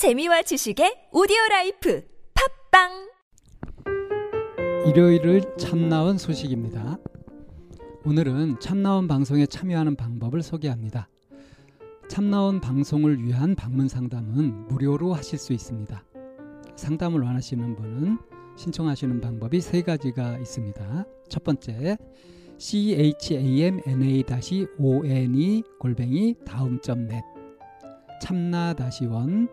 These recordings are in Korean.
재미와 지식의 오디오 라이프 팟빵 일요일을 참나원 소식입니다. 오늘은 참나원 방송에 참여하는 방법을 소개합니다. 참나원 방송을 위한 방문 상담은 무료로 하실 수 있습니다. 상담을 원하시는 분은 신청하시는 방법이 세 가지가 있습니다. 첫 번째, chamna-one 골뱅이 다음.net 참나-원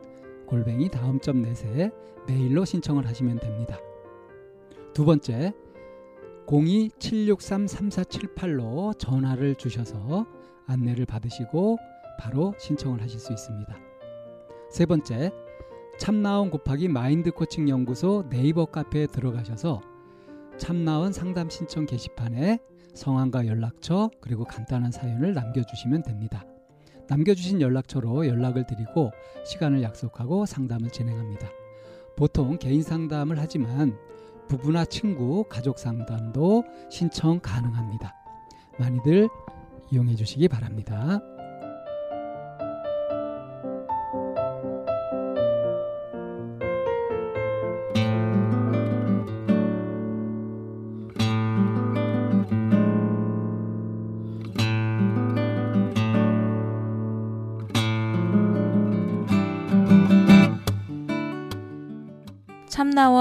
골뱅이 다음.net에 메일로 신청을 하시면 됩니다. 두 번째, 02-763-3478로 전화를 주셔서 안내를 받으시고 바로 신청을 하실 수 있습니다. 세 번째, 참나온 곱하기 마인드 코칭 연구소 네이버 카페에 들어가셔서 참나온 상담 신청 게시판에 성함과 연락처 그리고 간단한 사연을 남겨주시면 됩니다. 남겨주신 연락처로 연락을 드리고 시간을 약속하고 상담을 진행합니다. 보통 개인 상담을 하지만 부부나 친구, 가족 상담도 신청 가능합니다. 많이들 이용해 주시기 바랍니다.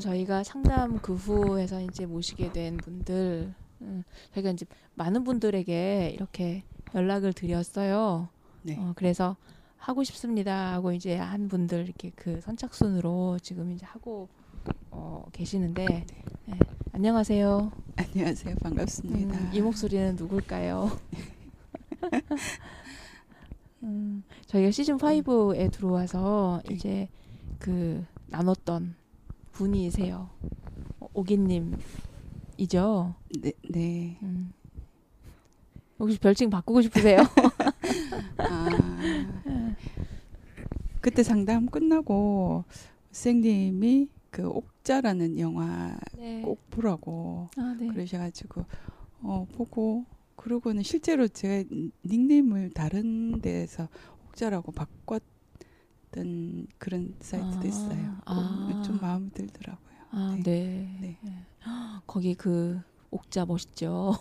저희가 상담 그 후에서 이제 모시게 된 분들, 음, 저희가 이제 많은 분들에게 이렇게 연락을 드렸어요. 네. 어, 그래서 하고 싶습니다 하고 이제 한 분들 이렇게 그 선착순으로 지금 이제 하고 어, 계시는데, 네, 안녕하세요. 안녕하세요. 반갑습니다. 음, 이 목소리는 누굴까요? 음, 저희가 시즌 5에 들어와서 네. 이제 그 나눴던 분이세요. 어, 오기님이죠. 네, 네. 음. 혹시 별칭 바꾸고 싶으세요? 아, 그때 상담 끝나고 선생님이 그 옥자라는 영화 네. 꼭 보라고 아, 네. 그러셔가지고 어 보고 그러고는 실제로 제가 닉네임을 다른 데에서 옥자라고 바꿨 던 그런 사이트도 아, 있어요. 아. 좀 마음에 들더라고요. 아, 네. 네. 네. 거기 그 옥자 멋있죠.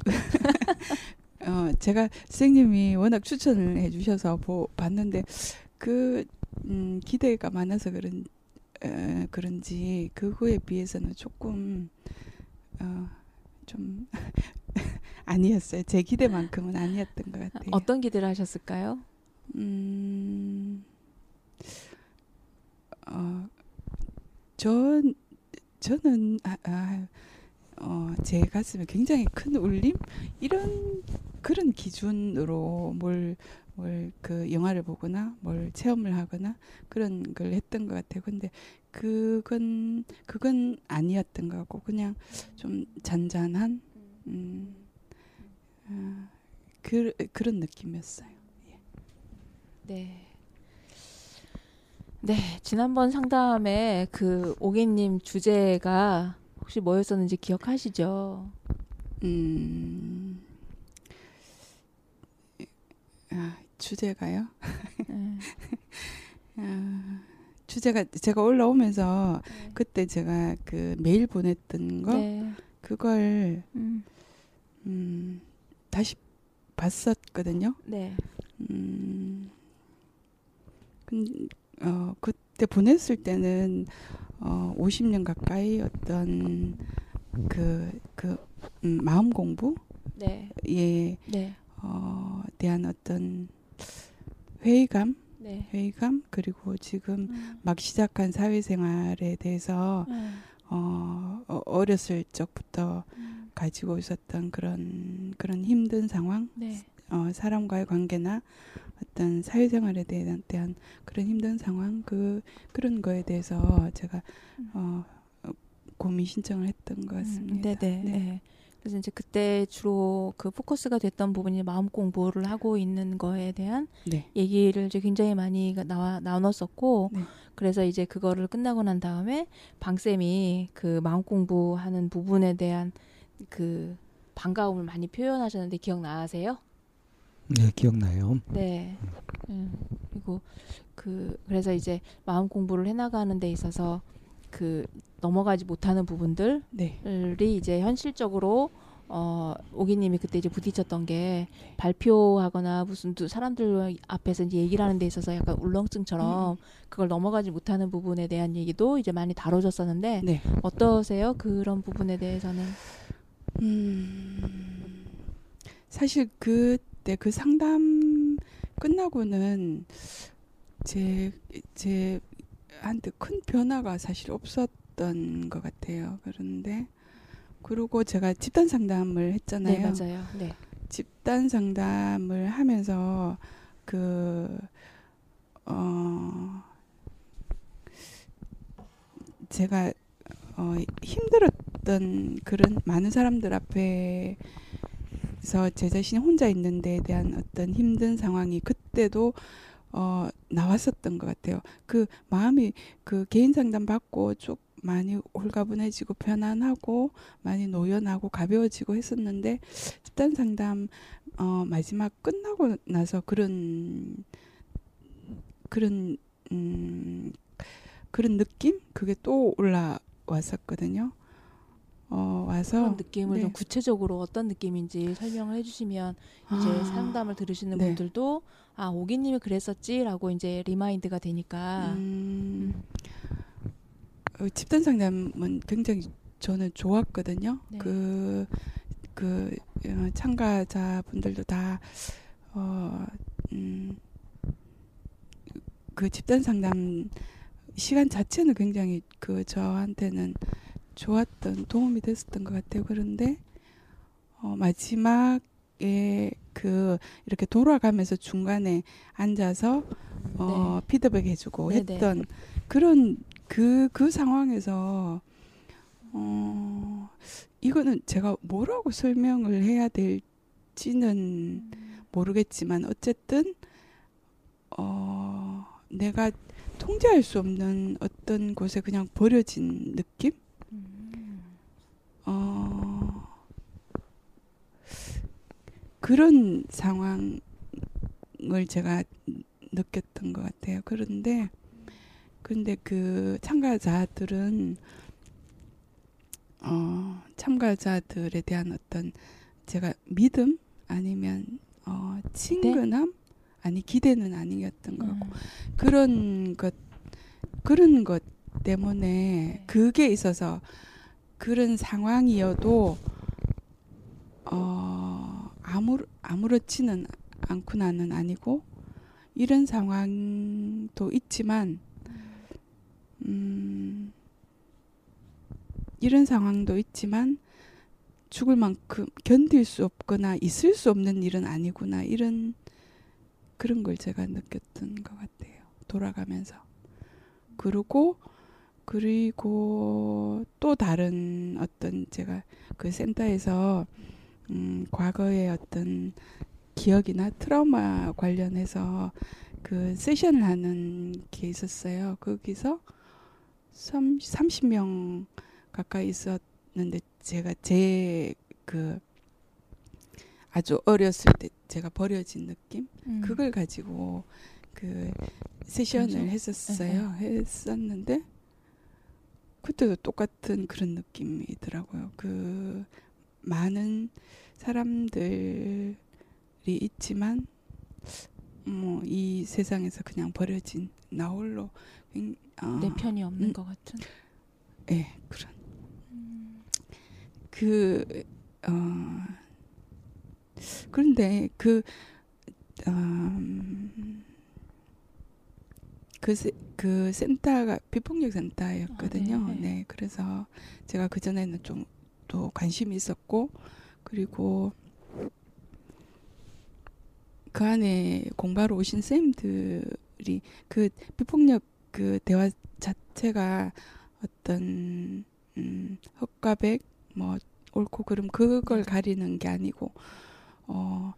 어, 제가 선생님이 워낙 추천을 해주셔서 보, 봤는데 그 음, 기대가 많아서 그런 어, 그런지 그거에 비해서는 조금 어, 좀 아니었어요. 제 기대만큼은 아니었던 것 같아요. 어떤 기대를 하셨을까요? 음, 어, 전 저는 아, 아, 어, 제 가슴에 굉장히 큰 울림 이런 그런 기준으로 뭘 뭘 그 영화를 보거나 뭘 체험을 하거나 그런 걸 했던 것 같아요. 근데 그건 그건 아니었던 것 같고 그냥 좀 잔잔한 음, 아, 그 그런 느낌이었어요. 네. 네, 지난번 상담에 그 오기님 주제가 혹시 뭐였었는지 기억하시죠? 음, 아, 주제가요? 네. 아, 주제가 제가 올라오면서 네. 그때 제가 그 메일 보냈던 거 네. 그걸 음. 음, 봤었거든요. 네. 음, 근, 어, 그때 보냈을 때는 어, 50년 가까이 어떤 그, 그 음, 마음 공부에 네. 네. 어, 대한 어떤 회의감, 네. 회의감 그리고 지금 음. 막 시작한 사회생활에 대해서 음. 어, 어, 어렸을 적부터 음. 가지고 있었던 그런 그런 힘든 상황, 네. 어, 사람과의 관계나 어떤 사회생활에 대한, 대한 그런 힘든 상황 그 그런 거에 대해서 제가 음. 어, 어, 고민 신청을 했던 것 같습니다. 음, 네네. 네. 네. 그래서 이제 그때 주로 그 포커스가 됐던 부분이 마음 공부를 하고 있는 거에 대한 네. 얘기를 이제 굉장히 많이 나와 나눴었고 네. 그래서 이제 그거를 끝나고 난 다음에 방쌤이 그 마음 공부하는 부분에 대한 그 반가움을 많이 표현하셨는데 기억나세요? 네, 기억나요. 네. 음, 그리고 그 그래서 이제 마음 공부를 해나가는 데 있어서 그 넘어가지 못하는 부분들이 네. 이제 현실적으로 어 오기님이 그때 이제 부딪혔던 게 발표하거나 무슨 두 사람들 앞에서 이제 얘기를 하는 데 있어서 약간 울렁증처럼 그걸 넘어가지 못하는 부분에 대한 얘기도 이제 많이 다뤄졌었는데 네. 어떠세요? 그런 부분에 대해서는 음, 사실 그 때 그 상담 끝나고는 제, 제 한테 큰 변화가 사실 없었던 것 같아요. 그런데, 그리고 제가 집단 상담을 했잖아요. 네 맞아요. 네. 집단 상담을 하면서 그, 어, 제가 어, 힘들었던 그런 많은 사람들 앞에 서 제 자신이 혼자 있는 데에 대한 어떤 힘든 상황이 그때도 어, 나왔었던 것 같아요. 그 마음이 그 개인 상담 받고 좀 많이 홀가분해지고 편안하고 많이 노연하고 가벼워지고 했었는데 집단 상담 어, 마지막 끝나고 나서 그런 그런 음, 그런 느낌 그게 또 올라왔었거든요. 어, 와서 그런 느낌을 네. 좀 구체적으로 어떤 느낌인지 설명을 해주시면 이제 아, 상담을 들으시는 네. 분들도 아 옥이님이 그랬었지라고 이제 remind가 되니까 음, 어, 집단 상담은 굉장히 저는 좋았거든요. 네. 그, 그, 어, 참가자분들도 다, 어, 음, 그 집단 상담 시간 자체는 굉장히 그 저한테는 좋았던, 도움이 됐었던 것 같아요. 그런데, 어, 마지막에 그, 이렇게 돌아가면서 중간에 앉아서, 어, 피드백 해주고 네, 네. 했던 그런 그, 그 상황에서, 어, 이거는 제가 뭐라고 설명을 해야 될지는 모르겠지만, 어쨌든, 어, 내가 통제할 수 없는 어떤 곳에 그냥 버려진 느낌? 음. 어, 그런 상황을 제가 느꼈던 것 같아요. 그런데, 근데 그 참가자들은, 어, 참가자들에 대한 어떤 제가 믿음 아니면, 어, 친근함? 아니, 기대는 아니었던 것 같고, 음. 그런 것 그런 것 때문에 네. 그게 있어서 그런 상황이어도 어 아무 아무렇지는 않구나는 아니고 이런 상황도 있지만 음 이런 상황도 있지만 죽을 만큼 견딜 수 없거나 있을 수 없는 일은 아니구나 이런 그런 걸 제가 느꼈던 것 같아요. 돌아가면서. 그리고 그리고 또 다른 어떤 제가 그 센터에서 음 과거의 어떤 기억이나 트라우마 관련해서 그 세션을 하는 게 있었어요. 거기서 3, 30명 가까이 있었는데 제가 제 그 아주 어렸을 때 제가 버려진 느낌 음. 그걸 가지고 그 세션을 그렇죠. 했었어요. 했었는데 그때도 똑같은 그런 느낌이더라고요. 그 많은 사람들의 있지만 뭐 이 세상에서 그냥 버려진 나 홀로 굉- 어, 내 편이 없는 음. 것 같은. 예, 그런 그 어, 그런데 그 음, 그, 세- 그 센터가 비폭력 센터였거든요. 아, 네, 네, 네. 그래서 제가 그 전에는 좀 또 관심이 있었고 그리고 그 안에 공부하러 오신 쌤들이 그 비폭력 그 대화 자체가 어떤 음, 흑과 백 뭐 옳고 그름 그걸 가리는 게 아니고 어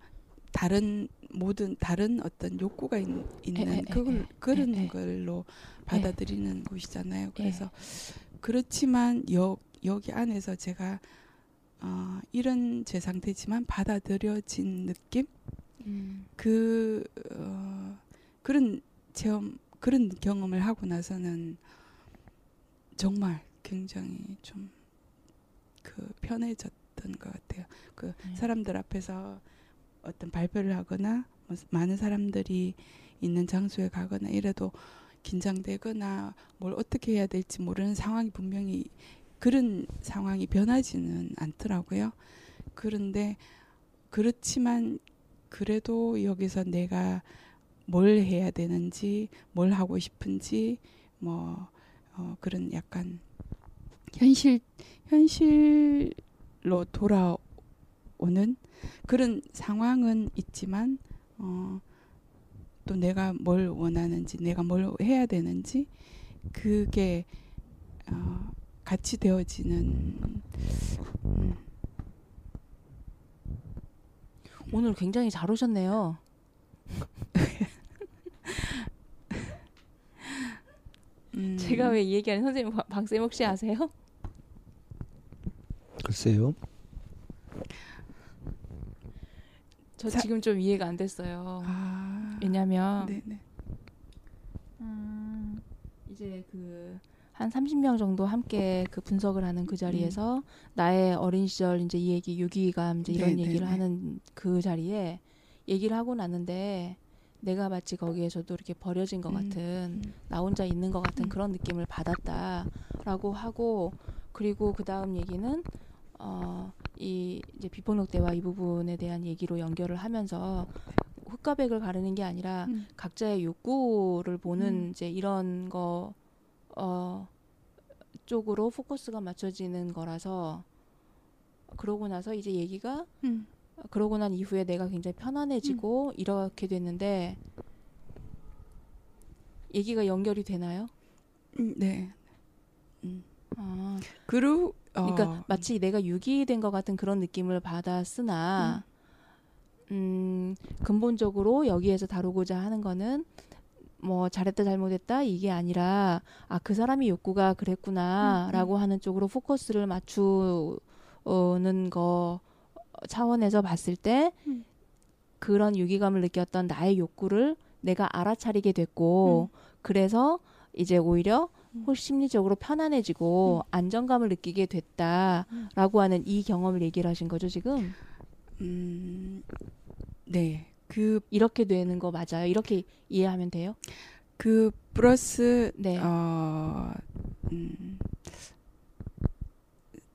다른 모든 다른 어떤 욕구가 있, 에, 에, 에, 그걸 에, 그런 에, 에. 걸로 받아들이는 곳이잖아요. 그래서 그렇지만 여, 여기 안에서 제가 어, 이런 제 상태지만 받아들여진 느낌 음. 그 어, 그런 체험 그런 경험을 하고 나서는 정말 굉장히 좀 그 편해졌던 것 같아요. 그 네. 사람들 앞에서 어떤 발표를 하거나 뭐 많은 사람들이 있는 장소에 가거나 이래도 긴장되거나 뭘 어떻게 해야 될지 모르는 상황이 분명히 그런 상황이 변하지는 않더라고요. 그런데 그렇지만 그래도 여기서 내가 뭘 해야 되는지 뭘 하고 싶은지 뭐 어, 그런 약간 현실 현실로 돌아 오는 그런 상황은 있지만 어, 또 내가 뭘 원하는지 내가 뭘 해야 되는지 그게 어, 같이 되어지는 음, 오늘 굉장히 잘 오셨네요. 음, 제가 왜 이 얘기하는 선생님 박- 박쌤 혹시 아세요? 글쎄요. 저 자- 지금 좀 이해가 안 됐어요. 아, 왜냐면 네네 음, 이제 그 한 30명 정도 함께 그 분석을 하는 그 자리에서 나의 어린 시절 이제 이 얘기 유기감 이제 이런 네, 네, 얘기를 네. 하는 그 자리에 얘기를 하고 났는데 내가 마치 거기에서도 이렇게 버려진 것 음, 같은 음. 나 혼자 있는 것 같은 음. 그런 느낌을 받았다라고 하고 그리고 그 다음 얘기는 어 이 이제 비폭력 대화 이 부분에 대한 얘기로 연결을 하면서 흑과백을 가르는 게 아니라 음. 각자의 욕구를 보는 음. 이제 이런 거 어, 쪽으로 포커스가 맞춰지는 거라서 그러고 나서 이제 얘기가 음. 그러고 난 이후에 내가 굉장히 편안해지고 이렇게 됐는데 얘기가 연결이 되나요? 음, 네. 음. 아, 그리고 어, 그러니까 마치 내가 유기된 것 같은 그런 느낌을 받았으나 음, 근본적으로 여기에서 다루고자 하는 거는 뭐 잘했다 잘못했다 이게 아니라 아 그 사람이 욕구가 그랬구나라고 하는 쪽으로 포커스를 맞추는 거 차원에서 봤을 때 음. 그런 유기감을 느꼈던 나의 욕구를 내가 알아차리게 됐고 그래서 이제 오히려 음. 훨씬 심리적으로 편안해지고 안정감을 느끼게 됐다라고 하는 이 경험을 얘기를 하신 거죠 지금? 음, 네. 그, 이렇게 되는 거 맞아요? 이렇게 이해하면 돼요? 그 플러스 네. 어, 음,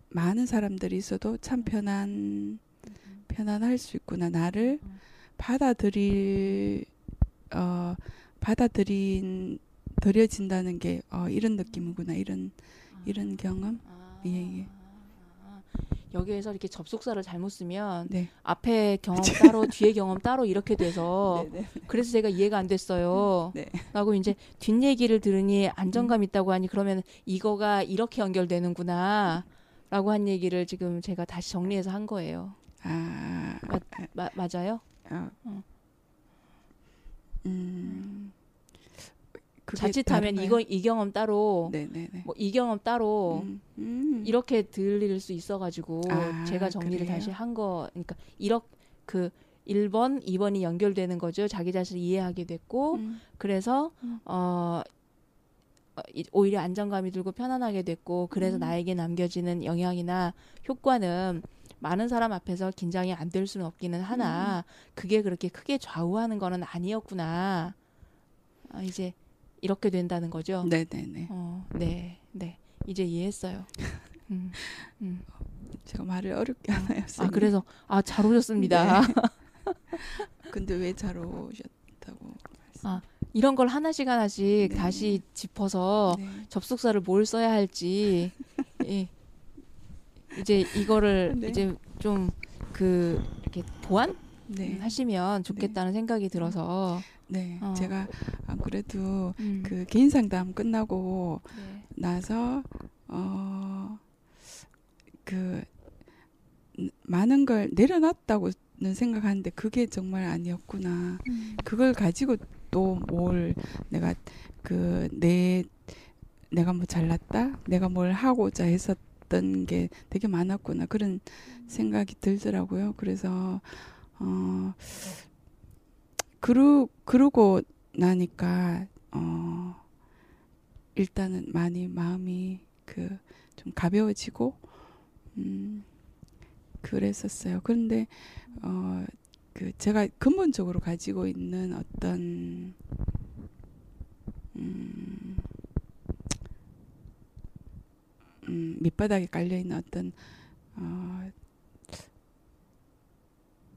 많은 사람들이 있어도 참 편안 편안할 수 있구나. 나를 음. 받아들일 어 받아들인 들여진다는 게 어, 이런 느낌이구나 이런 이런 경험 아, 예, 여기에서 이렇게 접속사를 잘못 쓰면 네 앞에 경험 따로 뒤에 경험 따로 이렇게 돼서 네, 네. 그래서 제가 이해가 안 됐어요. 네. 라고 이제 뒷 얘기를 들으니 안정감 있다고 하니 그러면 이거가 이렇게 연결되는구나. 라고 한 얘기를 지금 제가 다시 정리해서 한 거예요. 아 마, 맞아요? 어, 어. 음 자칫하면 다른가요? 이거 이 경험 따로 뭐 이 경험 따로 음, 음. 이렇게 들릴 수 있어가지고 아, 제가 정리를 그래요? 다시 한 거. 그러니까 이렇게 그 1번, 2번이 연결되는 거죠. 자기 자신을 이해하게 됐고 음, 그래서 음. 어 어, 이- 오히려 안정감이 들고 편안하게 됐고 그래서 음. 나에게 남겨지는 영향이나 효과는 많은 사람 앞에서 긴장이 안 될 수는 없기는 하나 그게 그렇게 크게 좌우하는 거는 아니었구나. 아, 이제 이렇게 된다는 거죠. 네네네. 어, 네, 네. 이제 이해했어요. 음, 음. 제가 말을 어렵게 하나요? 아? 그래서 아 잘 오셨습니다. 네. 근데 왜 잘 오셨다고? 아, 이런 걸 하나씩 하나씩 네. 다시 짚어서 네. 접속사를 뭘 써야 할지 예. 이제 이거를 네. 이제 좀 그 이렇게 보완 네. 하시면 좋겠다는 생각이 들어서 네. 어. 제가 안 그래도 음. 그 개인 상담 끝나고 네. 나서 어그 많은 걸 내려놨다고는 생각하는데 그게 정말 아니었구나. 음. 그걸 가지고 또 뭘 내가 그 내 내가 뭐 잘났다, 내가 뭘 하고자 했었던 게 되게 많았구나 그런 생각이 들더라고요. 그래서 어 그러 그러고 나니까 어 일단은 많이 마음이 그 좀 가벼워지고 음 그랬었어요. 그런데 어 그 제가 근본적으로 가지고 있는 어떤 음, 음 밑바닥에 깔려 있는 어떤 어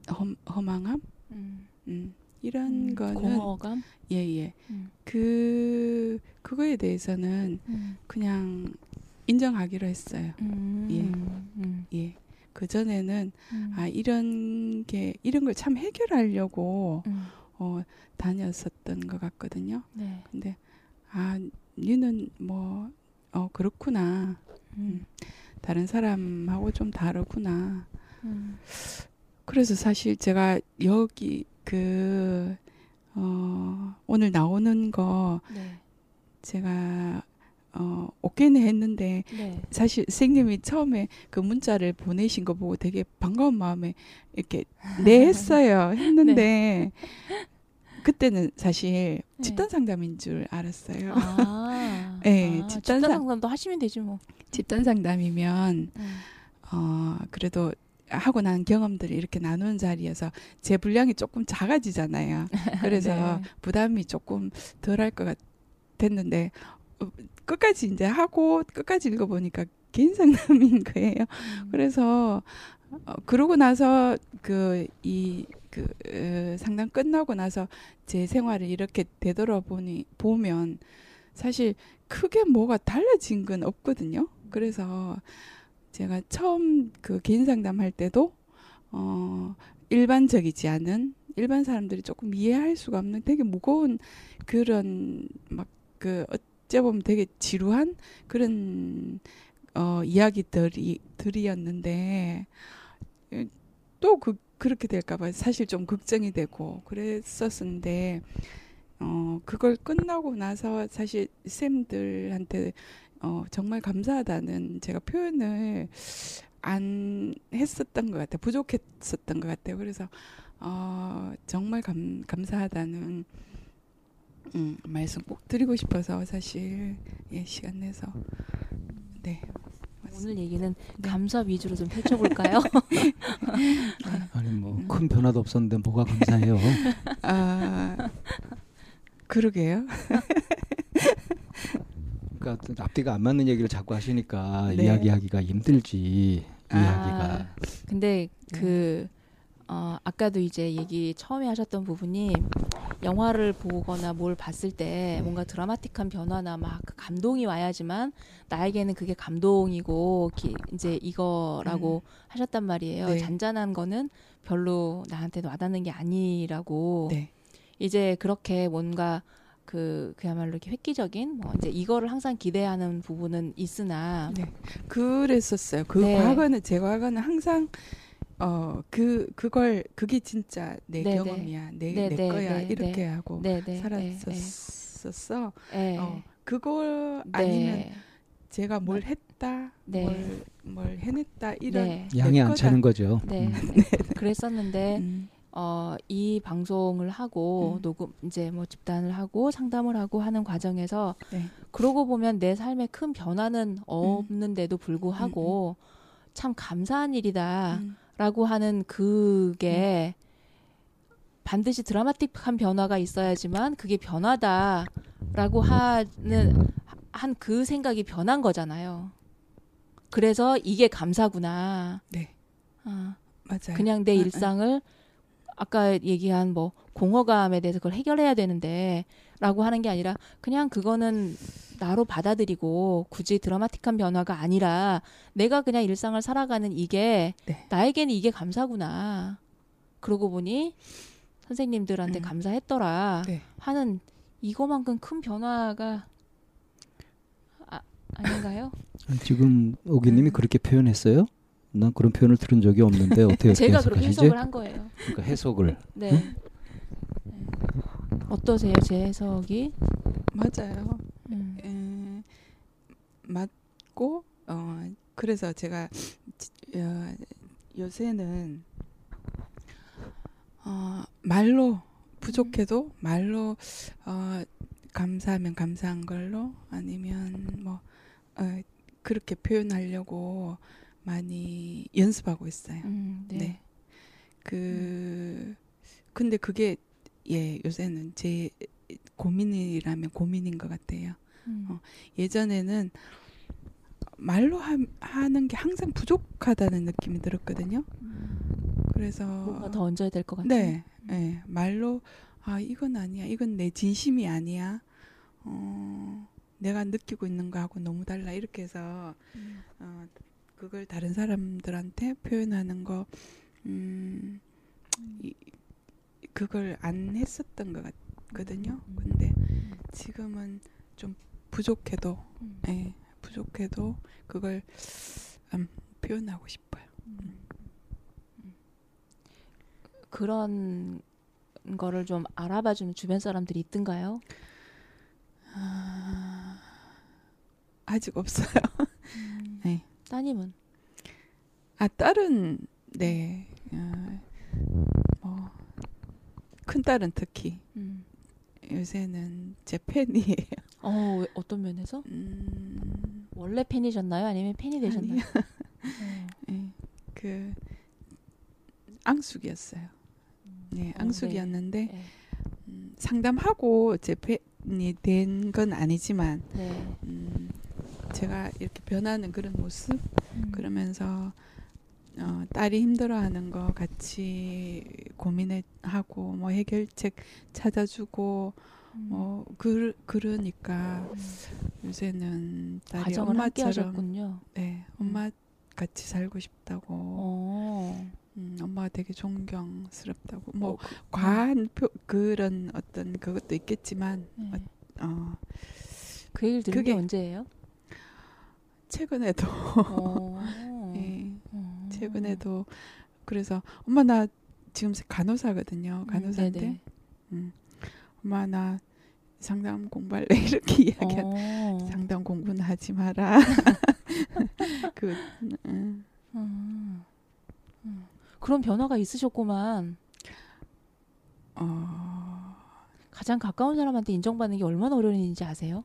험, 허망함 음. 음, 이런 음, 거는 공허감 예예 음. 그 그거에 대해서는 음. 그냥 인정하기로 했어요. 음. 예. 음. 예. 그 전에는 음. 아 이런 게 이런 걸 참 해결하려고 음. 어 다녔었던 것 같거든요. 네. 근데 아 니는 뭐 어 그렇구나. 음. 다른 사람하고 좀 다르구나. 음. 그래서 사실 제가 여기 그 어, 오늘 나오는 거 네. 제가 어, 오케이는 했는데 네. 사실 선생님이 처음에 그 문자를 보내신 거 보고 되게 반가운 마음에 이렇게 네 했어요. 했는데 그때는 사실 네. 집단 상담인 줄 알았어요. 아. 네, 아, 집단 집단 상- 상담도 하시면 되지 뭐. 집단 상담이면 음. 어 그래도 하고 난 경험들을 이렇게 나누는 자리여서 제 분량이 조금 작아지잖아요. 그래서 네. 부담이 조금 덜할 것 같았는데 어, 끝까지 이제 하고 끝까지 읽어보니까 개인 상담인 거예요. 음. 그래서 어, 그러고 나서 그이그 상담 끝나고 나서 제 생활을 이렇게 되돌아보니 보면 사실 크게 뭐가 달라진 건 없거든요. 그래서 제가 처음 그 개인 상담할 때도 어 일반적이지 않은 일반 사람들이 조금 이해할 수가 없는 되게 무거운 그런 막 그 어째 보면 되게 지루한 그런 어 이야기들이 들이었는데 또 그 그렇게 될까 봐 사실 좀 걱정이 되고 그랬었는데 어 그걸 끝나고 나서 사실 쌤들한테 어 정말 감사하다는 제가 표현을 안 했었던 것 같아요 부족했었던 것 같아요 그래서 어 정말 감 감사하다는 음 말씀 꼭 드리고 싶어서 사실 예 시간 내서 네 오늘 얘기는 네. 감사 위주로 좀 펼쳐볼까요? 아니 뭐 음. 큰 변화도 없었는데 뭐가 감사해요. 아 그러게요 그러니까 또 앞뒤가 안 맞는 얘기를 자꾸 하시니까 네. 이야기하기가 힘들지. 아. 이야기가 근데 네. 그 어, 아까도 이제 얘기 처음에 하셨던 부분이 영화를 보거나 뭘 봤을 때 네. 뭔가 드라마틱한 변화나 막그 감동이 와야지만 나에게는 그게 감동이고 기, 이제 이거라고 하셨단 말이에요. 네. 잔잔한 거는 별로 나한테 와닿는 게 아니라고. 네 이제 그렇게 뭔가 그 그야말로 이렇게 획기적인 뭐 이제 이거를 항상 기대하는 부분은 있으나 네. 그랬었어요. 그 네. 과거는 제 과거는 항상 어 그 그걸 그게 진짜 내 네, 경험이야 내, 네, 내 네, 거야 네, 이렇게 네. 하고 네, 네, 살았었어. 네, 네. 어 그걸 네. 아니면 제가 뭘 했다, 네. 뭘, 뭘 해냈다 이런 네. 양이 내 안. 차는 거죠. 네. 음. 그랬었는데 음, 어, 이 방송을 하고 음. 녹음 이제 뭐 집단을 하고 상담을 하고 하는 과정에서 네. 그러고 보면 내 삶에 큰 변화는 없는데도 불구하고 참 감사한 일이다라고 음, 하는 그게 반드시 드라마틱한 변화가 있어야지만 그게 변화다라고 하는 한 그 생각이 변한 거잖아요. 그래서 이게 감사구나. 네. 아, 맞아요. 그냥 내 아, 아. 일상을 아 까 얘기한 뭐 공허감에 대해서 그걸 해결해야 되는데 라고 하는 게 아니라 그냥 그거는 나로 받아들이고 굳이 드라마틱한 변화가 아니라 내가 그냥 일상을 살아가는 이게 네. 나에게는 이게 감사구나. 그러고 보니 선생님들한테 음. 감사했더라 네. 하는 이거만큼 큰 변화가 아, 아닌가요? 지금 오기님이 음. 그렇게 표현했어요? 난 그런 표현을 들은 적이 없는데 어떻게 제가 그렇게? 해석을 한 거예요. 그러니까 해석을 네. 네. 어떠세요, 제 해석이? 맞아요. 음. 에, 맞고 어 그래서 제가 지- 어, 요새는 어 말로 부족해도 말로 어 감사하면 감사한 걸로 아니면 뭐 어, 그렇게 표현하려고 많이 연습하고 있어요. 음, 네. 네. 그 근데 그게 예 요새는 제 고민이라면 고민인 것 같아요. 음. 어. 예전에는 말로 하, 하는 게 항상 부족하다는 느낌이 들었거든요. 그래서 뭔가 더 얹어야 될 것 같아요. 네, 예, 말로 아 이건 아니야, 이건 내 진심이 아니야. 어, 내가 느끼고 있는 거하고 너무 달라 이렇게 해서 음. 어, 그걸 다른 사람들한테 표현하는 거, 음, 이, 그걸 안 했었던 것 같거든요. 음. 근데 지금은 좀 부족해도, 음. 예, 부족해도 그걸 음, 표현하고 싶어요. 그런 거를 좀 알아봐주는 주변 사람들이 있던가요? 아, 아직 없어요. 네. 따님은? 아 딸은 네, 어, 뭐, 큰 딸은 특히 음. 요새는 제 팬이에요. 어, 왜- 어떤 면에서? 음, 원래 팬이셨나요? 아니면 팬이 되셨나요? 어. 예, 그 앙숙이었어요. 네, 어, 앙숙이었는데 네. 음, 상담하고 제 팬이 된 건 아니지만 네. 음, 제가 이렇게 변하는 그런 모습 음. 그러면서 어, 딸이 힘들어하는 거 같이 고민하고 뭐 해결책 찾아주고 음. 뭐 그, 그러니까 음. 요새는 딸이 엄마처럼. 네 엄마 같이 살고 싶다고 어. 음, 엄마가 되게 존경스럽다고 뭐 어, 그- 과한 표, 그런 어떤 그것도 있겠지만 네. 어, 그 얘기를 들은 게 언제예요? 최근에도 어. 최근에도 그래서 엄마 나 지금 간호사거든요 음, 간호사인데. 음, 엄마 나 상담 공부할래 이렇게 이야기 어. 상담 공부는 하지 마라 그 음, 음. 음. 그런 변화가 있으셨구만. 어, 가장 가까운 사람한테 인정받는 게 얼마나 어려운 일인지 아세요?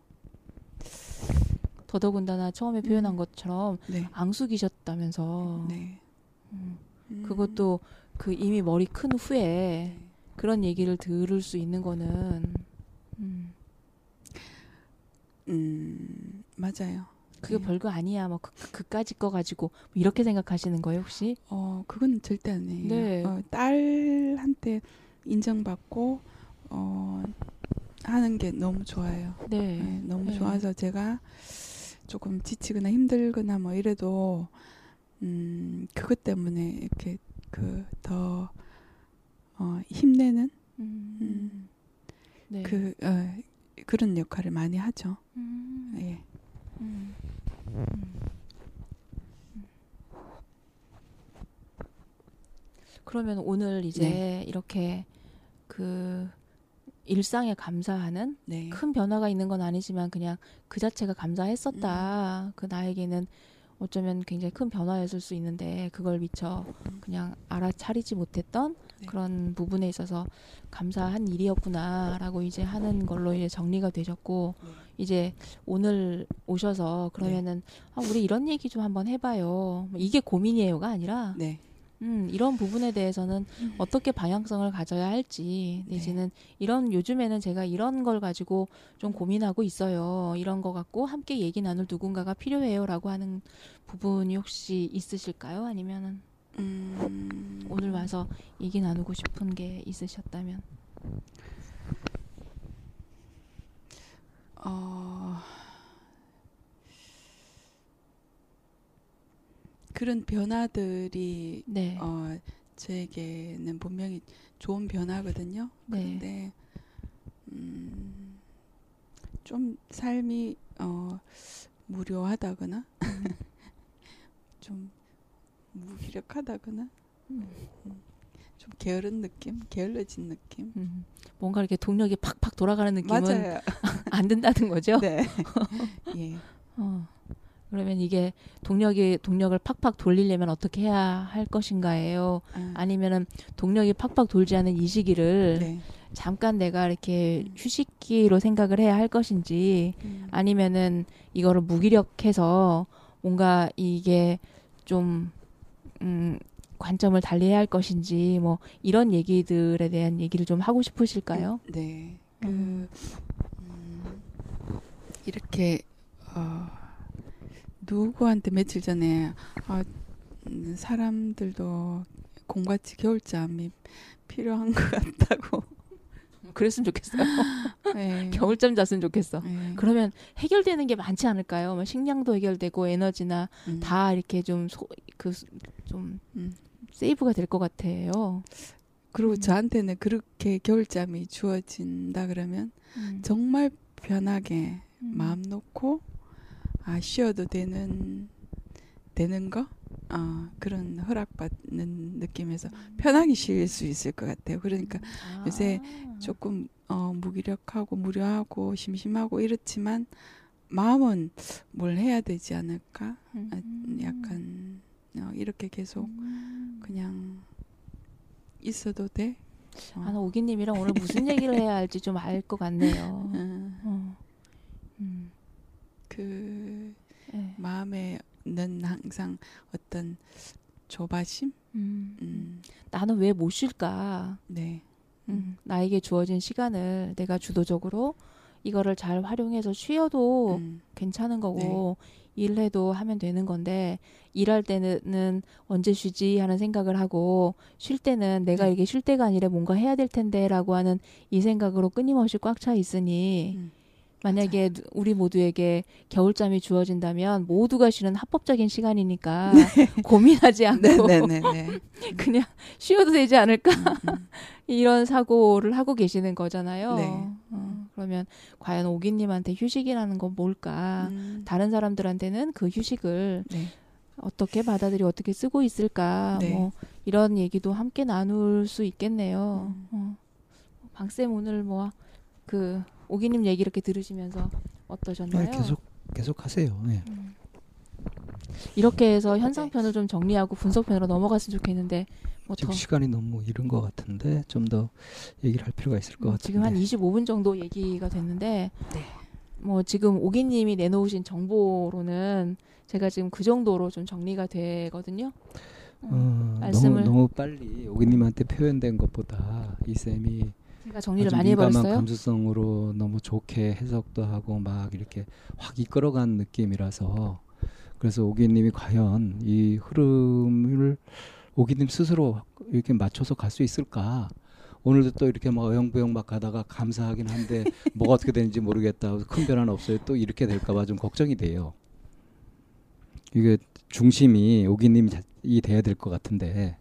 더더군다나 처음에 표현한 음. 것처럼 네, 앙숙이셨다면서 네. 음. 음, 그것도 그 이미 머리 큰 후에 네. 그런 얘기를 들을 수 있는 거는 음, 음, 맞아요. 그게 네. 별거 아니야 뭐 그, 그- 그까지 거 가지고 뭐 이렇게 생각하시는 거예요 혹시? 어, 그건 절대 아니에요. 네. 어, 딸한테 인정받고 어, 하는 게 너무 좋아요. 네. 네, 너무 네. 좋아서 제가 조금 지치거나 힘들거나 뭐 이래도 음, 그것 때문에 이렇게 그 더 어, 힘내는 음. 음. 네. 그 어, 그런 역할을 많이 하죠. 음. 예. 음. 음. 그러면 오늘 이제 네. 이렇게 그 일상에 감사하는 네. 큰 변화가 있는 건 아니지만 그냥 그 자체가 감사했었다. 그 나에게는 어쩌면 굉장히 큰 변화였을 수 있는데 그걸 미처 그냥 알아차리지 못했던 네. 그런 부분에 있어서 감사한 일이었구나라고 이제 하는 걸로 이제 정리가 되셨고 네. 이제 오늘 오셔서 그러면은 아, 우리 이런 얘기 좀 한번 해봐요. 뭐 이게 고민이에요가 아니라 네. 음, 이런 부분에 대해서는 어떻게 방향성을 가져야 할지 내지는 이런 요즘에는 제가 이런 걸 가지고 좀 고민하고 있어요. 이런 거 갖고 함께 얘기 나눌 누군가가 필요해요라고 하는 부분이 혹시 있으실까요? 아니면은 음, 오늘 와서 얘기 나누고 싶은 게 있으셨다면 어, 그런 변화들이 네. 어, 저에게는 분명히 좋은 변화거든요. 네. 근데 음, 좀 삶이 어, 무료하다거나 좀 무기력하다거나 음. 좀 게으른 느낌, 게을러진 느낌. 음, 뭔가 이렇게 동력이 팍팍 돌아가는 느낌은. 안 든다는 거죠. 네. 예. 어. 그러면 이게 동력이 동력을 팍팍 돌리려면 어떻게 해야 할 것인가예요? 아, 아니면은 동력이 팍팍 돌지 않은 이 시기를 네. 잠깐 내가 이렇게 휴식기로 생각을 해야 할 것인지 음, 아니면은 이거를 무기력해서 뭔가 이게 좀 음, 관점을 달리해야 할 것인지 뭐 이런 얘기들에 대한 얘기를 좀 하고 싶으실까요? 네. 그 음. 음, 이렇게 어, 누구한테 며칠 전에 아, 음, 사람들도 곰같이 겨울잠이 필요한 것 같다고. 그랬으면 좋겠어요. 네. 겨울잠 잤으면 좋겠어. 네. 그러면 해결되는 게 많지 않을까요? 뭐 식량도 해결되고 에너지나 음. 다 이렇게 좀그좀 음. 세이브가 될 것 같아요. 그리고 음. 저한테는 그렇게 겨울잠이 주어진다 그러면 음. 정말 편하게 음. 마음 놓고 아 쉬어도 되는 되는 거 어, 그런 허락받는 느낌에서 편하게 쉴 수 있을 것 같아요. 그러니까 아. 요새 조금 어, 무기력하고 무료하고 심심하고 이렇지만 마음은 뭘 해야 되지 않을까? 음. 아, 약간 어, 이렇게 계속 음. 그냥 있어도 돼. 어. 아, 나 오기님이랑 오늘 무슨 얘기를 해야 할지 좀 알 것 같네요. 음, 어. 음. 그 네. 마음에는 항상 어떤 조바심, 음. 음, 나는 왜 못 쉴까? 네, 음. 나에게 주어진 시간을 내가 주도적으로 이거를 잘 활용해서 쉬어도 음, 괜찮은 거고 일해도 하면 되는 건데 일할 때는 언제 쉬지 하는 생각을 하고 쉴 때는 내가 네. 이게 쉴 때가 아니라 뭔가 해야 될 텐데라고 하는 이 생각으로 끊임없이 꽉 차 있으니 음, 만약에 누- 우리 모두에게 겨울잠이 주어진다면 모두가 쉬는 합법적인 시간이니까 고민하지 않고 네, 네, 네, 네. 그냥 쉬어도 되지 않을까 음, 음. 이런 사고를 하고 계시는 거잖아요. 네. 어, 그러면 과연 오기님한테 휴식이라는 건 뭘까? 음, 다른 사람들한테는 그 휴식을 네, 어떻게 받아들이 어떻게 쓰고 있을까? 네. 뭐 이런 얘기도 함께 나눌 수 있겠네요. 음. 어. 방쌤 오늘 뭐그 오기님 얘기 이렇게 들으시면서 어떠셨나요? 네, 계속 계속 하세요. 네. 음. 이렇게 해서 현상편을 좀 정리하고 분석편으로 넘어갔으면 좋겠는데 뭐더 지금 시간이 너무 이른 것 같은데 좀 더 얘기를 할 필요가 있을 것 음, 같은데. 지금 한 25분 정도 얘기가 됐는데 네. 뭐 지금 오기님이 내놓으신 정보로는 제가 지금 그 정도로 좀 정리가 되거든요. 음, 어, 말씀을- 너무 너무 빨리 오기님한테 표현된 것보다 이 쌤이 제가 정리를 많이 해버렸어요. 감수성으로 너무 좋게 해석도 하고 막 이렇게 확 이끌어간 느낌이라서 그래서 오기님이 과연 이 흐름을 오기님 스스로 이렇게 맞춰서 갈 수 있을까? 오늘도 또 이렇게 막 어영부영 막 가다가 감사하긴 한데 뭐가 어떻게 되는지 모르겠다. 큰 변화는 없어요. 또 이렇게 될까봐 좀 걱정이 돼요. 이게 중심이 오기님이 이 돼야 될 것 같은데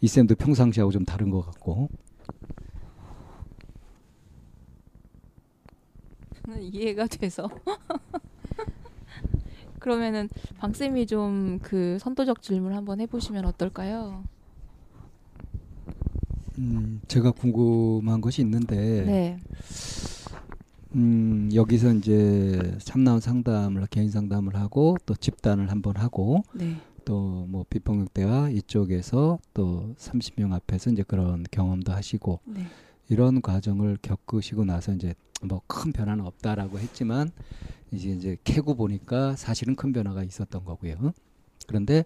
이 쌤도 평상시하고 좀 다른 것 같고 저는 이해가 돼서. 그러면은 방 쌤이 좀 그 선도적 질문 한번 해보시면 어떨까요? 음, 제가 궁금한 것이 있는데 네. 음, 여기서 이제 참나온 상담을 개인 상담을 하고 또 집단을 한번 하고 네. 또뭐 비폭력 대화 이쪽에서 또 30명 앞에서 이제 그런 경험도 하시고 네. 이런 과정을 겪으시고 나서 이제 뭐 큰 변화는 없다라고 했지만 이제 이제 캐고 보니까 사실은 큰 변화가 있었던 거고요. 그런데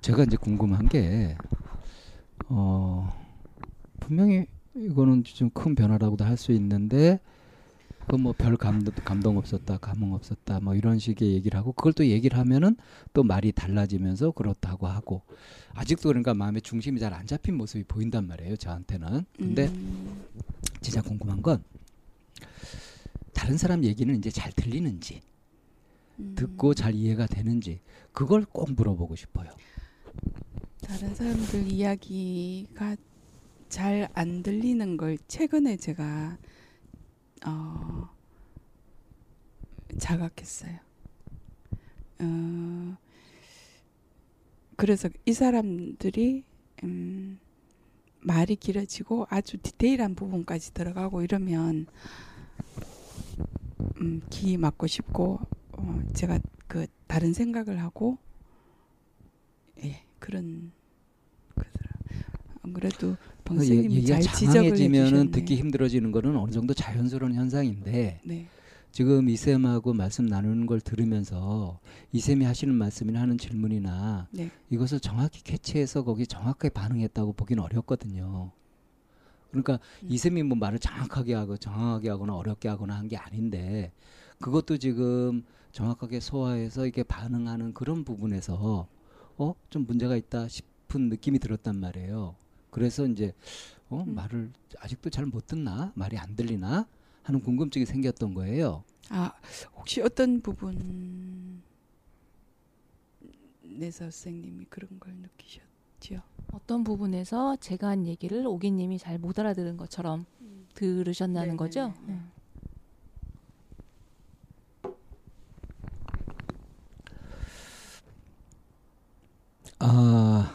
제가 이제 궁금한 게 어, 분명히 이거는 좀 큰 변화라고도 할 수 있는데 그 뭐 별 감동, 감동 없었다, 감흥 없었다, 뭐 이런 식의 얘기를 하고 그걸 또 얘기를 하면은 또 말이 달라지면서 그렇다고 하고 아직도 그러니까 마음의 중심이 잘 안 잡힌 모습이 보인단 말이에요 저한테는. 근데 음, 진짜 궁금한 건 다른 사람 얘기는 이제 잘 들리는지 음, 듣고 잘 이해가 되는지 그걸 꼭 물어보고 싶어요. 다른 사람들 이야기가 잘 안 들리는 걸 최근에 제가 어, 자각했어요. 어, 그래서 이 사람들이 음, 말이 길어지고 아주 디테일한 부분까지 들어가고 이러면 음, 귀 막고 싶고 어, 제가 그 다른 생각을 하고 예 그런 그더라. 안 그래도 얘기가 잘 지적을 해주셨네. 듣기 힘들어지는 거는 어느 정도 자연스러운 현상인데 네. 지금 이쌤하고 말씀 나누는 걸 들으면서 이쌤이 하시는 말씀이나 하는 질문이나 네. 이것을 정확히 캐치해서 거기 정확하게 반응했다고 보기는 어렵거든요. 그러니까 음. 이쌤이 뭐 말을 정확하게 하고 정확하게 하거나 어렵게 하거나 한 게 아닌데 그것도 지금 정확하게 소화해서 이게 반응하는 그런 부분에서 어 좀 문제가 있다 싶은 느낌이 들었단 말이에요. 그래서 이제 어 음. 말을 아직도 잘 못 듣나 말이 안 들리나 하는 궁금증이 생겼던 거예요. 아 혹시 어떤 부분 내서 선생님이 그런 걸 느끼셨 지요? 어떤 부분에서 제가 한 얘기를 오기님이 잘 못 알아들은 것처럼 들으셨나는 네, 거죠? 네, 네, 네. 음. 아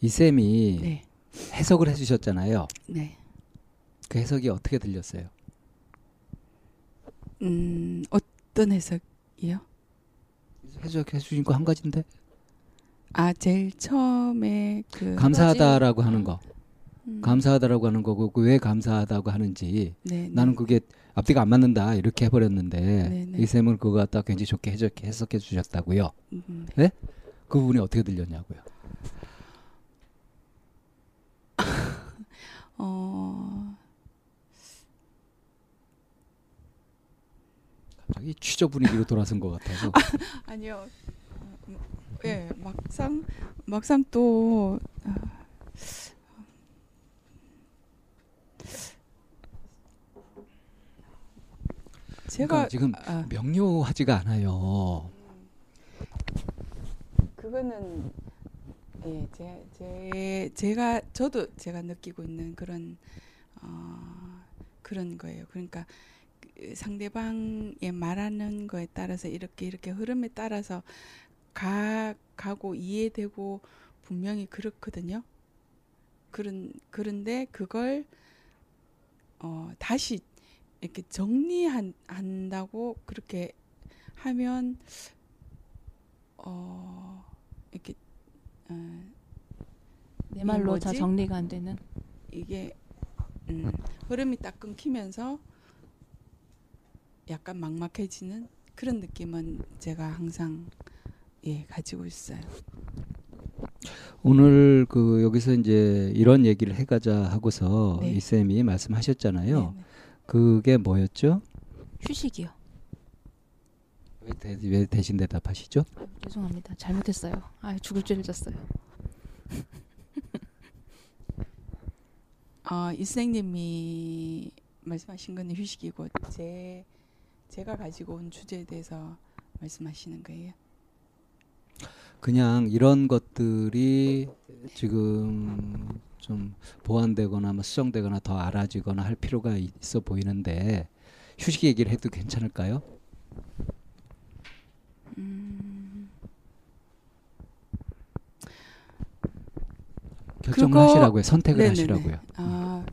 이 쌤이 네. 해석을 해주셨잖아요. 네. 그 해석이 어떻게 들렸어요? 음 어떤 해석이요? 해석해 주신 거 한 가지인데 아 제일 처음에 그 감사하다라고 하는 거, 음, 감사하다라고 하는 거고 그왜 감사하다고 하는지 네, 네. 나는 그게 앞뒤가 안 맞는다 이렇게 해버렸는데 네, 네. 이 쌤은 그거 갖다 굉장히 좋게 해석, 해석해 주셨다고요. 음, 그 부분이 어떻게 들렸냐고요. 어 갑자기 취조 분위기로 돌아선 것 같아서 아니요. 예, 막상 막상 또 아, 제가 그러니까 지금 아, 명료하지가 않아요. 그거는 예, 제, 제 제가 저도 제가 느끼고 있는 그런 어, 그런 거예요. 그러니까 그 상대방의 말하는 거에 따라서 이렇게 이렇게 흐름에 따라서 가 가고 이해되고 분명히 그렇거든요. 그런 그런데 그걸 어, 다시 이렇게 정리한 한다고 그렇게 하면 어 이렇게 어, 내 말로 뭐지? 다 정리가 안 되는. 이게 음, 흐름이 딱 끊기면서 약간 막막해지는 그런 느낌은 제가 항상 예 가지고 있어요. 오늘 그 여기서 이제 이런 얘기를 해가자 하고서 네. 이 쌤이 말씀하셨잖아요. 네네. 그게 뭐였죠? 휴식이요. 왜, 대, 왜 대신 대답하시죠? 아유, 죄송합니다. 잘못했어요. 아, 죽을 죄를 졌어요. 어, 이 선생님이 말씀하신 거는 휴식이고 제 제가 가지고 온 주제에 대해서 말씀하시는 거예요. 그냥 이런 것들이 지금 좀 보완되거나 뭐 수정되거나 더 알아지거나 할 필요가 있어 보이는데 휴식 얘기를 해도 괜찮을까요? 음, 결정을 하시라고요. 선택을 네네네. 하시라고요. 아,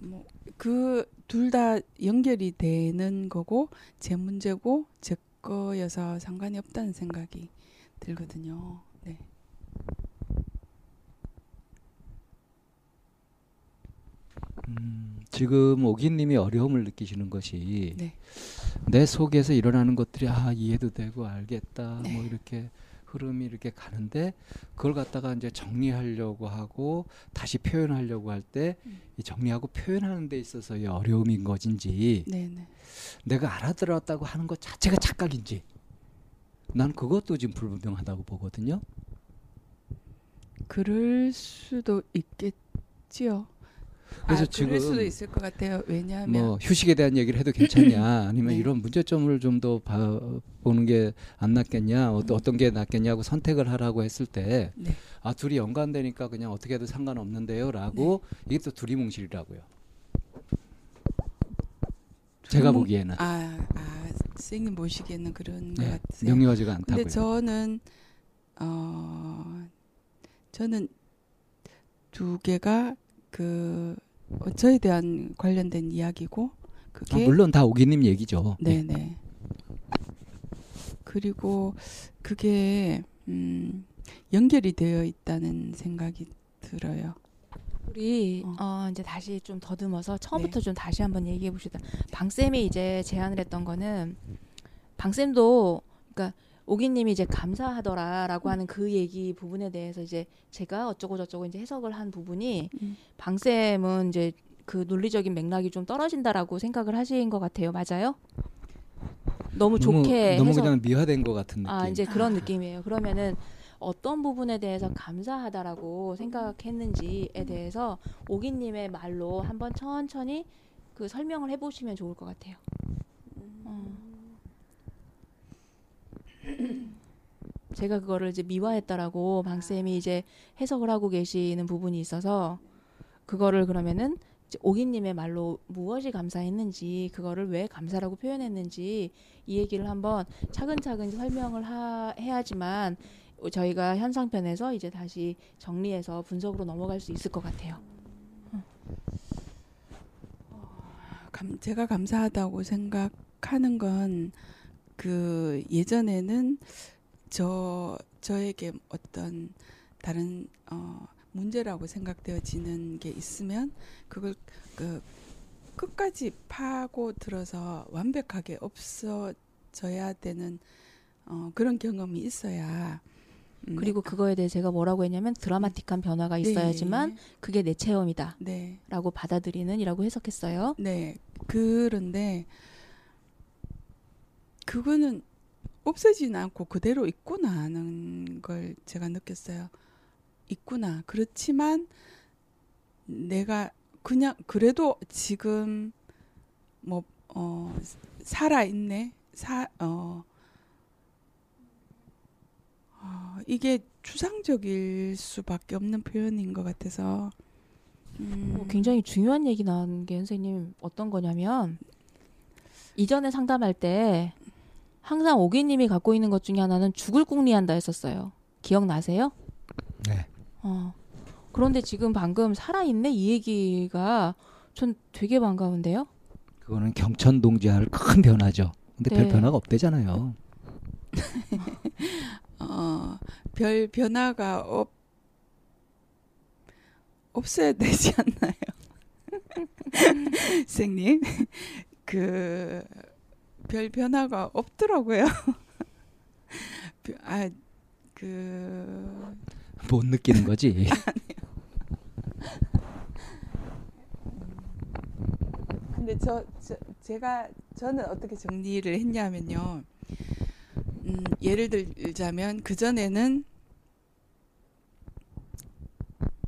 뭐 그 둘 다 연결이 되는 거고 제 문제고 제 거여서 상관이 없다는 생각이 들거든요. 네. 음, 지금 오기님이 어려움을 느끼시는 것이 네. 내 속에서 일어나는 것들이 아 이해도 되고 알겠다 네. 뭐 이렇게 흐름이 이렇게 가는데 그걸 갖다가 이제 정리하려고 하고 다시 표현하려고 할때이 음. 정리하고 표현하는 데 있어서의 어려움인 것인지 네, 네. 내가 알아들었다고 하는 것 자체가 착각인지 난 그것도 지금 불분명하다고 보거든요. 그럴 수도 있겠지요. 그래서 아, 지금 그럴 수도 있을 것 같아요. 왜냐하면 뭐 휴식에 대한 얘기를 해도 괜찮냐 아니면 네. 이런 문제점을 좀 더 보는 게 안 낫겠냐 어, 음. 어떤 게 낫겠냐고 선택을 하라고 했을 때 네. 아 둘이 연관되니까 그냥 어떻게 해도 상관없는데요라고 네. 이게 또 두리뭉실이라고요. 제가 두리뭉- 보기에는 아, 아, 선생님 보시기에는 그런 것 네, 같으세요. 명료하지가 않다고요. 근데 저는 어 저는 두 개가 그 어, 저에 대한 관련된 이야기고 아, 그게 물론 다 오기님 얘기죠. 예. 네네 그리고 그게 음 연결이 되어 있다는 생각이 들어요. 우리 어. 어. 이제 다시 좀 더듬어서 처음부터 네. 좀 다시 한번 얘기해 봅시다. 방 쌤이 이제 제안을 했던 거는 방 쌤도 그러니까 오기님이 이제 감사하더라라고 하는 그 얘기 부분에 대해서 이제 제가 어쩌고 저쩌고 이제 해석을 한 부분이 음. 방 쌤은 이제 그 논리적인 맥락이 좀 떨어진다라고 생각을 하신 것 같아요. 맞아요? 너무 좋게 너무 해석 그냥 미화된 것 같은 느낌. 아, 이제 그런 아. 느낌이에요. 그러면은 어떤 부분에 대해서 감사하다라고 생각했는지에 대해서 오기님의 말로 한번 천천히 그 설명을 해보시면 좋을 것 같아요. 어. 제가 그거를 이제 미화했다라고 방 쌤이 이제 해석을 하고 계시는 부분이 있어서 그거를 그러면은 오기님의 말로 무엇이 감사했는지 그거를 왜 감사라고 표현했는지 이 얘기를 한번 차근차근 설명을 하, 해야지만 저희가 현상편에서 이제 다시 정리해서 분석으로 넘어갈 수 있을 것 같아요. 감, 제가 감사하다고 생각하는 건 그 예전에는 저 저에게 어떤 다른 어 문제라고 생각되어지는 게 있으면 그걸 그 끝까지 파고 들어서 완벽하게 없어져야 되는 어 그런 경험이 있어야 음, 그리고 그거에 대해 제가 뭐라고 했냐면 드라마틱한 변화가 네, 있어야지만 그게 내 체험이다라고 네. 받아들이는이라고 해석했어요. 네. 그런데 그거는 없어지진 않고 그대로 있구나 하는 걸 제가 느꼈어요. 있구나. 그렇지만 내가 그냥 그래도 지금 뭐 어 살아 있네. 사 어. 어, 이게 추상적일 수밖에 없는 표현인 것 같아서 음, 어, 굉장히 중요한 얘기 나온 게 선생님 어떤 거냐면 이전에 상담할 때 항상 오기님이 갖고 있는 것 중에 하나는 죽을 궁리한다 했었어요. 기억나세요? 네. 어. 그런데 지금 방금 살아있네 이 얘기가 전 되게 반가운데요. 그거는 경천 동지할 큰 변화죠. 근데 네. 별 변화가 없대잖아요. 어, 별 변화가 없 없어야 되지 않나요? 선생님 그 별 변화가 없더라고요. 아 그 못 느끼는 거지. 근데 저, 저 제가 저는 어떻게 정리를 했냐면요. 음, 예를 들자면 그 전에는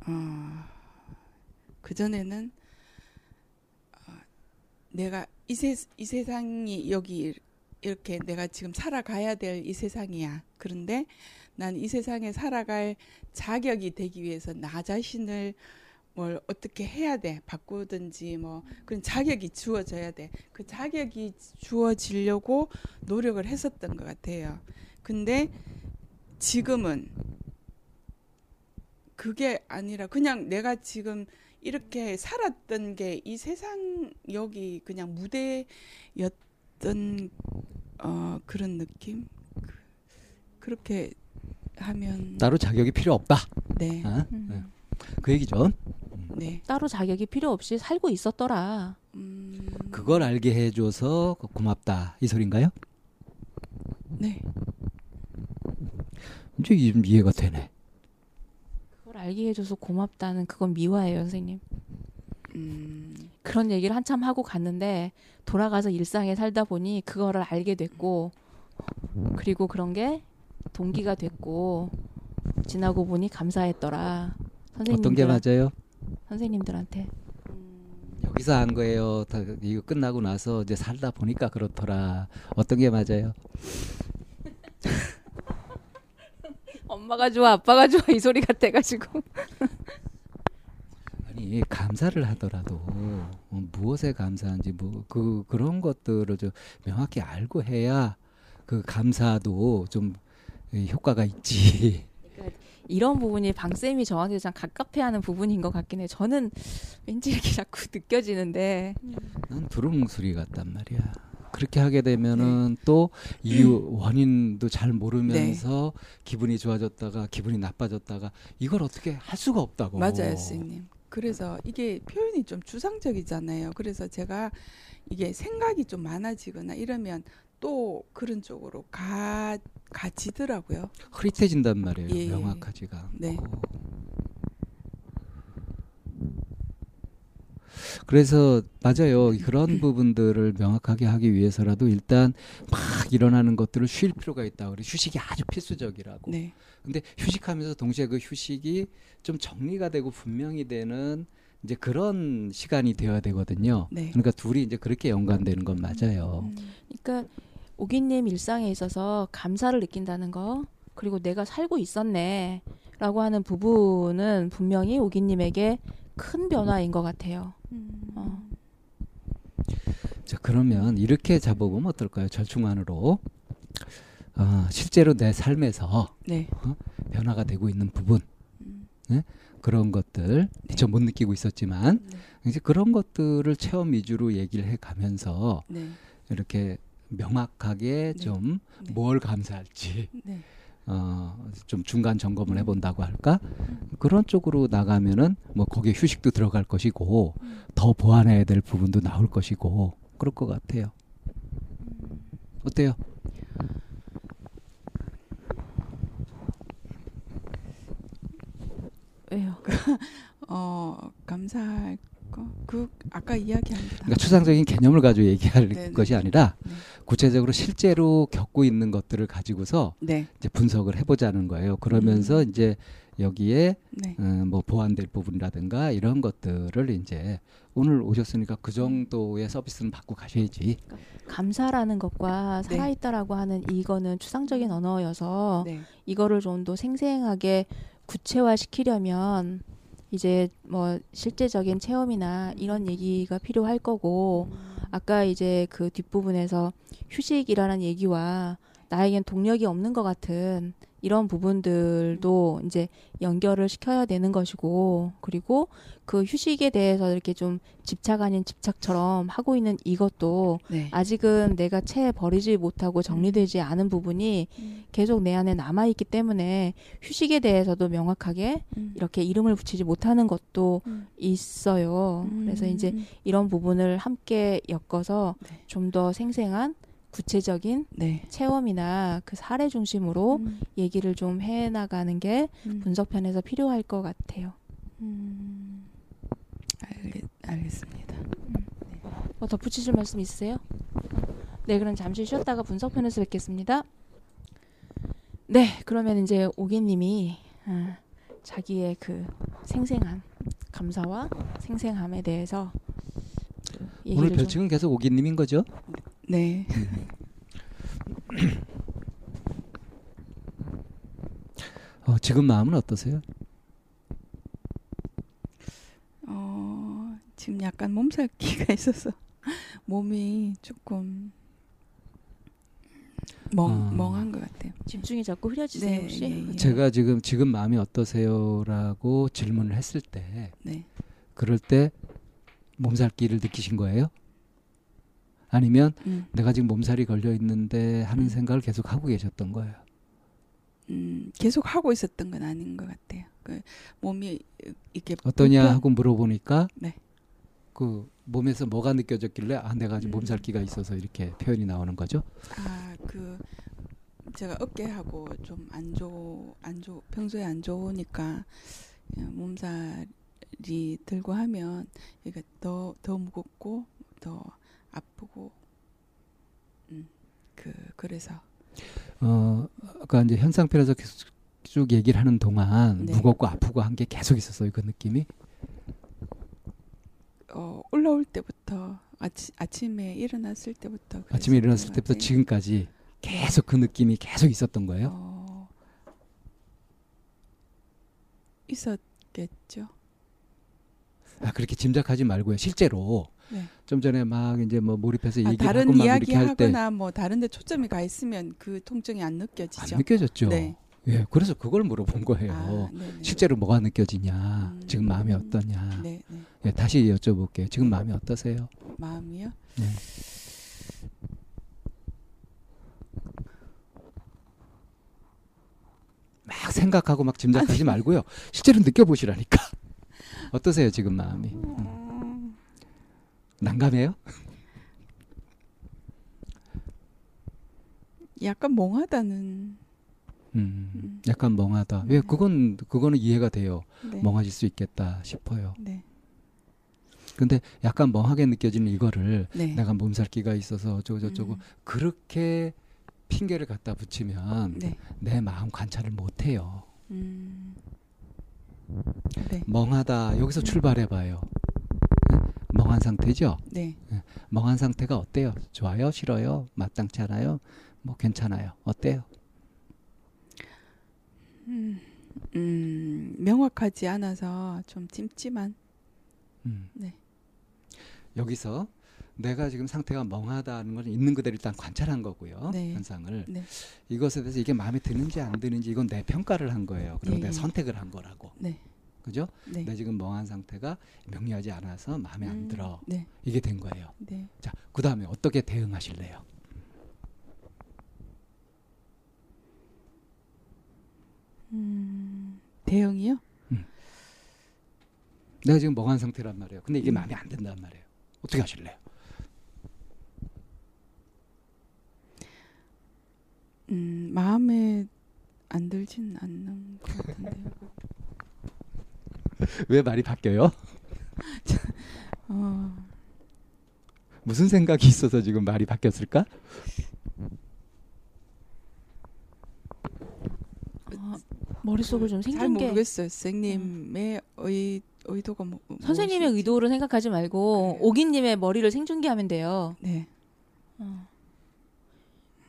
어, 그 전에는 어, 내가 이, 세, 이 세상이 여기 이렇게 내가 지금 살아가야 될 이 세상이야. 그런데 난 이 세상에 살아갈 자격이 되기 위해서 나 자신을 뭘 어떻게 해야 돼 바꾸든지 뭐 그런 자격이 주어져야 돼 그 자격이 주어지려고 노력을 했었던 것 같아요 근데 지금은 그게 아니라 그냥 내가 지금 이렇게 살았던 게 이 세상 여기 그냥 무대였던 어 그런 느낌 그, 그렇게 하면 따로 자격이 필요 없다. 네, 어? 음. 네. 그 얘기죠. 네, 따로 자격이 필요 없이 살고 있었더라. 음, 그걸 알게 해줘서 고맙다 이 소린가요? 네, 이제 이- 이해가 되네. 그걸 알게 해줘서 고맙다는 그건 미화예요, 선생님. 음, 그런 얘기를 한참 하고 갔는데 돌아가서 일상에 살다 보니 그거를 알게 됐고 그리고 그런 게 동기가 됐고 지나고 보니 감사했더라. 어떤 게 선생님들 맞아요? 선생님들한테 여기서 한 거예요. 다 이거 끝나고 나서 이제 살다 보니까 그렇더라. 어떤 게 맞아요? 엄마가 좋아 아빠가 좋아 이 소리 같아가지고 아니 감사를 하더라도 어, 무엇에 감사한지 뭐 그 그런 것들을 좀 명확히 알고 해야 그 감사도 좀 이, 효과가 있지. 이런 부분이 방쌤이 저한테 좀 가깝해하는 부분인 것 같긴 해요. 저는 왠지 이렇게 자꾸 느껴지는데 난 두루뭉술이 같단 말이야. 그렇게 하게 되면은 또 이유 원인도 잘 모르면서 기분이 좋아졌다가 기분이 나빠졌다가 이걸 어떻게 할 수가 없다고. 맞아요, 선생님. 그래서 이게 표현이 좀 주상적이잖아요. 그래서 제가 이게 생각이 좀 많아지거나 이러면 또 그런 쪽으로 가 가지더라고요. 흐릿해진단 말이에요. 예, 예. 명확하지가 않고. 네. 그래서 맞아요. 그런 부분들을 명확하게 하기 위해서라도 일단 막 일어나는 것들을 쉴 필요가 있다. 그래 휴식이 아주 필수적이라고. 네. 근데 휴식하면서 동시에 그 휴식이 좀 정리가 되고 분명히 되는 이제 그런 시간이 되어야 되거든요. 네. 그러니까 둘이 이제 그렇게 연관되는 건 맞아요. 음, 그러니까 오기님 일상에 있어서 감사를 느낀다는 거 그리고 내가 살고 있었네 라고 하는 부분은 분명히 오기님에게 큰 변화인 것 같아요. 어. 자 그러면 이렇게 잡아보면 어떨까요? 절충안으로 어, 실제로 내 삶에서 네. 변화가 되고 있는 부분 음, 그런 것들 네. 저못 느끼고 있었지만 네. 이제 그런 것들을 체험 위주로 얘기를 해 가면서 네. 이렇게 명확하게 네. 좀 네. 뭘 감사할지 네. 어, 좀 중간 점검을 해본다고 할까 그런 쪽으로 나가면은 뭐 거기에 휴식도 들어갈 것이고 더 보완해야 될 부분도 나올 것이고 그럴 것 같아요. 어때요? 왜요? 어, 감사할 거. 그 아까 이야기한 게 다. 그러니까 추상적인 개념을 가지고 얘기할 네, 네, 것이 네. 아니라 네. 구체적으로 실제로 겪고 있는 것들을 가지고서 네. 이제 분석을 해보자는 거예요. 그러면서 음. 이제 여기에 네. 음, 뭐 보완될 부분이라든가 이런 것들을 이제 오늘 오셨으니까 그 정도의 서비스는 받고 가셔야지. 감사라는 것과 네. 살아있다라고 하는 이거는 추상적인 언어여서 네. 이거를 좀 더 생생하게 구체화시키려면 이제 뭐 실제적인 체험이나 이런 얘기가 필요할 거고 아까 이제 그 뒷부분에서 휴식이라는 얘기와 나에겐 동력이 없는 것 같은 이런 부분들도 이제 연결을 시켜야 되는 것이고 그리고 그 휴식에 대해서 이렇게 좀 집착 아닌 집착처럼 하고 있는 이것도 네. 아직은 내가 채 버리지 못하고 정리되지 않은 부분이 계속 내 안에 남아 있기 때문에 휴식에 대해서도 명확하게 음. 이렇게 이름을 붙이지 못하는 것도 음. 있어요. 그래서 이제 음. 이런 부분을 함께 엮어서 네. 좀더 생생한 구체적인 네. 체험이나 그 사례 중심으로 음. 얘기를 좀 해 나가는 게 음. 분석편에서 필요할 것 같아요. 음. 알겠, 알겠습니다. 뭐 덧붙이실 말씀 있으세요? 네, 그럼 잠시 쉬었다가 분석편에서 뵙겠습니다. 네, 그러면 이제 오기님이 아, 자기의 그 생생한 감사와 생생함에 대해서 그 오늘 별칭은 계속 오기님인 거죠? 네. 어, 지금 마음은 어떠세요? 어, 지금 약간 몸살기가 있어서 몸이 조금 멍 아. 멍한 것 같아요. 집중이 자꾸 흐려지세요 네, 혹시? 예, 예. 제가 지금 지금 마음이 어떠세요라고 질문을 했을 때 네. 그럴 때 몸살기를 느끼신 거예요? 아니면 음, 내가 지금 몸살이 걸려 있는데 하는 음. 생각을 계속 하고 계셨던 거예요. 음, 계속 하고 있었던 건 아닌 것 같아요. 그 몸이 이렇게 어떠냐 불편- 하고 물어보니까 네. 그 몸에서 뭐가 느껴졌길래 아 내가 지금 음. 몸살기가 있어서 이렇게 표현이 나오는 거죠. 아, 그 제가 어깨하고 좀 안 좋, 안 좋, 평소에 안 좋으니까 예, 몸살이 들고 하면 이게 더, 더 무겁고 더 아프고, 음, 그 그래서 어 아까 이제 현상편에서 계속 쭉 얘기를 하는 동안 네. 무겁고 아프고 한 게 계속 있었어요. 그 느낌이. 어, 올라올 때부터 아치, 아침에 일어났을 때부터 아침에 일어났을 것 때부터 같아요. 지금까지 계속 그 느낌이 계속 있었던 거예요. 어, 있었겠죠. 아 그렇게 짐작하지 말고요. 실제로 네. 좀 전에 막 이제 뭐 몰입해서 아, 얘기를 다른 이야기 이렇게 할때안 하거나 뭐 다른데 초점이 가 있으면 그 통증이 안 느껴지죠. 느껴졌죠. 네. 예, 그래서 그걸 물어본 거예요. 아, 네네. 실제로 뭐가 느껴지냐, 음. 지금 마음이 어떠냐. 네, 네. 예, 다시 여쭤볼게요. 지금 마음이 어떠세요? 마음이요? 네. 막 생각하고 막 짐작하지 말고요. 실제로 느껴보시라니까. 어떠세요 지금 마음이? 음. 음, 난감해요? 약간 멍하다는. 음, 음. 약간 멍하다. 예, 네. 그건 그거는 이해가 돼요. 네. 멍하실 수 있겠다 싶어요. 네. 근데 약간 멍하게 느껴지는 이거를 네. 내가 몸살기가 있어서 어쩌고 저쩌고 음, 그렇게 핑계를 갖다 붙이면 네. 내 마음 관찰을 못 해요. 음. 네. 멍하다 여기서 출발해 봐요. 멍한 상태죠? 네. 멍한 상태가 어때요? 좋아요? 싫어요? 마땅치 않아요? 뭐 괜찮아요? 어때요? 음, 음, 명확하지 않아서 좀 찜찜한. 음. 네. 여기서 내가 지금 상태가 멍하다는 건 있는 그대로 일단 관찰한 거고요. 네. 현상을. 네. 이것에 대해서 이게 마음에 드는지 안 드는지 이건 내 평가를 한 거예요. 그리고 예, 내가 예. 선택을 한 거라고. 네. 그죠? 네. 내 지금 멍한 상태가 명료하지 않아서 마음에 안 음, 들어. 네. 이게 된 거예요. 네. 자, 그 다음에 어떻게 대응하실래요? 음, 대형이요? 내가 지금 멍한 상태란 말이에요. 근데 이게 음. 마음에 안 든단 말이에요. 어떻게 하실래요? 음, 마음에 안 들진 않는 것 같은데요. 왜 말이 바뀌어요? 어, 무슨 생각이 있어서 지금 말이 바뀌었을까? 어, 머릿속을 좀잘 생긴 게 모르겠어요. 선생님의 의, 의도가 뭐, 선생님의 무엇일지. 의도를 생각하지 말고 그래요. 오기님의 머리를 생중계하면 돼요. 네. 어.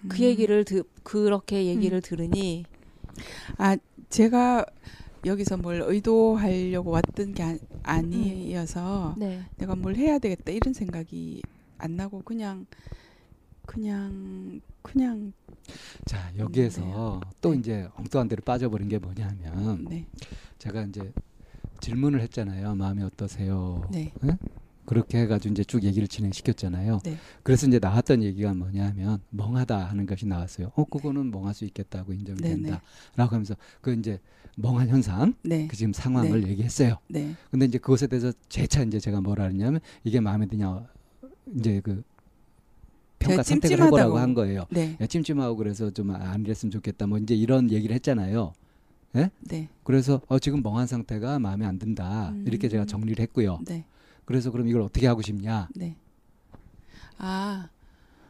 그 음. 얘기를 드, 그렇게 얘기를 들으니 아 제가 여기서 뭘 의도하려고 왔던 게 아, 아니어서 네. 내가 뭘 해야 되겠다 이런 생각이 안 나고 그냥 그냥 그냥 자, 여기에서 또 이제 엉뚱한 데로 빠져버린 게 뭐냐면 네 제가 이제 질문을 했잖아요. 마음이 어떠세요? 네. 그렇게 해가지고 이제 쭉 얘기를 진행시켰잖아요. 네. 그래서 이제 나왔던 얘기가 뭐냐면 멍하다 하는 것이 나왔어요. 어, 그거는 멍할 수 있겠다고 인정이 네, 된다라고 하면서 그 이제 멍한 현상, 네. 그 지금 상황을 네. 얘기했어요. 네. 근데 이제 그것에 대해서 재차 이제 제가 뭐라 그랬냐면 이게 마음에 드냐 이제 그 평가 선택을. 해보라고 한 거예요. 네. 야, 찜찜하고 그래서 좀 안 이랬으면 좋겠다. 뭐 이제 이런 얘기를 했잖아요. 네. 그래서 어, 지금 멍한 상태가 마음에 안 든다. 음. 이렇게 제가 정리를 했고요. 네. 그래서 그럼 이걸 어떻게 하고 싶냐? 네. 아,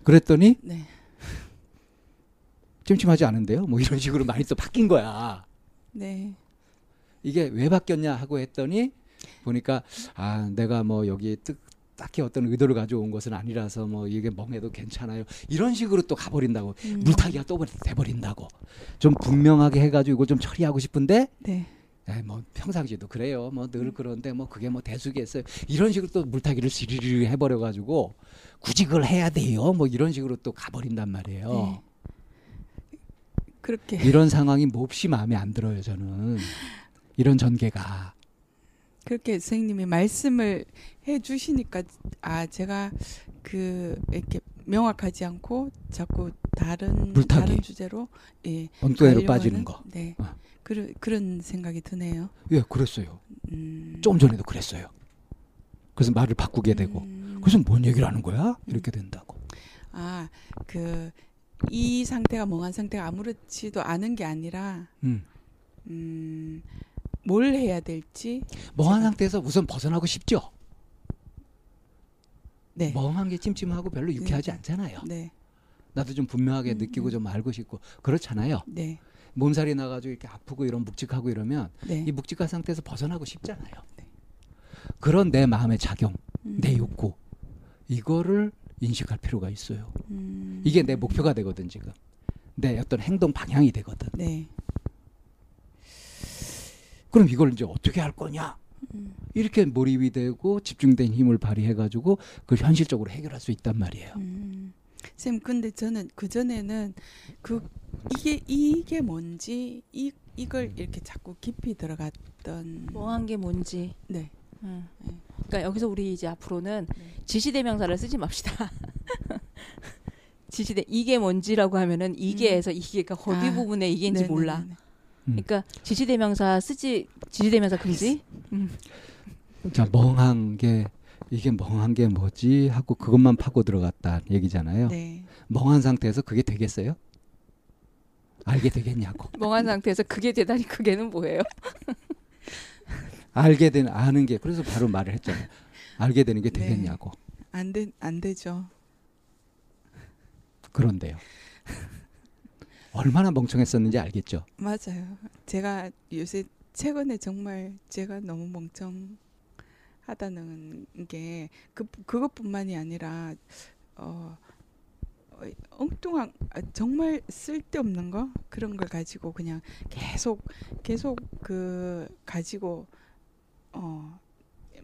그랬더니 네. 찜찜하지 않은데요. 뭐 이런 식으로 많이 또 바뀐 거야. 네. 이게 왜 바뀌었냐 하고 했더니 보니까 아 내가 뭐 여기 뜻 딱히 어떤 의도를 가져온 것은 아니라서 뭐 이게 멍해도 괜찮아요. 이런 식으로 또 가버린다고 음. 물타기가 또 돼버린다고 좀 분명하게 해가지고 이걸 좀 처리하고 싶은데 네. 에이, 뭐 평상시에도 그래요. 뭐 늘 그런데 뭐 그게 뭐 대수겠어요. 이런 식으로 또 물타기를 시리리 해버려가지고 굳이 그걸 해야 돼요. 뭐 이런 식으로 또 가버린단 말이에요. 네. 그렇게 이런 상황이 몹시 마음에 안 들어요. 저는 이런 전개가 그렇게 선생님이 말씀을 해 주시니까 아 제가 그 이렇게 명확하지 않고 자꾸 다른 물타기. 다른 주제로 예 가려고 빠지는 거. 네 어. 그런 그런 생각이 드네요. 예, 그랬어요. 음. 조금 전에도 그랬어요. 그래서 말을 바꾸게 되고. 음. 그래서 뭔 얘기를 하는 거야? 이렇게 된다고. 아, 그, 이 상태가 멍한 상태가 아무렇지도 않은 게 아니라, 음. 음, 뭘 해야 될지, 멍한 제가- 상태에서 우선 벗어나고 싶죠. 네. 멍한 게 찜찜하고 별로 유쾌하지 네. 않잖아요. 네, 나도 좀 분명하게 음, 느끼고 음. 좀 알고 싶고 그렇잖아요. 네, 몸살이 나가지고 이렇게 아프고 이런 묵직하고 이러면 네. 이 묵직한 상태에서 벗어나고 싶잖아요. 네. 그런 내 마음의 작용, 음, 내 욕구 이거를 인식할 필요가 있어요. 음, 이게 내 목표가 되거든 지금. 내 어떤 행동 방향이 되거든. 네. 그럼 이걸 이제 어떻게 할 거냐? 음, 이렇게 몰입이 되고 집중된 힘을 발휘해 가지고 그걸 현실적으로 해결할 수 있단 말이에요. 음. 쌤, 근데 저는 그전에는 그, 이게, 이게 뭔지, 이, 이걸 이렇게 자꾸 깊이 들어갔던. 멍한 게 뭔지. 네. 음. 네. 그러니까 여기서 우리 이제 앞으로는 네. 지시대명사를 쓰지 맙시다. 지시대 이게 뭔지라고 하면은 이게에서 이게가 어디 아, 부분에 이게인지 네네네네. 몰라. 음. 그러니까 지시대명사 쓰지 지시대명사 금지. 자 멍한 게 이게 멍한 게 뭐지 하고 그것만 파고 들어갔다 얘기잖아요. 네. 멍한 상태에서 그게 되겠어요? 알게 되겠냐고. 멍한 상태에서 그게 되다니 그게는 뭐예요? 알게 되는 아는 게 그래서 바로 말을 했잖아요. 알게 되는 게 네. 되겠냐고. 안 되, 안 되죠. 그런데요. 얼마나 멍청했었는지 알겠죠. 맞아요. 제가 요새 최근에 정말 제가 너무 멍청하다는 게 그 그것뿐만이 아니라 어, 어, 엉뚱한 아, 정말 쓸데없는 거 그런 걸 가지고 그냥 계속 계속 그 가지고 어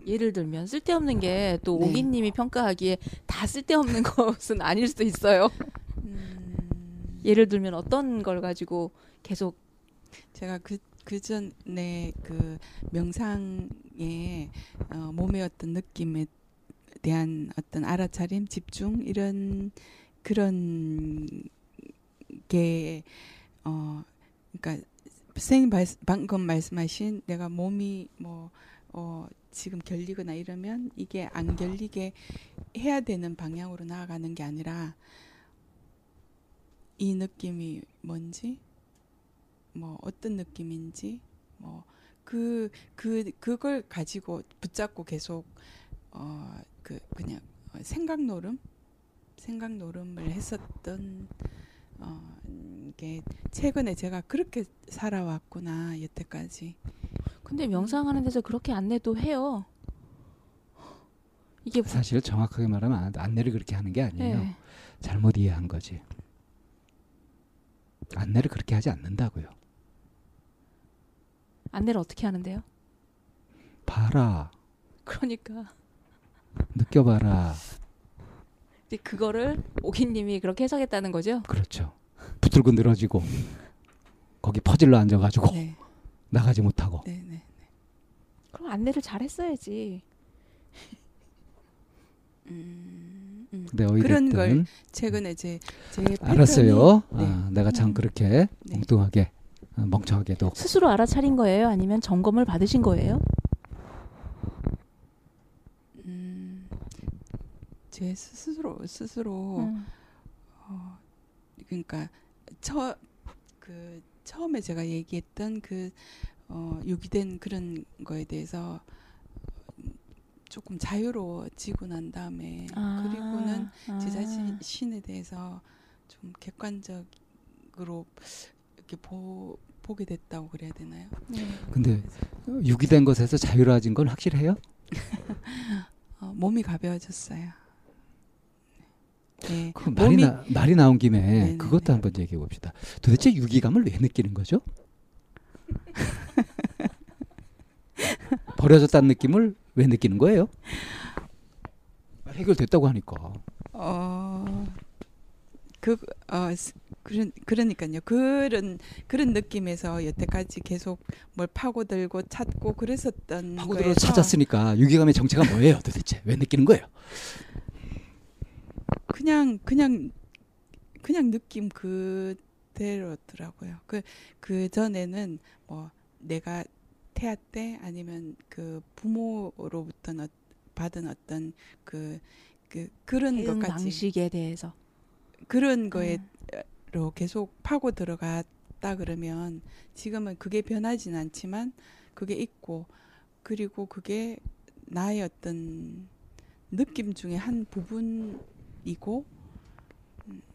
예를 들면 쓸데없는 게또 네. 오기님이 평가하기에 다 쓸데없는 것은 아닐 수도 있어요. 음, 예를 들면 어떤 걸 가지고 계속 제가 그, 그 전에 그 명상에 어, 몸의 어떤 느낌에 대한 어떤 알아차림, 집중 이런 그런 게 어, 그러니까 선생님 말, 방금 말씀하신 내가 몸이 뭐 어, 지금 결리거나 이러면 이게 안 결리게 해야 되는 방향으로 나아가는 게 아니라 이 느낌이 뭔지 뭐 어떤 느낌인지 뭐 그 그 그 걸 가지고 붙잡고 계속 어 그 그냥 어, 생각 노름 생각 노름을 했었던 어 게 최근에 제가 그렇게 살아왔구나 여태까지 근데 명상하는 데서 그렇게 안내도 해요. 이게 뭐- 사실 정확하게 말하면 안- 안내를 그렇게 하는 게 아니에요. 네. 잘못 이해한 거지. 안내를 그렇게 하지 않는다고요. 안내를 어떻게 하는데요? 봐라, 그러니까 느껴봐라. 이제 그거를 오기님이 그렇게 해석했다는 거죠. 그렇죠. 붙들고 늘어지고 거기 퍼질러 앉아가지고 네, 나가지 못하고. 네, 네. 그럼 안내를 잘 했어야지. 음, 음. 근데 어이 그런 걸 최근에 제, 제 패턴이 알았어요. 네. 아, 내가 참 음. 그렇게 네. 엉뚱하게 어, 멍청하게도 스스로 알아차린 거예요? 아니면 점검을 받으신 거예요? 음, 제 스스로 스스로 음. 어, 그러니까 처그 처음에 제가 얘기했던 그 어, 유기된 그런 거에 대해서 조금 자유로워지고 난 다음에 아, 그리고는 제 아. 자신에 대해서 좀 객관적으로 이렇게 보, 보게 됐다고 그래야 되나요? 네. 근데 유기된 것에서 자유로워진 건 확실해요? 어, 몸이 가벼워졌어요. 네. 그 말이, 몸이- 나, 말이 나온 김에 네네네. 그것도 한번 얘기해 봅시다. 도대체 유기감을 왜 느끼는 거죠? 버려졌다는 느낌을 왜 느끼는 거예요? 해결됐다고 하니까. 어, 그, 어, 스- 그런 그러니까요. 그런 그런 느낌에서 여태까지 계속 뭘 파고들고 찾고 그랬었던 파고들어 찾았으니까 유기감의 정체가 뭐예요, 도대체? 왜 느끼는 거예요? 그냥 그냥 그냥 느낌 그대로더라고요. 그 그 전에는 뭐 내가 태아 때 아니면 그 부모로부터 어, 받은 어떤 그, 그 그런 것까지 방식에 대해서 그런 거에로 음. 계속 파고 들어갔다 그러면 지금은 그게 변하진 않지만 그게 있고 그리고 그게 나의 어떤 느낌 중에 한 부분 이고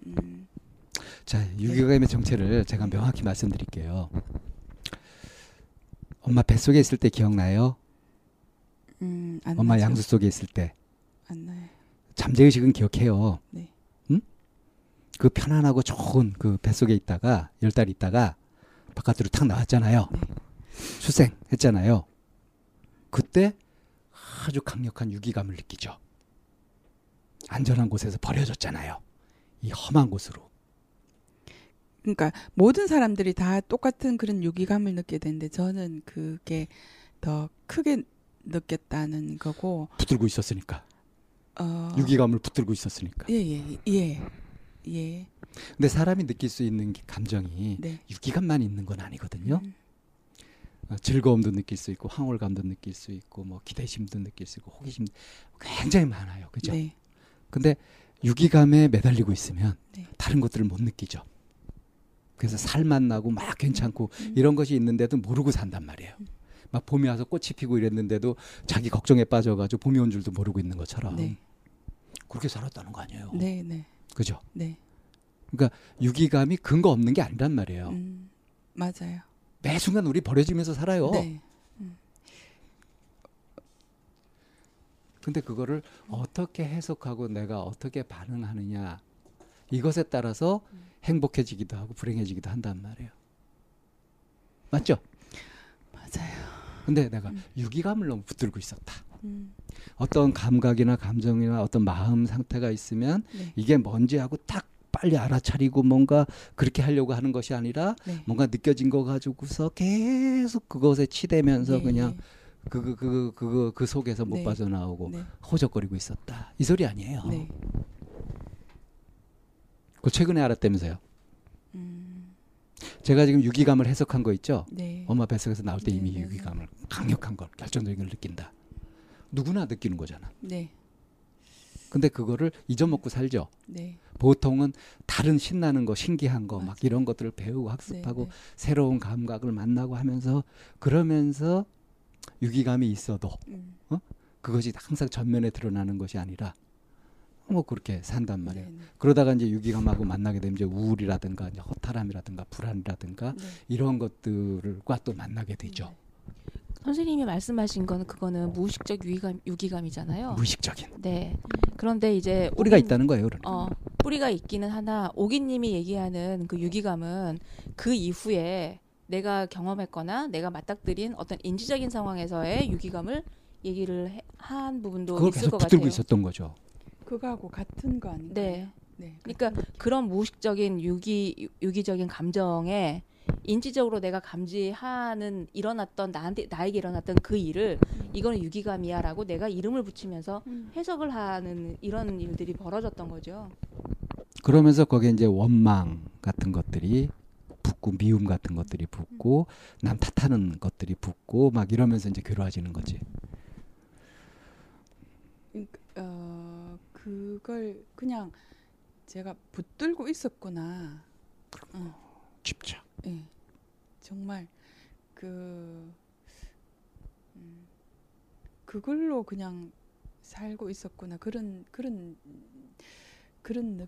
음, 자, 유기감의 정체를 제가 명확히 말씀드릴게요. 엄마 뱃속에 있을 때 기억나요? 음, 안 엄마 나죠. 양수 속에 있을 때 안 나요. 잠재의식은 기억해요. 네. 응? 그 편안하고 좋은 그 뱃속에 있다가 열 달 있다가 바깥으로 탁 나왔잖아요. 네. 출생했잖아요. 그때 아주 강력한 유기감을 느끼죠. 안전한 곳에서 버려졌잖아요. 이 험한 곳으로. 그러니까 모든 사람들이 다 똑같은 그런 유기감을 느끼게 되는데 저는 그게 더 크게 느꼈다는 거고 붙들고 있었으니까. 어, 유기감을 붙들고 있었으니까. 예예예 예, 예, 근데 사람이 느낄 수 있는 게- 감정이 네. 유기감만 있는 건 아니거든요. 음, 어, 즐거움도 느낄 수 있고 황홀감도 느낄 수 있고 뭐 기대심도 느낄 수 있고 호기심 굉장히 많아요. 그죠? 네. 근데 유기감에 매달리고 있으면 네. 다른 것들을 못 느끼죠. 그래서 살만 나고 막 괜찮고 음. 이런 것이 있는데도 모르고 산단 말이에요. 막 봄이 와서 꽃이 피고 이랬는데도 자기 걱정에 빠져가지고 봄이 온 줄도 모르고 있는 것처럼 네. 그렇게 살았다는 거 아니에요. 네, 네, 그죠? 네. 유기감이 근거 없는 게 아니란 말이에요. 음, 맞아요. 매 순간 우리 버려지면서 살아요. 네. 근데 그거를 어떻게 해석하고 내가 어떻게 반응하느냐 이것에 따라서 행복해지기도 하고 불행해지기도 한단 말이에요. 맞죠? 맞아요. 근데 내가 음. 유기감을 너무 붙들고 있었다. 음, 어떤 감각이나 감정이나 어떤 마음 상태가 있으면 네. 이게 뭔지 하고 딱 빨리 알아차리고 뭔가 그렇게 하려고 하는 것이 아니라 네. 뭔가 느껴진 거 가지고서 계속 그것에 치대면서 네, 그냥 그그 그그그 속에서 못 네. 빠져나오고 네. 호적거리고 있었다. 이 소리 아니에요. 네. 그 최근에 알았다면서요. 음, 제가 지금 유기감을 해석한 거 있죠. 네. 엄마 뱃속에서 나올 때 네, 이미 네, 네. 유기감을 강력한 걸 결정적인 걸 느낀다. 누구나 느끼는 거잖아. 네. 근데 그거를 잊어먹고 살죠. 네. 보통은 다른 신나는 거, 신기한 거, 막 맞아요. 이런 것들을 배우고 학습하고 네, 새로운 감각을 만나고 하면서 그러면서 유기감이 있어도 네. 음, 그것이 항상 전면에 드러나는 것이 아니라 뭐 그렇게 산단 말이에요. 네, 네. 그러다가 이제 유기감하고 만나게 되면 이제 우울이라든가 이제 허탈함이라든가 불안이라든가 네. 이런 것들과 또 만나게 되죠. 네. 선생님이 말씀하신 거는 그거는 무의식적 유기감 유기감이잖아요. 무의식적인 네. 그런데 이제 뿌리가 오긴- 있다는 거예요. 그러니까. 어, 뿌리가 있기는 하나 오기님이 얘기하는 그 유기감은 그 이후에 내가 경험했거나 내가 맞닥뜨린 어떤 인지적인 상황에서의 유기감을 얘기를 해- 한 부분도 그걸 있을 계속 것 붙들고 같아요. 있었던 거죠. 그거하고 같은 거 아닌가요? 네. 네. 그러니까 그런 무의식적인 유기 유기적인 감정에 인지적으로 내가 감지하는 일어났던 나한테 나에게 일어났던 그 일을 이거는 유기감이야라고 내가 이름을 붙이면서 음. 해석을 하는 이런 일들이 벌어졌던 거죠. 그러면서 거기에 이제 원망 같은 것들이 붙고 미움 같은 것들이 붙고 남 탓하는 것들이 붙고 막 이러면서 이제 괴로워지는 거지. 어, 그걸 그냥 제가 붙들고 있었구나. 어, 쉽죠. 예. 정말 그 음, 그걸로 그냥 살고 있었구나. 그런 그런 그런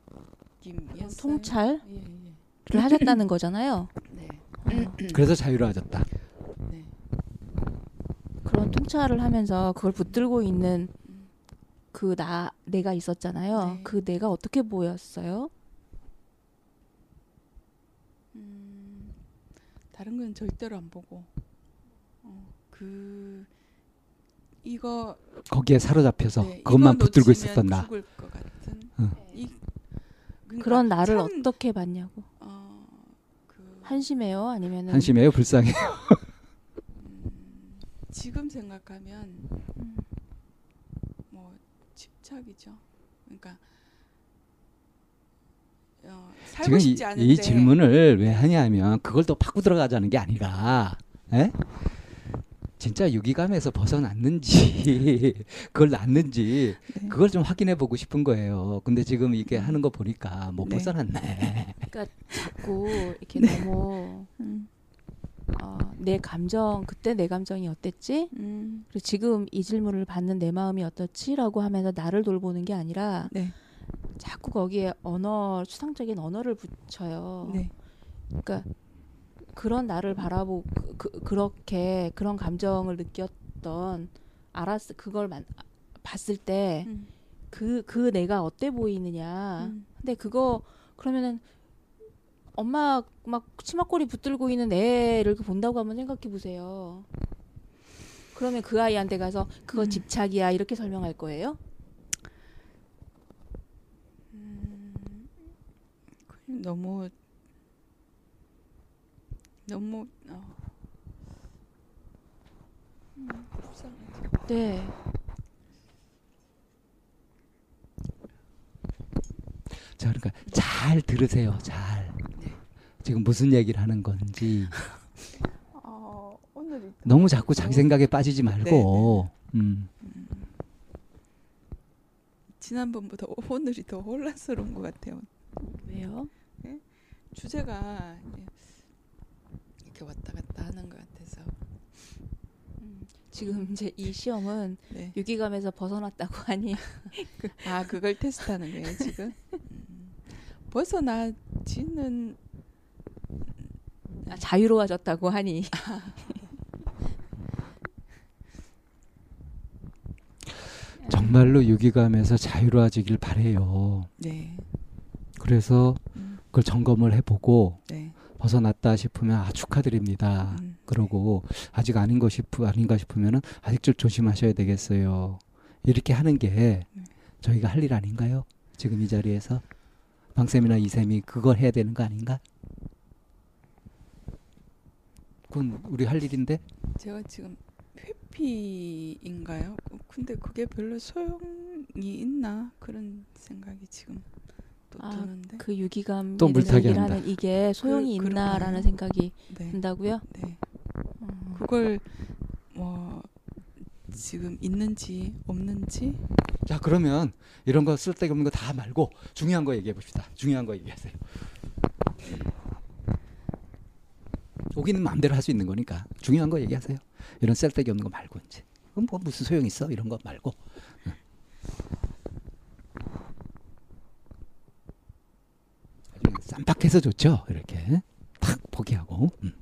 느낌이었어요. 통찰을 예, 예. 하셨다는 거잖아요. 네. 그래서 자유로워졌다. 네. 그런 통찰을 하면서 그걸 붙들고 있는 그 나 내가 있었잖아요. 네. 그 내가 어떻게 보였어요? 음, 다른 건 절대로 안 보고 어, 그 이거 거기에 사로잡혀서 네, 그것만 붙들고 있었던 나. 죽을 것 같은 응. 이 그러니까 그런 나를 참, 어떻게 봤냐고. 어, 한심해요? 아니면은 한심해요, 불쌍해요. 음, 지금 생각하면 음. 뭐 집착이죠. 그러니까 어, 살고 지금 이, 싶지 않은데 이 질문을 왜 하냐면 그걸 또 파고 들어가자는 게 아니라, 에? 진짜 유기감에서 벗어났는지 그걸 낳는지 네. 그걸 좀 확인해 보고 싶은 거예요. 근데 지금 이게 하는 거 보니까 못 네. 벗어났네. 그러니까 자꾸 이렇게 네. 너무 음, 어, 내 감정 그때 내 감정이 어땠지? 음, 그리고 지금 이 질문을 받는 내 마음이 어떻지라고 하면서 나를 돌보는 게 아니라 네, 자꾸 거기에 언어 추상적인 언어를 붙여요. 네, 그러니까 그런 나를 바라보고 그, 그, 그 렇게 그런 감정을 느꼈던 알았 그걸 만, 봤을 때 음, 그그 내가 어때 보이느냐. 음, 근데 그거 그러면은 엄마 막 치마꼬리 붙들고 있는 애를 본다고 한번 생각해 보세요. 그러면 그 아이한테 가서 그거 음. 집착이야 이렇게 설명할 거예요? 음, 너무 너무 어, 음. 네. 자, 그러니까 잘 들으세요. 잘. 네. 지금 무슨 얘기를 하는 건지 어, 오늘이 너무 자꾸 자기 생각에 빠지지 말고. 음. 지난번보다 오늘이 더 혼란스러운 것 같아요. 왜요? 주제가 이렇게 왔다 갔다 하는 것 같아서. 지금 이제 이 시험은 네. 유기감에서 벗어났다고 하니 아 그걸 테스트하는 거예요 지금. 음. 벗어나지는 아, 자유로워졌다고 하니 정말로 유기감에서 자유로워지길 바래요. 네. 그래서 음, 그걸 점검을 해보고 네. 벗어났다 싶으면 아 축하드립니다. 음, 그러고 아직 아닌 거 싶, 아닌가 싶으면은 아직 좀 조심하셔야 되겠어요. 이렇게 하는 게 네. 저희가 할 일 아닌가요? 지금 이 자리에서 방쌤이나 이쌤이 그걸 해야 되는 거 아닌가? 그건 우리 할 일인데 제가 지금 회피인가요? 어, 근데 그게 별로 소용이 있나 그런 생각이 지금 또 아, 드는데. 그 유기감에 또 물타기 얘기를 한다. 하는 이게 소용이 그- 있나라는? 생각이 네. 든다고요? 네. 음. 그걸 뭐 지금 있는지 없는지 자 그러면 이런 거 쓸데기 없는 거 다 말고 중요한 거 얘기해 봅시다. 중요한 거 얘기하세요. 오기는 마음대로 할 수 있는 거니까 중요한 거 얘기하세요. 이런 쓸데기 없는 거 말고 이제 그럼 뭐 무슨 소용 있어 이런 거 말고. 응. 아주 쌈박해서 좋죠. 이렇게 탁 포기하고. 음.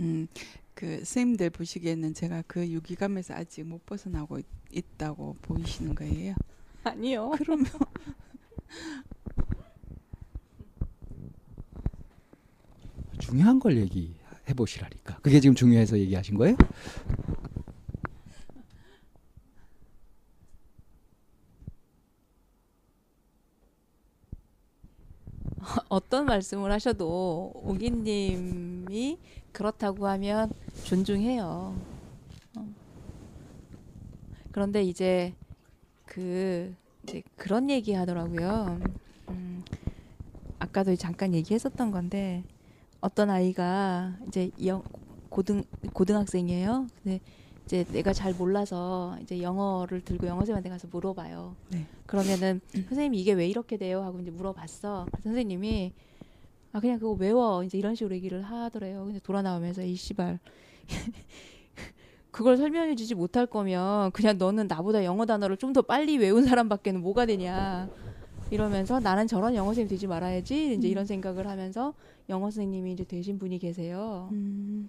음, 그 선생님들 보시기에는 제가 그 유기감에서 아직 못 벗어나고 있, 있다고 보이시는 거예요. 아니요. 그러면 중요한 걸 얘기해 보시라니까. 그게 지금 중요해서 얘기하신 거예요? 어떤 말씀을 하셔도 오기님이 그렇다고 하면 존중해요. 어. 그런데 이제 그 이제 그런 얘기 하더라고요. 음, 아까도 잠깐 얘기했었던 건데 어떤 아이가 이제 영, 고등 고등학생이에요. 근데 이제 내가 잘 몰라서 이제 영어를 들고 영어 선생님한테 가서 물어봐요. 네. 그러면은 선생님 이게 왜 이렇게 돼요? 하고 이제 물어봤어. 선생님이 아 그냥 그거 외워 이제 이런 식으로 얘기를 하더래요. 근데 돌아 나오면서 이 씨발 그걸 설명해 주지 못할 거면 그냥 너는 나보다 영어 단어를 좀 더 빨리 외운 사람밖에는 뭐가 되냐 이러면서 나는 저런 영어 선생님 되지 말아야지 이제 이런 생각을 하면서 영어 선생님이 이제 되신 분이 계세요. 음,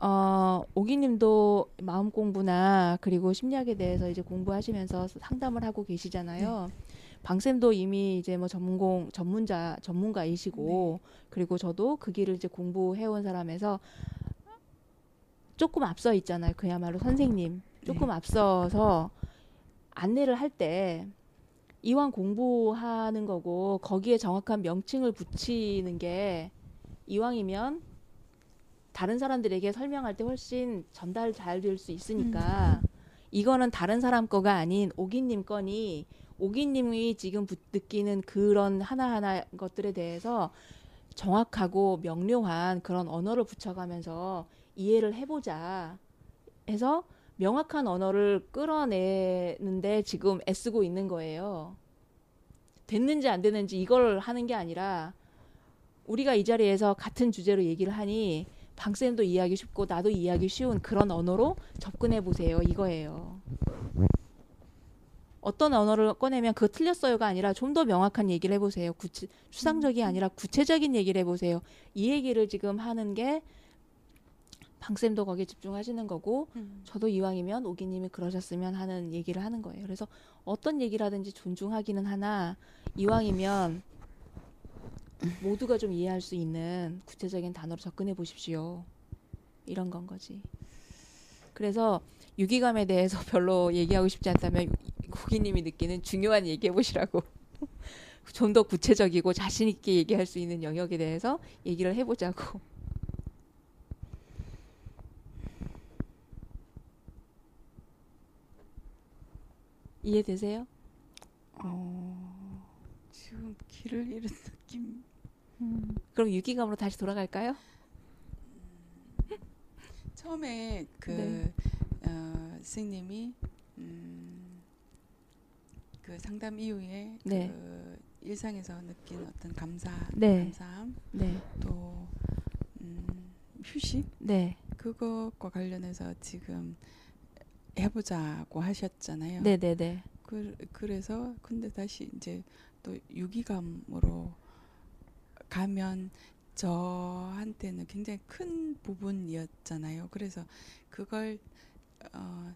어, 오기님도 마음 공부나 그리고 심리학에 대해서 이제 공부하시면서 상담을 하고 계시잖아요. 방쌤도 이미 이제 뭐 전문공 전문자 전문가이시고 그리고 저도 그 길을 이제 공부해온 사람에서 조금 앞서 있잖아요. 그야말로 선생님 조금 앞서서 안내를 할 때 이왕 공부하는 거고 거기에 정확한 명칭을 붙이는 게 이왕이면 다른 사람들에게 설명할 때 훨씬 전달 잘 될 수 있으니까 이거는 다른 사람 거가 아닌 오기님 거니 오기님이 지금 부- 느끼는 그런 하나하나 것들에 대해서 정확하고 명료한 그런 언어를 붙여가면서 이해를 해보자 해서 명확한 언어를 끌어내는데 지금 애쓰고 있는 거예요. 됐는지 안 됐는지 이걸 하는 게 아니라 우리가 이 자리에서 같은 주제로 얘기를 하니 방쌤도 이해하기 쉽고 나도 이해하기 쉬운 그런 언어로 접근해 보세요. 이거예요. 어떤 언어를 꺼내면 그거 틀렸어요가 아니라 좀 더 명확한 얘기를 해보세요. 구체, 추상적이 아니라 구체적인 얘기를 해보세요. 이 얘기를 지금 하는 게 방쌤도 거기에 집중하시는 거고 음. 저도 이왕이면 오기님이 그러셨으면 하는 얘기를 하는 거예요. 그래서 어떤 얘기를 하든지 존중하기는 하나 이왕이면 모두가 좀 이해할 수 있는 구체적인 단어로 접근해 보십시오. 이런 건 거지. 그래서 유기감에 대해서 별로 얘기하고 싶지 않다면 고기님이 느끼는 중요한 얘기해 보시라고. 좀 더 구체적이고 자신 있게 얘기할 수 있는 영역에 대해서 얘기를 해보자고. 이해되세요? 어, 길을 잃은 느낌. 그럼 유기감으로 다시 돌아갈까요? 처음에 그 네. 어, 선생님이 음, 그 상담 이후에 네. 그 일상에서 느낀 어떤 감사, 네. 감사함, 네, 또 음, 휴식 네, 그것과 관련해서 지금 해보자고 하셨잖아요. 네, 네, 네. 그, 그래서 근데 다시 이제 또 유기감으로 가면 저한테는 굉장히 큰 부분이었잖아요. 그래서 그걸 어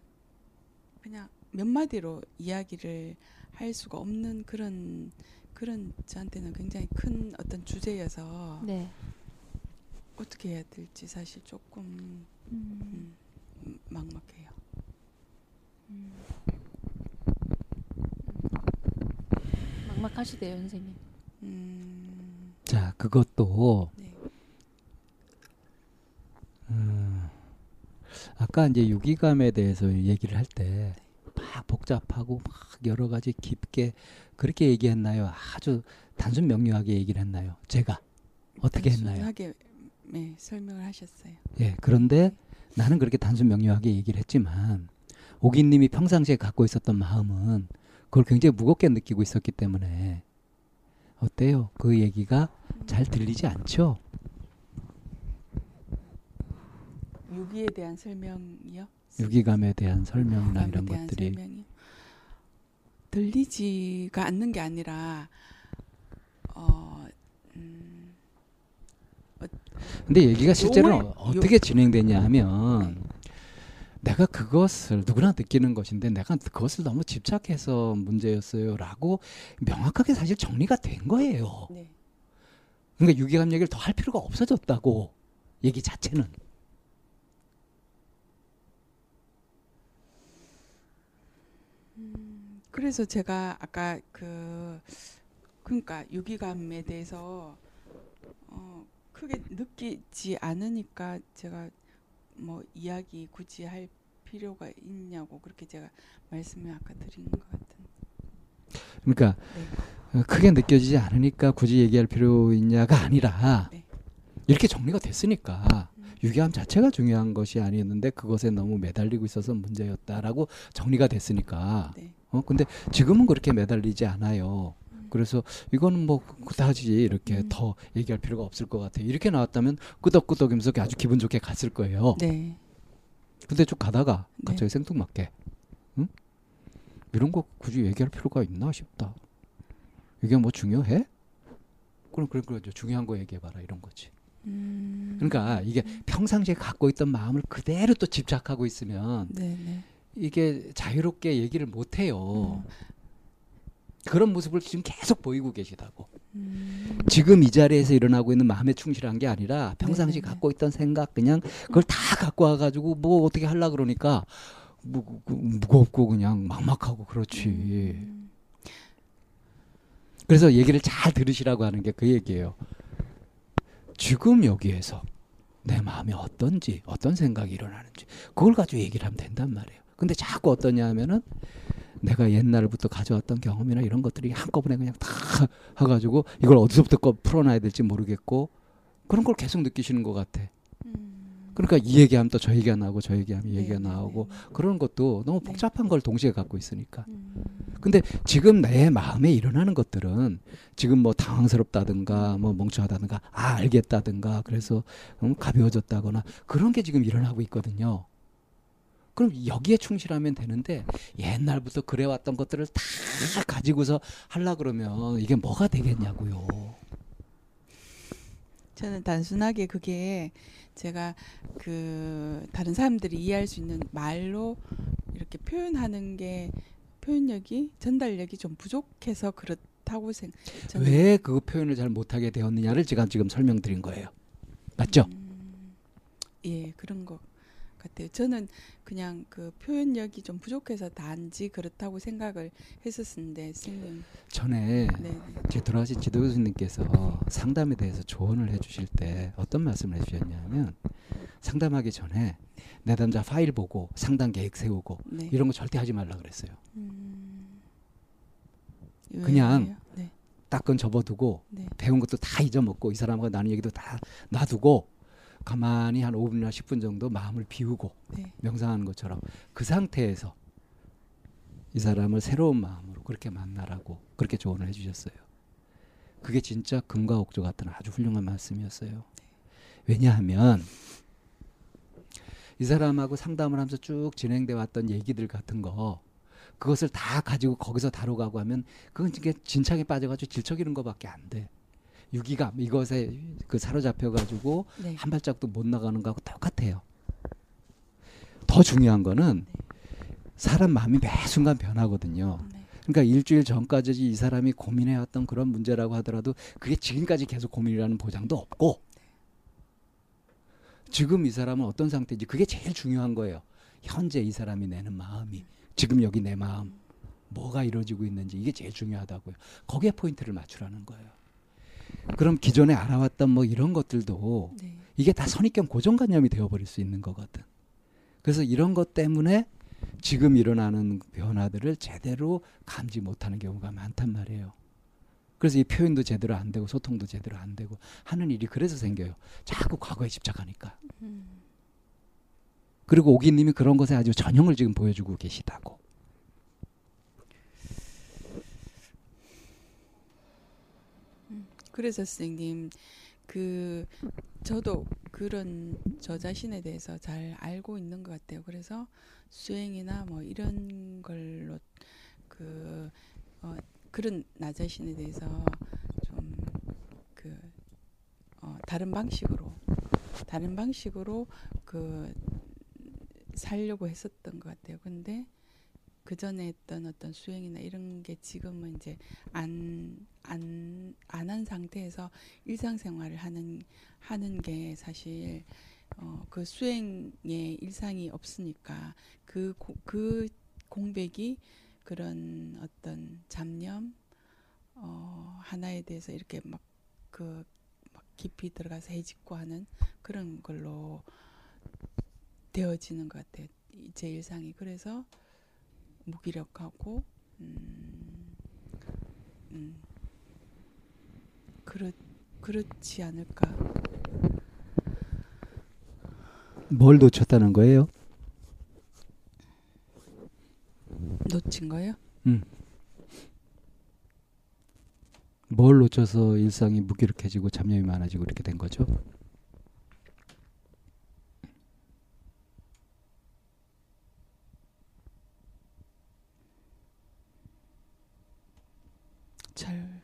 그냥 몇 마디로 이야기를 할 수가 없는 그런 그런 저한테는 굉장히 큰 어떤 주제여서 네. 어떻게 해야 될지 사실 조금 음, 막막해요. 막막하시대요, 선생님. 음, 자, 그것도 네. 음, 아까 이제 유기감에 대해서 얘기를 할 때 막 복잡하고 막 여러 가지 깊게 그렇게 얘기했나요? 아주 단순 명료하게 얘기를 했나요? 제가 어떻게 했나요? 단순하게 네, 설명을 하셨어요. 예, 그런데 나는 그렇게 단순 명료하게 얘기를 했지만 오기님이 평상시에 갖고 있었던 마음은 그걸 굉장히 무겁게 느끼고 있었기 때문에 어때요? 그 얘기가 잘 들리지 않죠? 유기에 대한 설명이요? 유기감에 대한 설명이나 이런 대한 것들이 설명이요? 들리지가 않는 게 아니라 어, 음, 근데 얘기가 어- 어떻게 진행되냐 하면 내가 그것을 누구나 느끼는 것인데 내가 그것을 너무 집착해서 문제였어요라고 명확하게 사실 정리가 된 거예요. 네. 그러니까 유기감 얘기를 더 할 필요가 없어졌다고 얘기 자체는. 그래서 제가 아까 그 그러니까 유기감에 대해서 어, 크게 느끼지 않으니까 제가 뭐 이야기 굳이 할 필요가 있냐고 그렇게 제가 말씀을 아까 드린 것 같은. 그러니까 네. 어, 크게 느껴지지 않으니까 굳이 얘기할 필요 있냐가 아니라 네. 이렇게 정리가 됐으니까 음. 유기함 자체가 중요한 것이 아니었는데 그것에 너무 매달리고 있어서 문제였다라고 정리가 됐으니까 네. 어 근데 지금은 그렇게 매달리지 않아요. 그래서 이거는 뭐 그다지 이렇게 음. 더 얘기할 필요가 없을 것 같아요. 이렇게 나왔다면 끄덕끄덕이면서 아주 기분 좋게 갔을 거예요. 네. 근데 쭉 가다가 네. 갑자기 생뚱맞게 응? 이런 거 굳이 얘기할 필요가 있나 싶다. 이게 뭐 중요해? 그럼 그럼 그럼 중요한 거 얘기해봐라 이런 거지. 음. 그러니까 이게 평상시에 갖고 있던 마음을 그대로 또 집착하고 있으면 네, 네. 이게 자유롭게 얘기를 못 해요. 음. 그런 모습을 지금 계속 보이고 계시다고. 음. 지금 이 자리에서 일어나고 있는 마음에 충실한 게 아니라 평상시 네네네. 갖고 있던 생각 그냥 그걸 다 갖고 와가지고 뭐 어떻게 하려 그러니까 무, 그 무겁고 그냥 막막하고 그렇지. 음. 그래서 얘기를 잘 들으시라고 하는 게 그 얘기예요. 지금 여기에서 내 마음이 어떤지, 어떤 생각이 일어나는지, 그걸 가지고 얘기를 하면 된단 말이에요. 근데 자꾸 어떠냐 하면은 내가 옛날부터 가져왔던 경험이나 이런 것들이 한꺼번에 그냥 다 해가지고 이걸 어디서부터 거 풀어놔야 될지 모르겠고 그런 걸 계속 느끼시는 것 같아. 그러니까 이 얘기하면 또 저 얘기가 나오고 저 얘기하면 이 얘기가 네, 네, 나오고 네. 그런 것도 너무 네. 복잡한 걸 동시에 갖고 있으니까. 음. 근데 지금 내 마음에 일어나는 것들은 지금 뭐 당황스럽다든가 뭐 멍청하다든가 아 알겠다든가 그래서 음, 가벼워졌다거나 그런 게 지금 일어나고 있거든요. 그럼 여기에 충실하면 되는데 옛날부터 그래왔던 것들을 다 가지고서 하려 그러면 이게 뭐가 되겠냐고요. 저는 단순하게 그게 제가 그 다른 사람들이 이해할 수 있는 말로 이렇게 표현하는 게 표현력이 전달력이 좀 부족해서 그렇다고 생. 저는 왜그 표현을 잘 못하게 되었느냐를 제가 지금 설명드린 거예요. 맞죠? 음, 예, 그런 것 같아요. 저는 그냥 그 표현력이 좀 부족해서 단지 그렇다고 생각을 했었는데 선생님, 전에 네, 제 돌아가신 지도 교수님께서 상담에 대해서 조언을 해주실 때 어떤 말씀을 해주셨냐면 상담하기 전에 내담자 파일 보고 상담 계획 세우고 네. 이런 거 절대 하지 말라 그랬어요. 음, 그냥? 네, 딱건 접어두고 네. 배운 것도 다 잊어먹고 이 사람과 나눈 얘기도 다 놔두고 가만히 한 5분이나 10분 정도 마음을 비우고 네. 명상하는 것처럼 그 상태에서 이 사람을 새로운 마음으로 그렇게 만나라고 그렇게 조언을 해주셨어요. 그게 진짜 금과 옥조 같은 아주 훌륭한 말씀이었어요. 왜냐하면 이 사람하고 상담을 하면서 쭉 진행돼 왔던 얘기들 같은 거 그것을 다 가지고 거기서 다루가고 하면 그건 이게 진창에 빠져가지고 질척이는 것밖에 안 돼. 유기감 이것에 그 사로잡혀 가지고 네. 한 발짝도 못 나가는 거하고 똑같아요. 더 중요한 거는 사람 마음이 매 순간 변하거든요. 네. 그러니까 일주일 전까지 이 사람이 고민해왔던 그런 문제라고 하더라도 그게 지금까지 계속 고민이라는 보장도 없고 지금 이 사람은 어떤 상태인지 그게 제일 중요한 거예요. 현재 이 사람이 내는 마음이 지금 여기 내 마음 뭐가 이루어지고 있는지 이게 제일 중요하다고요. 거기에 포인트를 맞추라는 거예요. 그럼 기존에 알아왔던 뭐 이런 것들도 네. 이게 다 선입견 고정관념이 되어버릴 수 있는 거거든. 그래서 이런 것 때문에 지금 일어나는 변화들을 제대로 감지 못하는 경우가 많단 말이에요. 그래서 이 표현도 제대로 안 되고 소통도 제대로 안 되고 하는 일이 그래서 생겨요. 자꾸 과거에 집착하니까. 음. 그리고 오기님이 그런 것에 아주 전형을 지금 보여주고 계시다고. 그래서 선생님 그 저도 그런 저 자신에 대해서 잘 알고 있는 것 같아요. 그래서 수행이나 뭐 이런 걸로 그 어, 그런 나 자신에 대해서 좀 그 어, 다른 방식으로 다른 방식으로 그 살려고 했었던 것 같아요. 근데 그 전에 했던 어떤 수행이나 이런 게 지금은 이제 안 안 안 한 상태에서 일상생활을 하는 하는 게 사실 어, 그 수행의 일상이 없으니까 그그 공백이 그런 어떤 잡념 어, 하나에 대해서 이렇게 막 그 막 깊이 들어가서 해집고 하는 그런 걸로 되어지는 것 같아요. 이- 제 일상이 그래서 무기력하고 음, 음, 그렇 그렇지 않을까. 뭘 놓쳤다는 거예요? 놓친 거예요? 뭘 놓쳐서 일상이 무기력해지고 잡념이 많아지고 이렇게 된 거죠? 잘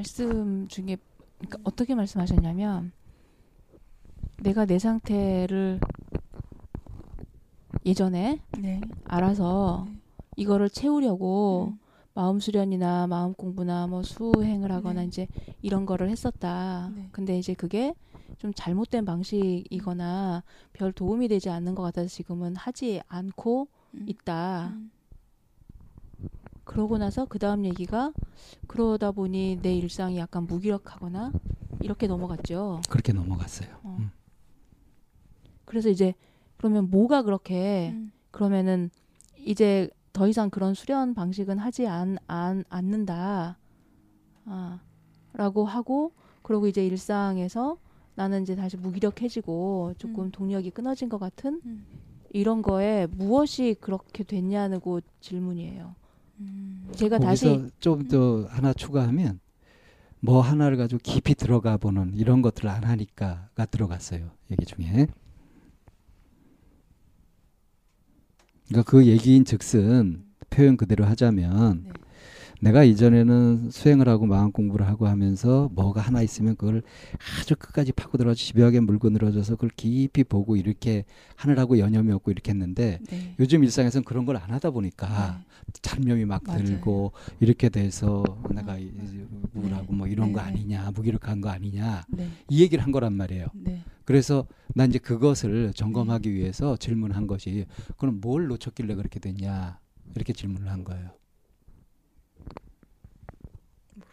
말씀 중에 그러니까 어떻게 말씀하셨냐면 내가 내 상태를 예전에 네. 알아서 네. 이거를 채우려고 음. 마음 수련이나 마음 공부나 뭐 수행을 하거나 네. 이제 이런 거를 했었다. 네. 근데 이제 그게 좀 잘못된 방식이거나 별 도움이 되지 않는 것 같아서 지금은 하지 않고 음. 있다. 음. 그러고 나서 그 다음 얘기가 그러다 보니 내 일상이 약간 무기력하거나 이렇게 넘어갔죠. 그렇게 넘어갔어요. 어. 음. 그래서 이제 그러면 뭐가 그렇게 음. 그러면은 이제 더 이상 그런 수련 방식은 하지 않, 않, 않는다. 아, 라고 하고, 그러고 이제 일상에서 나는 이제 다시 무기력해지고 조금 음. 동력이 끊어진 것 같은 음. 이런 거에 무엇이 그렇게 됐냐고 질문이에요. 음. 제가 다시 좀 더 하나 추가하면 뭐 하나를 가지고 깊이 들어가 보는 이런 것들을 안 하니까가 들어갔어요. 얘기 중에. 그러니까 그 얘기인 즉슨 표현 그대로 하자면 네. 내가 이전에는 수행을 하고 마음 공부를 하고 하면서 뭐가 하나 있으면 그걸 아주 끝까지 파고 들어가 집요하게 물고 늘어져서 그걸 깊이 보고 이렇게 하느라고 여념이 없고 이렇게 했는데 네. 요즘 일상에서는 그런 걸 안 하다 보니까 네. 잡념이 막 맞아요. 들고 이렇게 돼서 내가 어, 이- 어. 우울하고 뭐 이런 거 네, 네. 아니냐 무기력한 거 아니냐 네. 이 얘기를 한 거란 말이에요. 네. 그래서 난 이제 그것을 점검하기 위해서 질문한 것이 그럼 뭘 놓쳤길래 그렇게 됐냐 이렇게 질문을 한 거예요. 모르겠어요.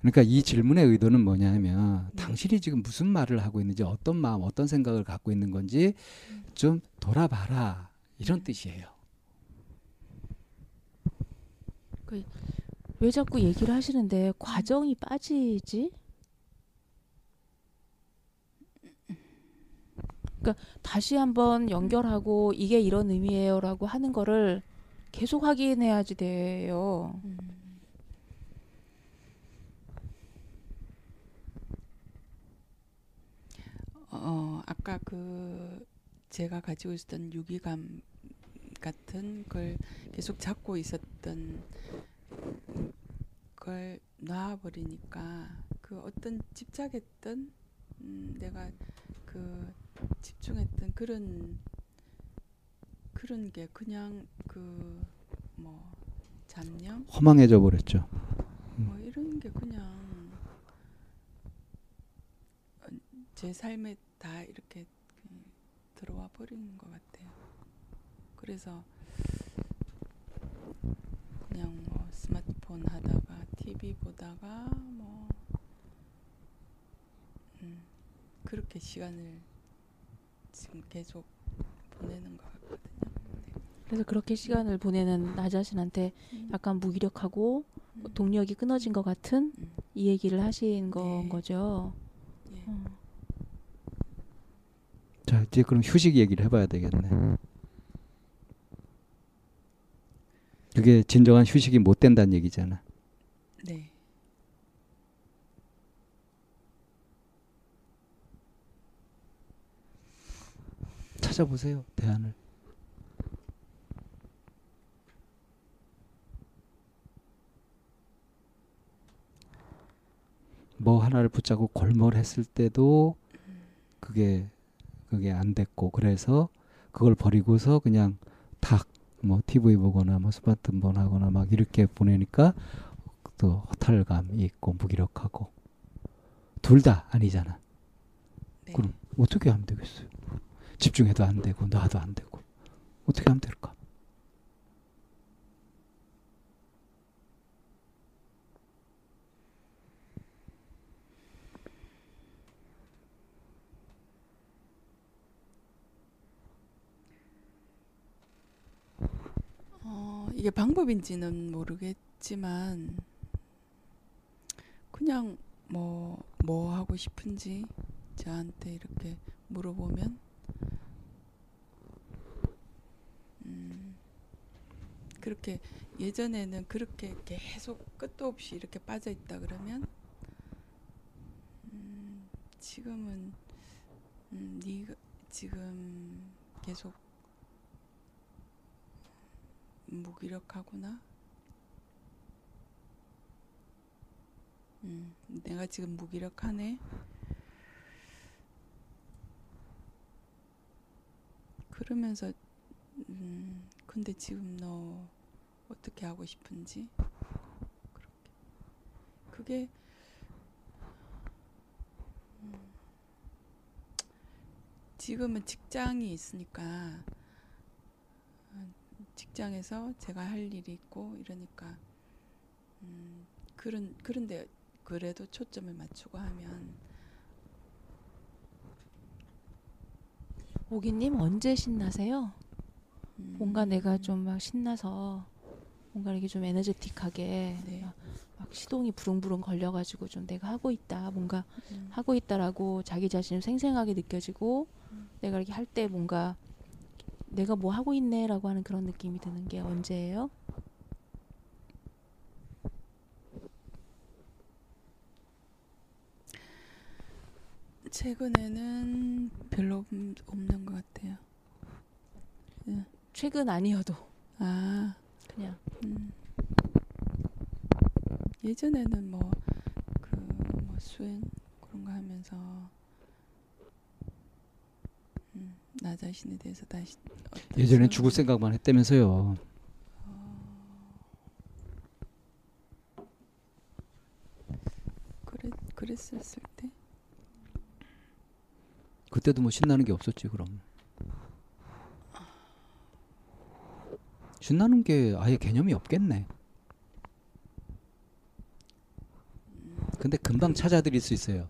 그러니까 이 질문의 의도는 뭐냐면 네. 당신이 지금 무슨 말을 하고 있는지 어떤 마음 어떤 생각을 갖고 있는 건지 좀 돌아봐라 이런 뜻이에요. 왜 자꾸 얘기를 하시는데 과정이 빠지지? 그러니까 다시 한번 연결하고 이게 이런 의미예요라고 하는 거를 계속 확인해야지 돼요. 음. 어, 아까 그 제가 가지고 있었던 유기감 같은 걸 계속 잡고 있었던 걸 놔버리니까 그 어떤 집착했던 음, 내가 그 집중했던 그런 그런 게 그냥 그 뭐 잡념 허망해져 버렸죠. 뭐 이런 게 그냥 어, 제 삶에 다 이렇게 그 들어와 버리는 것 같아요. 그래서 그냥 뭐 스마트폰 하다가 TV 보다가 뭐 음, 그렇게 시간을 지금 계속 보내는 것 같거든요. 그래서 그렇게 시간을 보내는 나 자신한테 음. 약간 무기력하고 음. 동력이 끊어진 것 같은 음. 이 얘기를 하신 건 네. 거죠. 예. 어. 자 이제 그럼 휴식 얘기를 해봐야 되겠네. 그게 진정한 휴식이 못 된다는 얘기잖아. 네. 찾아보세요 대안을. 뭐 하나를 붙잡고 골몰했을 때도 그게 그게 안 됐고 그래서 그걸 버리고서 그냥 탁 뭐 TV 보거나 뭐 스마트폰 하거나 막 이렇게 보내니까 또 허탈감이 있고 무기력하고 둘 다 아니잖아. 네. 그럼 어떻게 하면 되겠어요? 집중해도 안 되고 놔도 안 되고 어떻게 하면 될까? 어, 이게 방법인지는 모르겠지만 그냥 뭐뭐 하고 싶은지 저한테 이렇게 물어보면 음, 그렇게 예전에는 그렇게 계속 끝도 없이 이렇게 빠져 있다 그러면 음, 지금은 음, 네가 지금 계속 무기력하구나. 음, 내가 지금 무기력하네. 그러면서 음, 근데 지금 너 어떻게 하고 싶은지 그렇게 그게 음, 지금은 직장이 있으니까 직장에서 제가 할 일이 있고 이러니까 음, 그런 그런데 그래도 초점을 맞추고 하면 오기님 언제 신나세요? 음, 뭔가 내가 좀 막 신나서 뭔가 이렇게 좀 에너제틱하게 네. 막, 막 시동이 부릉부릉 걸려가지고 좀 내가 하고 있다 뭔가 음, 하고 있다라고 자기 자신을 생생하게 느껴지고 음. 내가 이렇게 할 때 뭔가 내가 뭐 하고 있네라고 하는 그런 느낌이 드는 게 언제예요? 최근에는 별로 없- 없는 것 같아요. 최근 아니어도 아 그냥 음. 예전에는 뭐그뭐 수행 그런 거 하면서 음, 나 자신에 대해서 다시 예전엔 죽을 생각만 했다면서요. 그랬 그랬었을 때 그때도 뭐 신나는 게 없었지 그럼. 신나는 게 아예 개념이 없겠네. 근데 금방 찾아드릴 수 있어요.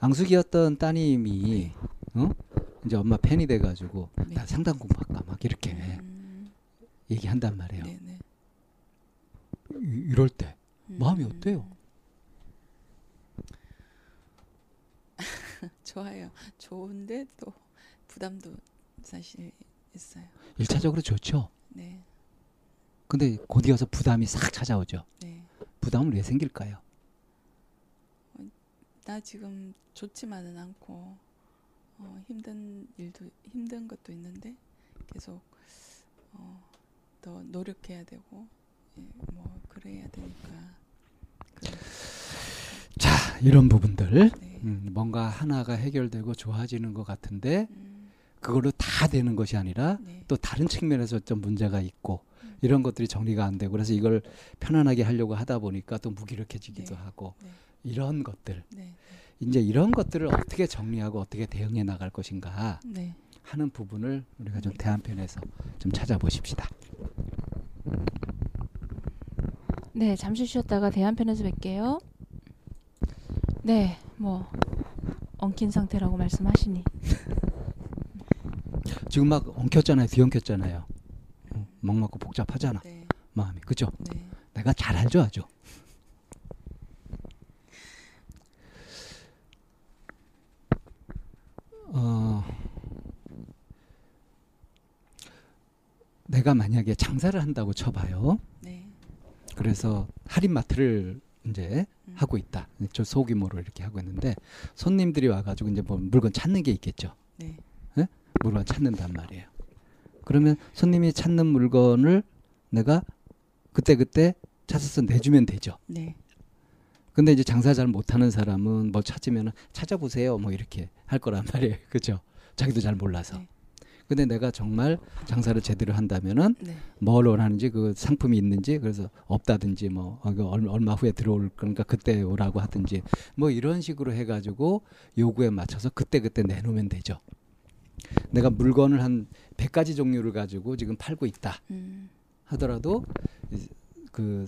앙숙이었던 따님이 어? 이제 엄마 팬이 돼가지고 네. 나 상담 공부할까 막 이렇게 음, 얘기한단 말이에요. 네네 이- 이럴 때 음. 마음이 어때요? 좋아요. 좋은데 또 부담도 사실 있어요. 일차적으로 좋죠. 네, 근데 곧이어서 부담이 싹 찾아오죠. 네. 부담은 왜 생길까요? 나 지금 좋지만은 않고 어, 힘든 일도 힘든 것도 있는데 계속 어, 더 노력해야 되고 예, 뭐 그래야 되니까 그런 자, 이런 부분들 네. 음, 뭔가 하나가 해결되고 좋아지는 것 같은데 음, 그걸로 다 되는 것이 아니라 네. 또 다른 측면에서 좀 문제가 있고 음. 이런 것들이 정리가 안 되고 그래서 이걸 편안하게 하려고 하다 보니까 또 무기력해지기도 네. 하고 네. 이런 것들 네. 이제 이런 것들을 어떻게 정리하고 어떻게 대응해 나갈 것인가 네. 하는 부분을 우리가 좀 대안편에서 좀 찾아보십시다. 네 잠시 쉬었다가 대한편에서 뵐게요. 네 뭐 엉킨 상태라고 말씀하시니 지금 막 엉켰잖아요. 뒤엉켰잖아요. 어, 막막고 복잡하잖아. 네. 마음이. 그죠? 네. 내가 잘 알죠, 아주. 어, 내가 만약에 장사를 한다고 쳐봐요. 네. 그래서 할인마트를 이제 음. 하고 있다. 저 소규모로 이렇게 하고 있는데 손님들이 와가지고 이제 뭐 물건 찾는 게 있겠죠. 네. 물건 찾는단 말이에요. 그러면 손님이 찾는 물건을 내가 그때 그때 찾아서 내주면 되죠. 네. 근데 이제 장사 잘 못하는 사람은 뭐 찾으면 찾아보세요 뭐 이렇게 할 거란 말이에요. 그죠? 자기도 잘 몰라서. 네. 근데 내가 정말 장사를 제대로 한다면은 네. 뭘 원하는지 그 상품이 있는지 그래서 없다든지 뭐 어, 그 얼- 얼마 후에 들어올 거니까 그때 오라고 하든지 뭐 이런 식으로 해가지고 요구에 맞춰서 그때 그때 내놓으면 되죠. 내가 물건을 한 100가지 종류를 가지고 지금 팔고 있다 음. 하더라도 이- 그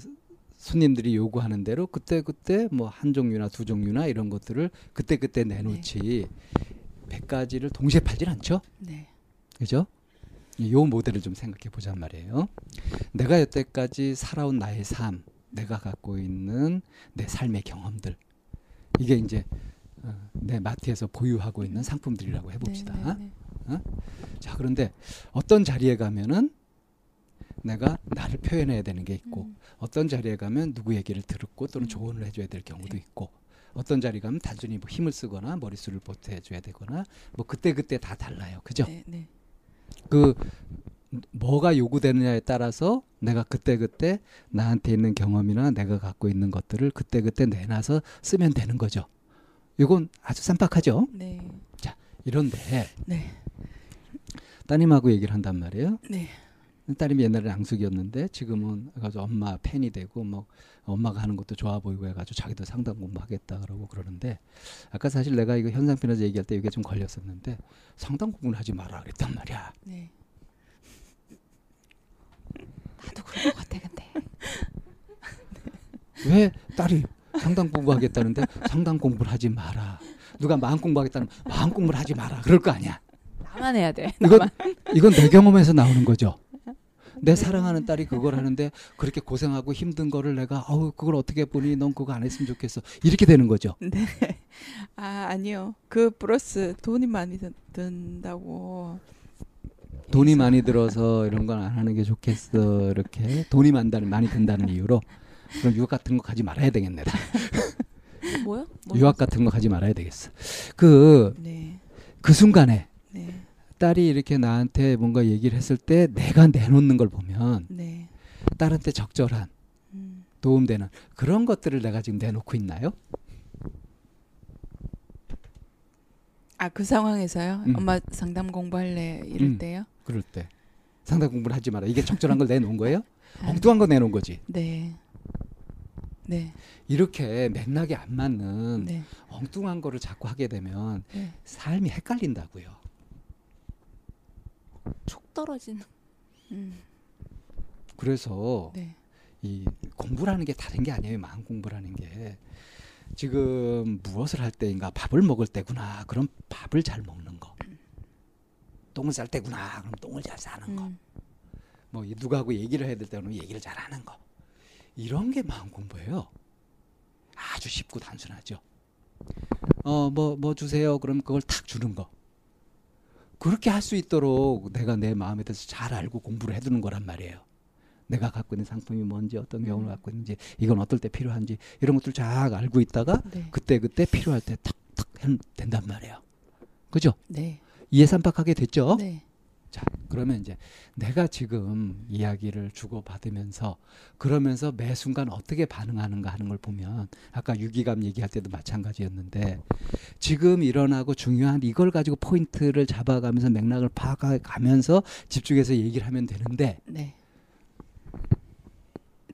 손님들이 요구하는 대로 그때 그때 뭐 한 종류나 두 종류나 이런 것들을 그때 그때 내놓지 100가지를 동시에 팔진 않죠. 네. 그죠? 요 모델을 좀 생각해 보자 말이에요. 내가 여태까지 살아온 나의 삶, 내가 갖고 있는 내 삶의 경험들, 이게 이제 어, 내 마트에서 보유하고 있는 상품들이라고 해 봅시다. 네. 네. 자, 그런데 어떤 자리에 가면은 내가 나를 표현해야 되는 게 있고, 음. 어떤 자리에 가면 누구 얘기를 들었고 또는 음. 조언을 해줘야 될 경우도 네. 있고, 어떤 자리 가면 단순히 뭐 힘을 쓰거나 머릿수를 보태줘야 되거나, 뭐 그때 그때 다 달라요, 그죠? 네. 네. 그 뭐가 요구되느냐에 따라서 내가 그때 그때 나한테 있는 경험이나 내가 갖고 있는 것들을 그때 그때 내놔서 쓰면 되는 거죠. 이건 아주 쌈박하죠. 네. 이런데 네. 따님하고 얘기를 한단 말이에요. 네. 딸이 옛날에 앙숙이었는데 지금은 아주 엄마 팬이 되고 뭐 엄마가 하는 것도 좋아 보이고 해가지고 자기도 상담 공부하겠다 그러고 그러는데 아까 사실 내가 이거 현상편에서 얘기할 때 이게 좀 걸렸었는데 상담 공부를 하지 마라 그랬단 말이야. 네. 나도 그런 것 같아 근데. 네. 왜 딸이 상담 공부하겠다는데 상담 공부를 하지 마라. 누가 마음 공부하겠다는 마음 공부를 하지 마라. 그럴 거 아니야. 나만 해야 돼. 나만. 이건 이건 내 경험에서 나오는 거죠. 내 사랑하는 딸이 그걸 하는데 그렇게 고생하고 힘든 거를 내가 아우 그걸 어떻게 보니 넌 그거 안 했으면 좋겠어 이렇게 되는 거죠. 네. 아 아니요. 그 플러스 돈이 많이 든, 든다고. 돈이 많이 들어서 이런 건 안 하는 게 좋겠어 이렇게 돈이 많다는 많이 든다는 이유로 그럼 유학 같은 거 가지 말아야 되겠네. 다. 뭐요? 뭐 유학 같은 거 가지 말아야 되겠어. 그그 네. 순간에 네. 딸이 이렇게 나한테 뭔가 얘기를 했을 때 내가 내놓는 걸 보면 네. 딸한테 적절한 음. 도움되는 그런 것들을 내가 지금 내놓고 있나요? 아 그 상황에서요? 음. 엄마 상담 공부할래 이럴 음. 때요? 그럴 때 상담 공부를 하지 마라. 이게 적절한 걸 내놓은 거예요? 엉뚱한 거 내놓은 거지. 네. 네. 이렇게 맥락이 안 맞는 네. 엉뚱한 거를 자꾸 하게 되면 네. 삶이 헷갈린다고요. 촉 떨어지는. 음. 그래서 네. 이 공부라는 게 다른 게 아니에요. 마음 공부라는 게 지금 무엇을 할 때인가 밥을 먹을 때구나. 그럼 밥을 잘 먹는 거. 똥을 쌀 때구나. 그럼 똥을 잘 싸는 거. 음. 뭐이 누구하고 얘기를 해야 될 때는 얘기를 잘 하는 거. 이런 게 마음 공부예요. 아주 쉽고 단순하죠. 어, 뭐, 뭐 주세요. 그럼 그걸 탁 주는 거. 그렇게 할 수 있도록 내가 내 마음에 대해서 잘 알고 공부를 해두는 거란 말이에요. 내가 갖고 있는 상품이 뭔지, 어떤 경험을 갖고 있는지, 이건 어떨 때 필요한지, 이런 것들 쫙 알고 있다가 네. 그때 그때 필요할 때 탁탁 하면 된단 말이에요. 그죠? 네. 이해 쌈박하게 됐죠? 네. 자, 그러면 이제 내가 지금 이야기를 주고받으면서 그러면서 매 순간 어떻게 반응하는가 하는 걸 보면 아까 유기감 얘기할 때도 마찬가지였는데 지금 일어나고 중요한 이걸 가지고 포인트를 잡아가면서 맥락을 파악하면서 집중해서 얘기를 하면 되는데 네.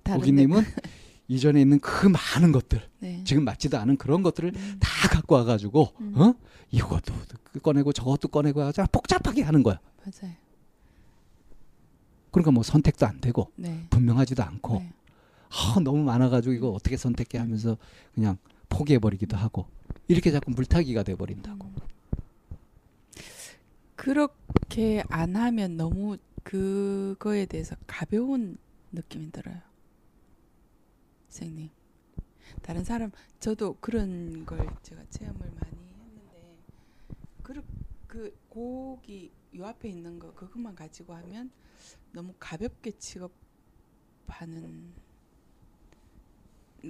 고기님은 이전에 있는 그 많은 것들 네. 지금 맞지도 않은 그런 것들을 음. 다 갖고 와가지고 음. 어 이것도 꺼내고 저것도 꺼내고 해서 복잡하게 하는 거야. 맞아요. 그러니까 뭐 선택도 안 되고 네. 분명하지도 않고 네. 아, 너무 많아가지고 이거 어떻게 선택해 하면서 그냥 포기해버리기도 하고 이렇게 자꾸 물타기가 돼버린다고. 음. 그렇게 안 하면 너무 그거에 대해서 가벼운 느낌이 들어요. 선생님. 다른 사람 저도 그런 걸 제가 체험을 많이 했는데 그, 그 고기 요 앞에 있는 거 그것만 가지고 하면 너무 가볍게 취급하는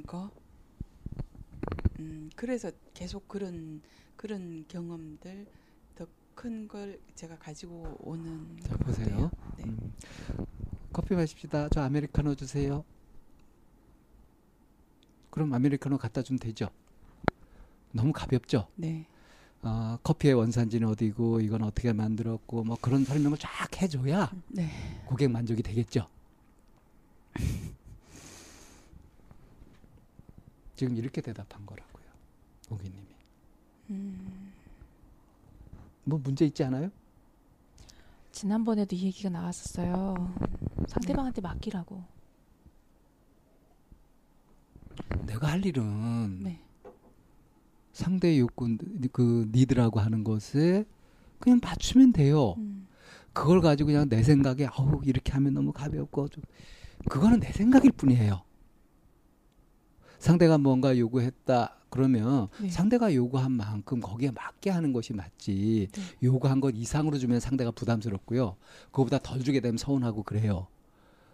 거. 음, 그래서 계속 그런 그런 경험들 더 큰 걸 제가 가지고 오는 자, 것 보세요. 네. 음. 커피 마십시다. 저 아메리카노 주세요. 그럼 아메리카노 갖다 주면 되죠. 너무 가볍죠. 네. 어, 커피의 원산지는 어디고 이건 어떻게 만들었고 뭐 그런 설명을 쫙 해줘야 네. 고객 만족이 되겠죠. 지금 이렇게 대답한 거라고요. 고객님이. 음, 뭐 문제 있지 않아요? 지난번에도 이 얘기가 나왔었어요. 상대방한테 맡기라고. 내가 할 일은 네. 상대의 욕구 그 니드라고 하는 것에 그냥 맞추면 돼요. 음, 그걸 가지고 그냥 내 생각에 아우 이렇게 하면 너무 가볍고 좀 그거는 내 생각일 뿐이에요. 상대가 뭔가 요구했다 그러면 네. 상대가 요구한 만큼 거기에 맞게 하는 것이 맞지. 네. 요구한 것 이상으로 주면 상대가 부담스럽고요. 그거보다 덜 주게 되면 서운하고 그래요.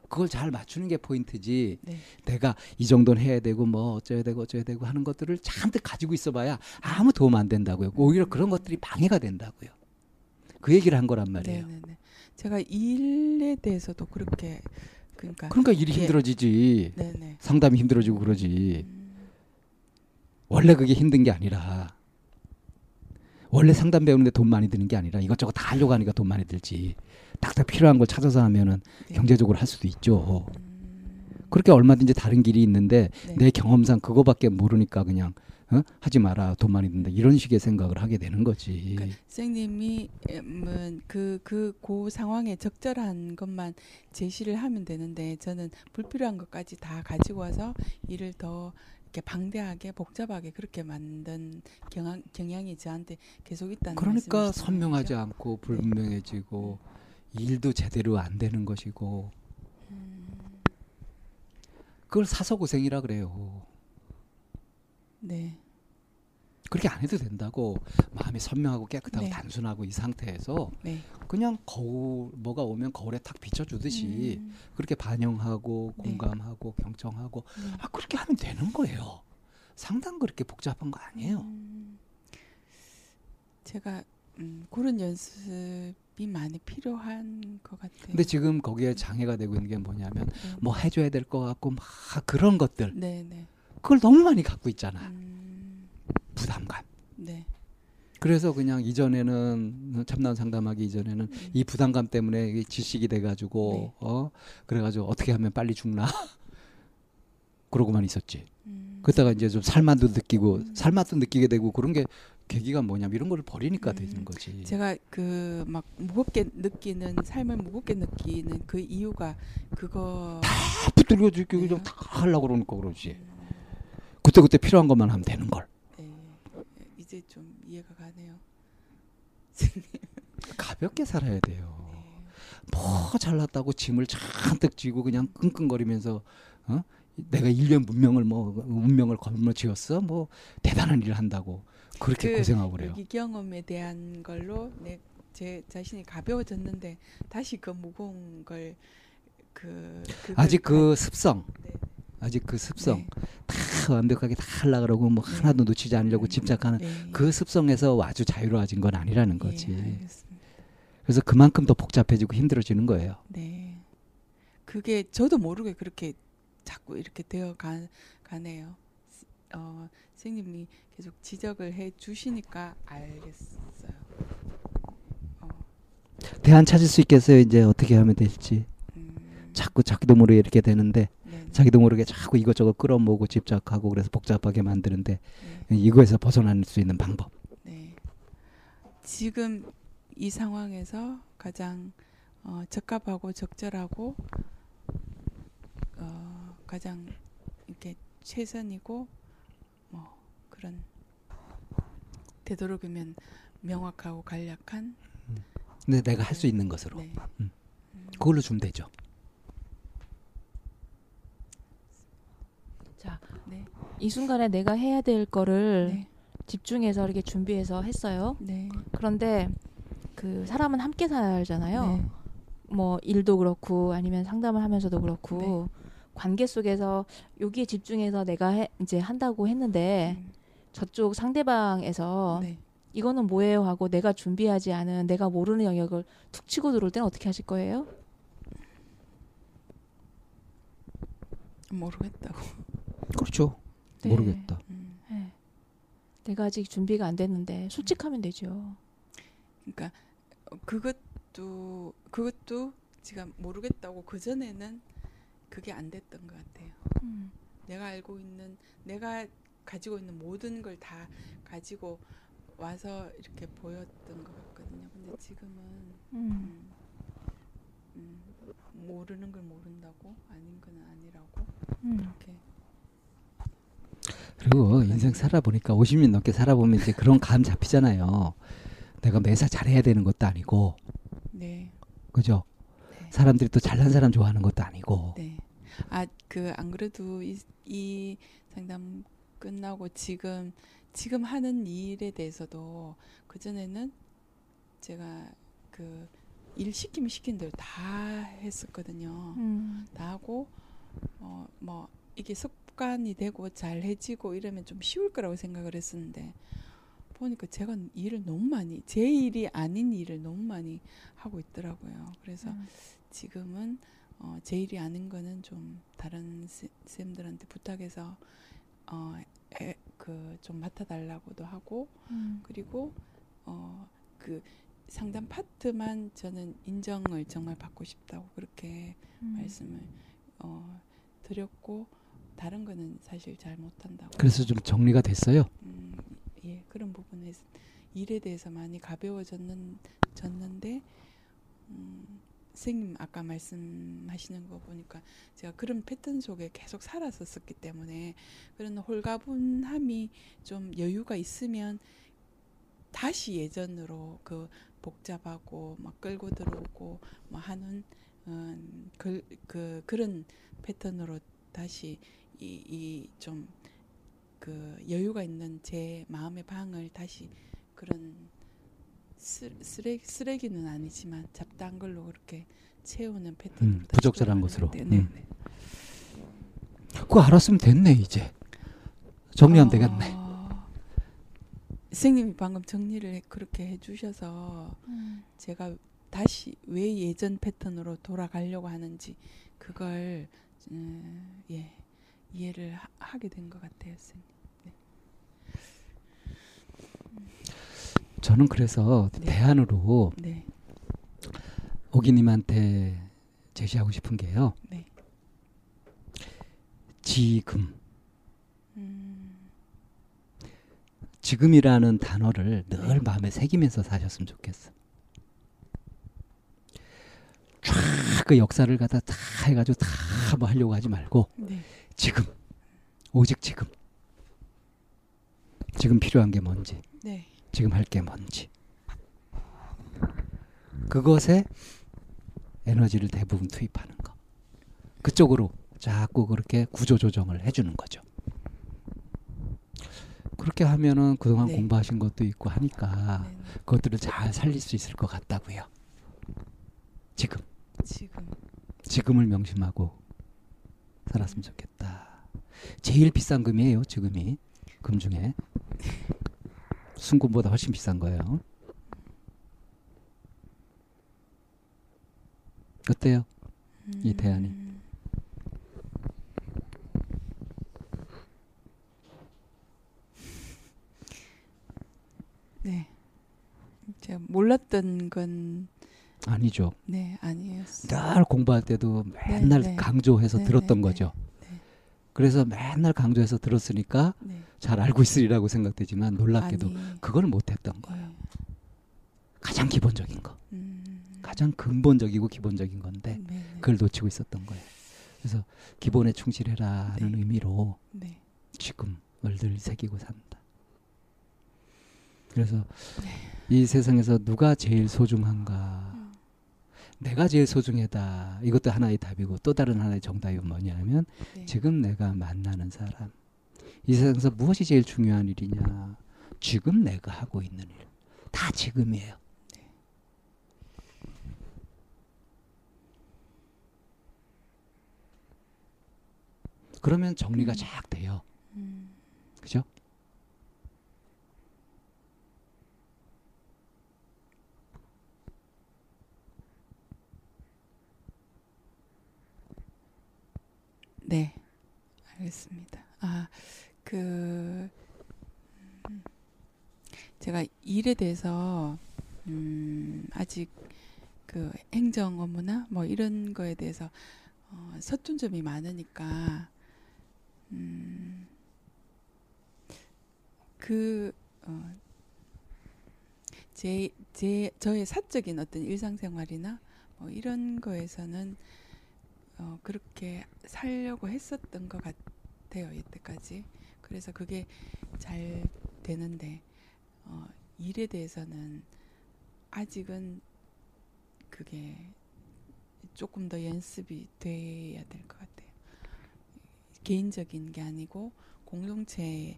그걸 잘 맞추는 게 포인트지. 네. 내가 이 정도는 해야 되고 뭐 어쩌야 되고 어쩌야 되고 하는 것들을 잔뜩 가지고 있어봐야 아무 도움 안 된다고요. 오히려 그런 것들이 방해가 된다고요. 그 얘기를 한 거란 말이에요. 네, 네, 네. 제가 일에 대해서도 그렇게 그러니까 그러니까 일이 예. 힘들어지지. 네, 네. 상담이 힘들어지고 그러지. 음, 원래 그게 힘든 게 아니라 원래 상담 배우는데 돈 많이 드는 게 아니라 이것저것 다 하려고 하니까 돈 많이 들지. 딱딱 필요한 걸 찾아서 하면은 네. 경제적으로 할 수도 있죠. 음, 그렇게 얼마든지 다른 길이 있는데 네. 내 경험상 그거밖에 모르니까 그냥 어? 하지 마라 돈 많이 든다 이런 식의 생각을 하게 되는 거지. 그러니까 선생님이 그그 그 상황에 적절한 것만 제시를 하면 되는데 저는 불필요한 것까지 다 가지고 와서 일을 더 이렇게 방대하게 복잡하게 그렇게 만든 경향, 경향이 저한테 계속 있다는 그러니까. 선명하지? 않고 불분명해지고 일도 제대로 안 되는 것이고 음, 그걸 사서 고생이라 그래요. 네. 그렇게 안 해도 된다고 마음이 선명하고 깨끗하고 네. 단순하고 이 상태에서 네. 그냥 거울 뭐가 오면 거울에 탁 비춰주듯이 음, 그렇게 반영하고 네. 공감하고 경청하고 네. 아 그렇게 하면 되는 거예요. 상당 그렇게 복잡한 거 아니에요. 음, 제가 음, 그런 연습이 많이 필요한 것 같아요. 근데 지금 거기에 장애가 되고 있는 게 뭐냐면 네. 뭐 해줘야 될 것 같고 막 그런 것들 네, 네. 그걸 너무 많이 갖고 있잖아 음, 부담감. 네. 그래서 그냥 이전에는 참나원 상담하기 이전에는 음, 이 부담감 때문에 지식이 돼가지고 네. 어 그래가지고 어떻게 하면 빨리 죽나 그러고만 있었지. 음, 그러다가 이제 좀 살맛도 느끼고 음. 살맛도 느끼게 되고 그런 게 계기가 뭐냐면 이런 걸 버리니까 음. 되는 거지. 제가 그 막 무겁게 느끼는 삶을 무겁게 느끼는 그 이유가 그거 다 붙들려 죽고 네. 그냥 다 하려고 그러니까 그러지. 음, 그때 그때 필요한 것만 하면 되는 걸. 네. 이제 좀 이해가 가네요. 가볍게 살아야 돼요. 네. 뭐 잘났다고 짐을 잔뜩 쥐고 그냥 끙끙거리면서 어? 내가 인류 문명을 뭐 운명을 걸머쥐었어 뭐 대단한 일을 한다고 그렇게 그 고생하고 그래요. 여기 경험에 대한 걸로 내 제 자신이 가벼워졌는데 다시 그 무거운 걸 그 아직 그 습성, 네. 아직 그 습성 네. 다 완벽하게 다 하려 그러고 뭐 네. 하나도 놓치지 않으려고 음, 집착하는 네. 그 습성에서 아주 자유로워진 건 아니라는 예, 거지. 그래서 그만큼 더 복잡해지고 힘들어지는 거예요. 네. 그게 저도 모르게 그렇게 자꾸 이렇게 되어 가, 가네요. 어, 선생님이 계속 지적을 해 주시니까 알겠어요. 어, 대안 찾을 수 있겠어요. 이제 어떻게 하면 될지. 음, 자꾸 자기도 모르게 이렇게 되는데 네, 자기도 모르게 자꾸 이것저것 끌어모으고 집착하고 그래서 복잡하게 만드는데 네, 이거에서 벗어날 수 있는 방법. 네. 지금 이 상황에서 가장 어, 적합하고 적절하고 어, 가장 이렇게 최선이고 뭐 그런 되도록이면 명확하고 간략한 근데 내가 할 수 있는 것으로 네. 음. 음, 그걸로 주면 되죠. 자, 네. 이 순간에 내가 해야 될 거를 네. 집중해서 이렇게 준비해서 했어요. 네. 그런데 그 사람은 함께 살잖아요. 네. 뭐 일도 그렇고 아니면 상담을 하면서도 그렇고 관계 속에서 여기에 집중해서 내가 해, 이제 한다고 했는데 음, 저쪽 상대방에서 네. 이거는 뭐예요 하고 내가 준비하지 않은 내가 모르는 영역을 툭 치고 들어올 때는 어떻게 하실 거예요? 모르겠다고. 그렇죠. 네. 모르겠다. 음, 네. 내가 아직 준비가 안 됐는데 솔직하면 되죠. 그러니까 어, 그것도 그것도 제가 모르겠다고 그 전에는 그게 안 됐던 것 같아요. 음. 내가 알고 있는 내가 가지고 있는 모든 걸 다 가지고 와서 이렇게 보였던 것 같거든요. 근데 지금은 음. 음, 음, 모르는 걸 모른다고 아닌 건 아니라고 음. 이렇게 그리고 인생 살아보니까 50년 넘게 살아보면 이제 그런 감 잡히잖아요. 내가 매사 잘해야 되는 것도 아니고, 네. 그죠? 네. 사람들이 또 잘난 사람 좋아하는 것도 아니고. 네. 아, 그 안 그래도 이, 이 상담 끝나고 지금 지금 하는 일에 대해서도 그 전에는 제가 그 일 시키면 시킨 대로 다 했었거든요. 음. 다 하고 어 뭐 이게 습관이 되고 잘 해지고 이러면 좀 쉬울 거라고 생각을 했었는데 보니까 제가 일을 너무 많이 제 일이 아닌 일을 너무 많이 하고 있더라고요. 그래서 음. 지금은 어, 제 일이 아닌 거는 좀 다른 쌤- 쌤들한테 부탁해서 어, 그 좀 맡아달라고도 하고 음. 그리고 어, 그 상담 파트만 저는 인정을 정말 받고 싶다고 그렇게 음. 말씀을 어, 드렸고 다른 거는 사실 잘 못한다고. 그래서 좀 정리가 됐어요. 음, 예 그런 부분에 일에 대해서 많이 가벼워졌는 졌는데 음, 선생님 아까 말씀하시는 거 보니까 제가 그런 패턴 속에 계속 살았었기 때문에 그런 홀가분함이 좀 여유가 있으면 다시 예전으로 그 복잡하고 막 끌고 들어오고 뭐 하는 어, 그, 그 그런 패턴으로 다시 이좀그 여유가 있는 제 마음의 방을 다시 그런 쓰, 쓰레기 쓰레기는 아니지만 잡다한 걸로 그렇게 채우는 패턴으로 음, 부적절한 것으로. 것 같아요. 네, 음. 네. 그거 알았으면 됐네 이제. 정리하면 되겠네. 어, 선생님이 방금 정리를 해- 그렇게 해주셔서 제가 다시 왜 예전 패턴으로 돌아가려고 하는지 그걸 음, 예 이해를 하, 하게 된 것 같아요, 선생님. 저는 그래서 네. 대안으로 네, 오기님한테 제시하고 싶은 게요. 네. 지금. 음, 지금이라는 단어를 늘 네. 마음에 새기면서 사셨으면 좋겠어. 쫙그 역사를 갖다 다 해가지고 다 뭐 하려고 하지 말고 네, 지금 오직 지금 지금 필요한 게 뭔지 네, 지금 할 게 뭔지 그것에 에너지를 대부분 투입하는 거 그쪽으로 자꾸 그렇게 구조 조정을 해주는 거죠. 그렇게 하면은 그동안 네. 공부하신 것도 있고 하니까 네, 네. 그것들을 잘 살릴 수 있을 것 같다고요. 지금 지금 지금을 명심하고 살았으면 좋겠다. 제일 비싼 금이에요. 지금이 금 중에 순금보다 훨씬 비싼 거예요. 어때요? 이 대안이. 음, 네, 제가 몰랐던 건 아니죠. 네 아니었어요. 늘 공부할 때도 맨날 네. 강조해서 네, 들었던 네, 거죠. 네. 그래서 맨날 강조해서 들었으니까 네. 잘 알고 있으리라고 생각되지만 놀랍게도 아니, 그걸 못했던 거예요. 네. 가장 기본적인 거, 음, 가장 근본적이고 기본적인 건데 네, 네, 그걸 놓치고 있었던 거예요. 그래서 기본에 충실해라는 네. 의미로 네. 지금을 늘 새기고 산다. 그래서 네. 이 세상에서 누가 제일 소중한가? 음. 내가 제일 소중하다. 이것도 하나의 답이고 또 다른 하나의 정답이 뭐냐면 네. 지금 내가 만나는 사람. 이 세상에서 무엇이 제일 중요한 일이냐? 지금 내가 하고 있는 일. 다 지금이에요. 그러면 정리가 음. 쫙 돼요. 네, 알겠습니다. 아, 그 음, 제가 일에 대해서 음, 아직 그 행정 업무나 뭐 이런 거에 대해서 어, 서툰 점이 많으니까 음, 그 어, 제, 제, 저의 사적인 어떤 일상생활이나 뭐 이런 거에서는 어, 그렇게 살려고 했었던 것 같아요, 이때까지. 그래서 그게 잘 되는데, 어, 일에 대해서는 아직은 그게 조금 더 연습이 돼야 될 것 같아요. 개인적인 게 아니고 공동체와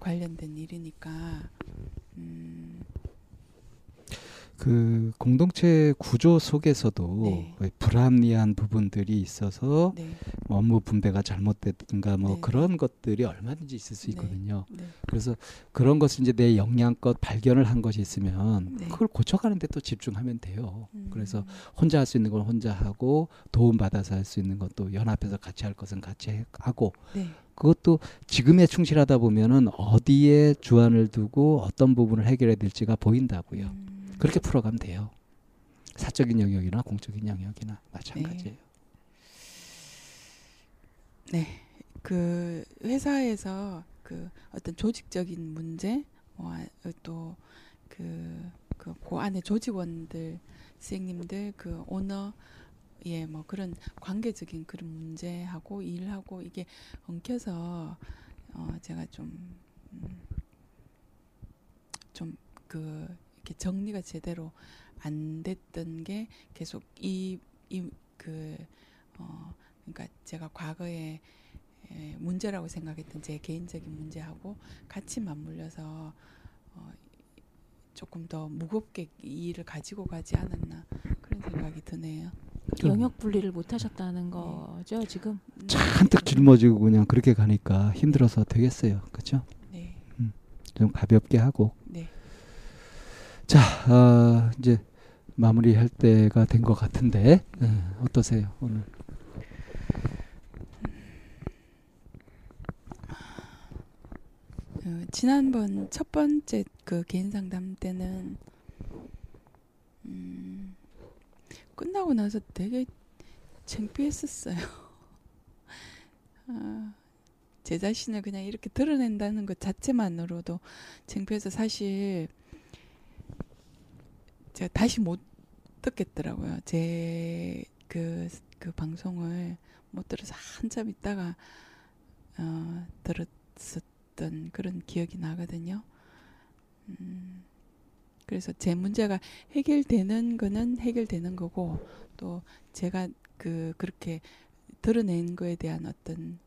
관련된 일이니까, 음, 그 공동체 구조 속에서도 네. 왜 불합리한 부분들이 있어서 네, 업무 분배가 잘못됐든가 뭐 네. 그런 것들이 얼마든지 있을 수 네. 있거든요. 네, 그래서 그런 것을 이제 내 역량껏 발견을 한 것이 있으면 네. 그걸 고쳐가는데 또 집중하면 돼요. 음, 그래서 혼자 할 수 있는 건 혼자 하고 도움 받아서 할 수 있는 것도 연합해서 같이 할 것은 같이 해- 하고 네, 그것도 지금에 충실하다 보면은 어디에 주안을 두고 어떤 부분을 해결해야 될지가 보인다고요. 음, 그렇게 풀어가면 돼요. 사적인 영역이나 공적인 영역이나 마찬가지예요. 네. 그 회사에서 그 어떤 조직적인 문제 또그 그, 그 안에 조직원들 선생님들 그 오너 예 뭐 그런 관계적인 그런 문제하고 일하고 이게 엉켜서 어 제가 좀 음, 좀그 이렇게 정리가 제대로 안 됐던 게 계속 이 이 그 어 그러니까 제가 과거에 에, 문제라고 생각했던 제 개인적인 문제하고 같이 맞물려서 어 조금 더 무겁게 이 일을 가지고 가지 않았나 그런 생각이 드네요. 영역 분리를 못 하셨다는 거죠, 지금? 잔뜩 짊어지고 그냥 그렇게 가니까 힘들어서 되겠어요. 그렇죠? 네. 좀 가볍게 하고. 네. 자, 어, 이제 마무리할 때가 된 것 같은데 예, 어떠세요 오늘? 어, 지난번 첫 번째 그 개인 상담 때는 음, 끝나고 나서 되게 창피했었어요. 아, 제 자신을 그냥 이렇게 드러낸다는 것 자체만으로도 창피해서 사실 제가 다시 못 듣겠더라고요. 제그그 방송을 못 들어서 한참 있다가 어, 들었었던 그런 기억이 나거든요. 음, 그래서 제 문제가 해결되는 거는 해결되는 거고 또 제가 그 그렇게 드러낸 거에 대한 어떤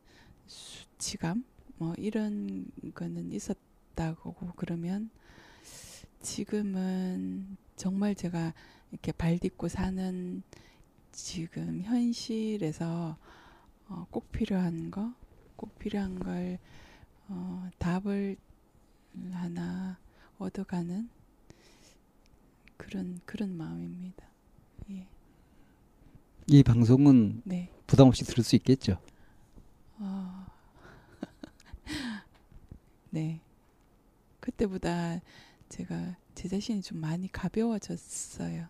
수치감 뭐 이런 거는 있었다고 그러면 지금은 정말 제가 이렇게 발 딛고 사는 지금 현실에서 어, 꼭 필요한 거, 꼭 필요한 걸 어, 답을 하나 얻어가는 그런 그런 마음입니다. 예, 이 방송은 네. 부담 없이 들을 수 있겠죠. 어, 네. 그때보다 제가 제 자신이 좀 많이 가벼워졌어요.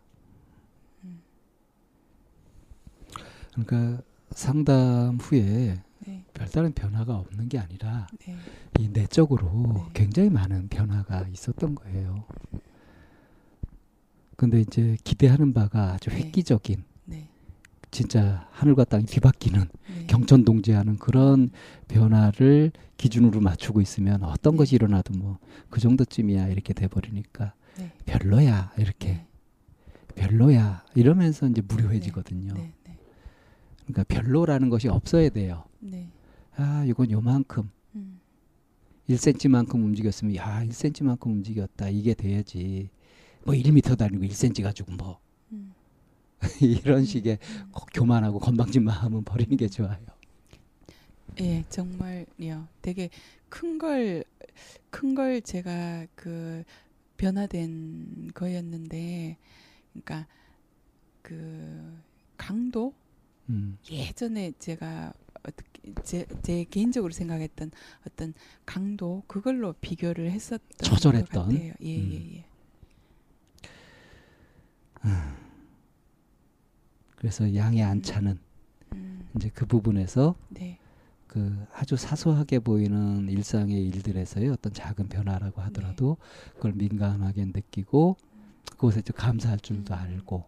그러니까 상담 후에 네, 별다른 변화가 없는 게 아니라 네, 이 내적으로 네. 굉장히 많은 변화가 있었던 거예요. 근데 이제 기대하는 바가 아주 네. 획기적인 네, 진짜 하늘과 땅이 뒤바뀌는 네. 경천동제하는 그런 변화를 기준으로 맞추고 있으면 어떤 네. 것이 일어나도 뭐 그 정도쯤이야 이렇게 돼 버리니까 네, 별로야 이렇게. 네, 별로야. 이러면서 이제 무료해지거든요. 네, 네, 그러니까 별로라는 것이 없어야 돼요. 네, 아 이건 요만큼. 음, 1cm만큼 움직였으면 야 1cm만큼 움직였다. 이게 돼야지. 뭐 1m 다니고 1cm 가지고 뭐. 음, 이런 식의 음. 거- 교만하고 건방진 마음은 버리는 게 좋아요. 예, 정말요. 되게 큰 걸, 큰 걸 제가 그 변화된 거였는데, 그러니까 그 강도 음. 예전에 제가 어떻게 제, 제 개인적으로 생각했던 어떤 강도 그걸로 비교를 했었던 처절했던? 것 같아요. 예, 음. 예, 예. 그래서 양이 안 차는 음, 이제 그 부분에서 네, 그 아주 사소하게 보이는 일상의 일들에서의 어떤 작은 변화라고 하더라도 그걸 민감하게 느끼고 그것에 좀 감사할 줄도 음. 알고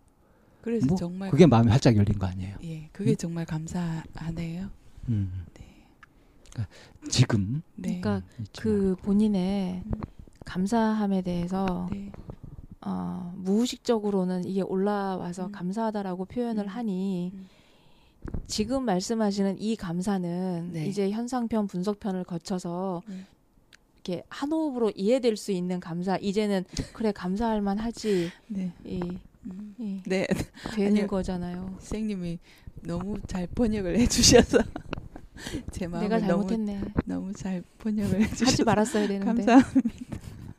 그래서 뭐 정말 그게 마음이 활짝 열린 거 아니에요. 예, 그게 음? 정말 감사하네요. 음. 네, 지금 네, 그러니까 음. 그 본인의 음. 감사함에 대해서 네, 어, 무의식적으로는 이게 올라와서 음. 감사하다라고 표현을 음. 하니 음. 지금 말씀하시는 이 감사는 네. 이제 현상편 분석편을 거쳐서 네. 이렇게 한 호흡으로 이해될 수 있는 감사 이제는 그래 감사할 만하지 네, 이, 음. 이 네. 되는 아니요. 거잖아요. 선생님이 너무 잘 번역을 해주셔서 제 마음을 내가 너무 잘못했네. 너무 잘 번역을 하지 해주셔서 말았어야 되는데. 감사합니다.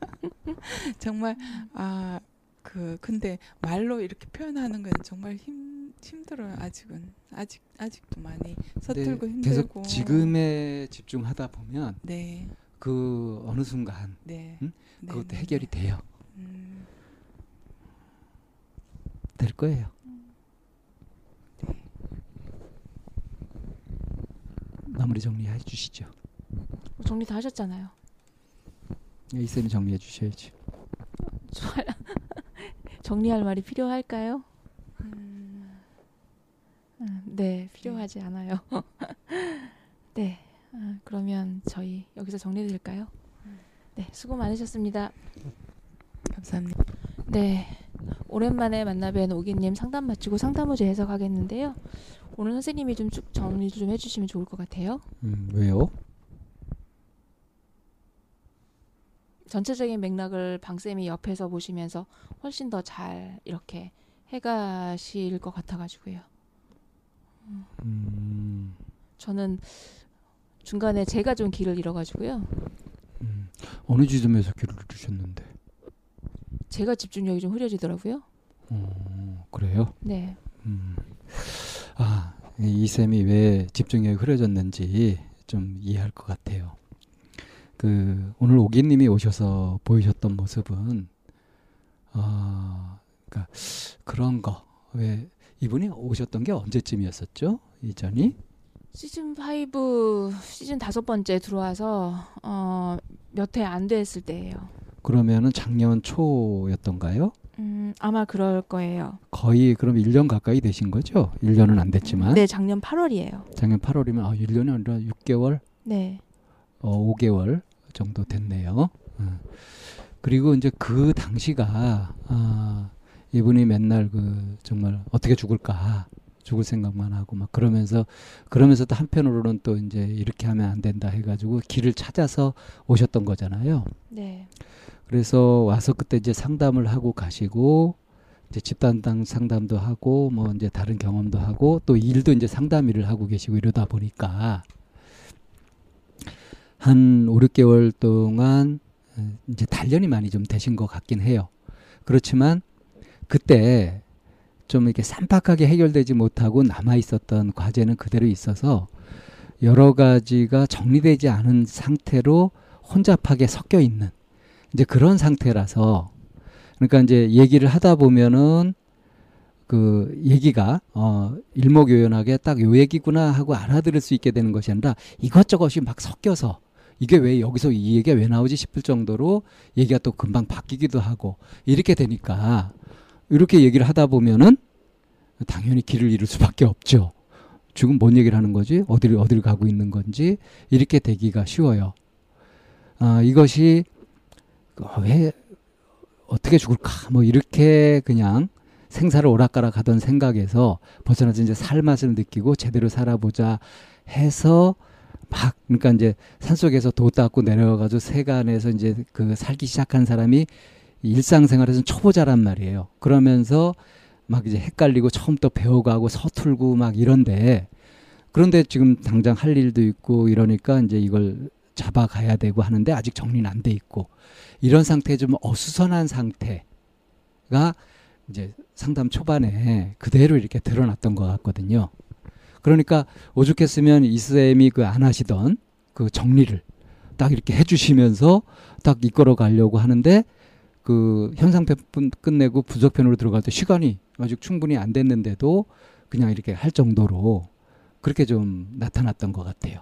정말 아 그 근데 말로 이렇게 표현하는 건 정말 힘 힘들어요 아직은 아직 아직도 많이 서툴고 근데 힘들고 계속 지금에 집중하다 보면 네 그 어느 순간 네. 응? 네, 그것도 네, 해결이 네. 돼요. 음, 될 거예요. 네. 마무리 정리해 주시죠. 정리 다 하셨잖아요. 이 쌤이 정리해 주셔야지. 정리할 말이 필요할까요? 음, 네, 필요하지 않아요. 네, 아, 그러면 저희 여기서 정리드릴까요? 네, 수고 많으셨습니다. 감사합니다. 네, 오랜만에 만나뵌 오기님 상담 마치고 상담 후 재해석하겠는데요. 오늘 선생님이 좀 쭉 정리 좀 해주시면 좋을 것 같아요. 음, 왜요? 전체적인 맥락을 방쌤이 옆에서 보시면서 훨씬 더 잘 이렇게 해가실 것 같아가지고요. 음, 저는 중간에 제가 좀 길을 잃어가지고요. 음, 어느 지점에서 길을 주셨는데? 제가 집중력이 좀 흐려지더라고요. 어, 그래요? 네. 음. 아, 이 쌤이 왜 집중력이 흐려졌는지 좀 이해할 것 같아요. 그 오늘 오기님이 오셔서 보이셨던 모습은 아, 그러니까 그런 거 왜 이분이 오셨던 게 언제쯤이었었죠? 이전이 시즌 5 시즌 다섯 번째 들어와서 어, 몇회안 됐을 때예요. 그러면은 작년 초였던가요? 음, 아마 그럴 거예요. 거의 그럼 1년 가까이 되신 거죠? 1년은 안 됐지만 네, 작년 8월이에요. 작년 8월이면 아, 1년이 아니라 6개월, 네. 어, 5개월 정도 됐네요. 어. 그리고 이제 그 당시가 아, 이분이 맨날 그 정말 어떻게 죽을까 죽을 생각만 하고 막 그러면서 그러면서 또 한편으로는 또 이제 이렇게 하면 안 된다 해가지고 길을 찾아서 오셨던 거잖아요. 네. 그래서 와서 그때 이제 상담을 하고 가시고 이제 집단당 상담도 하고 뭐 이제 다른 경험도 하고 또 일도 이제 상담 일을 하고 계시고 이러다 보니까 한 5, 6개월 동안 어, 이제 단련이 많이 좀 되신 것 같긴 해요. 그렇지만 그때 좀 이렇게 쌈박하게 해결되지 못하고 남아 있었던 과제는 그대로 있어서 여러 가지가 정리되지 않은 상태로 혼잡하게 섞여 있는 이제 그런 상태라서 그러니까 이제 얘기를 하다 보면은 그 얘기가 어 일목요연하게 딱 요 얘기구나 하고 알아들을 수 있게 되는 것이 아니라 이것저것이 막 섞여서 이게 왜 여기서 이 얘기가 왜 나오지 싶을 정도로 얘기가 또 금방 바뀌기도 하고 이렇게 되니까 이렇게 얘기를 하다 보면은 당연히 길을 잃을 수밖에 없죠. 지금 뭔 얘기를 하는 거지? 어디를 어디를 가고 있는 건지 이렇게 되기가 쉬워요. 아, 이것이 어, 왜 어떻게 죽을까 뭐 이렇게 그냥 생사를 오락가락 하던 생각에서 벗어나서 이제 살맛을 느끼고 제대로 살아보자 해서 막 그러니까 이제 산속에서 도 닦고 내려가가지고 세간에서 이제 그 살기 시작한 사람이 일상생활에서는 초보자란 말이에요. 그러면서 막 이제 헷갈리고 처음 또 배워가고 서툴고 막 이런데 그런데 지금 당장 할 일도 있고 이러니까 이제 이걸 잡아가야 되고 하는데 아직 정리는 안 돼 있고 이런 상태에 좀 어수선한 상태가 이제 상담 초반에 그대로 이렇게 드러났던 것 같거든요. 그러니까 오죽했으면 이쌤이 그 안 하시던 그 정리를 딱 이렇게 해주시면서 딱 이끌어 가려고 하는데 그 현상편 끝내고 부적편으로 들어갈 때 시간이 아직 충분히 안 됐는데도 그냥 이렇게 할 정도로 그렇게 좀 나타났던 것 같아요.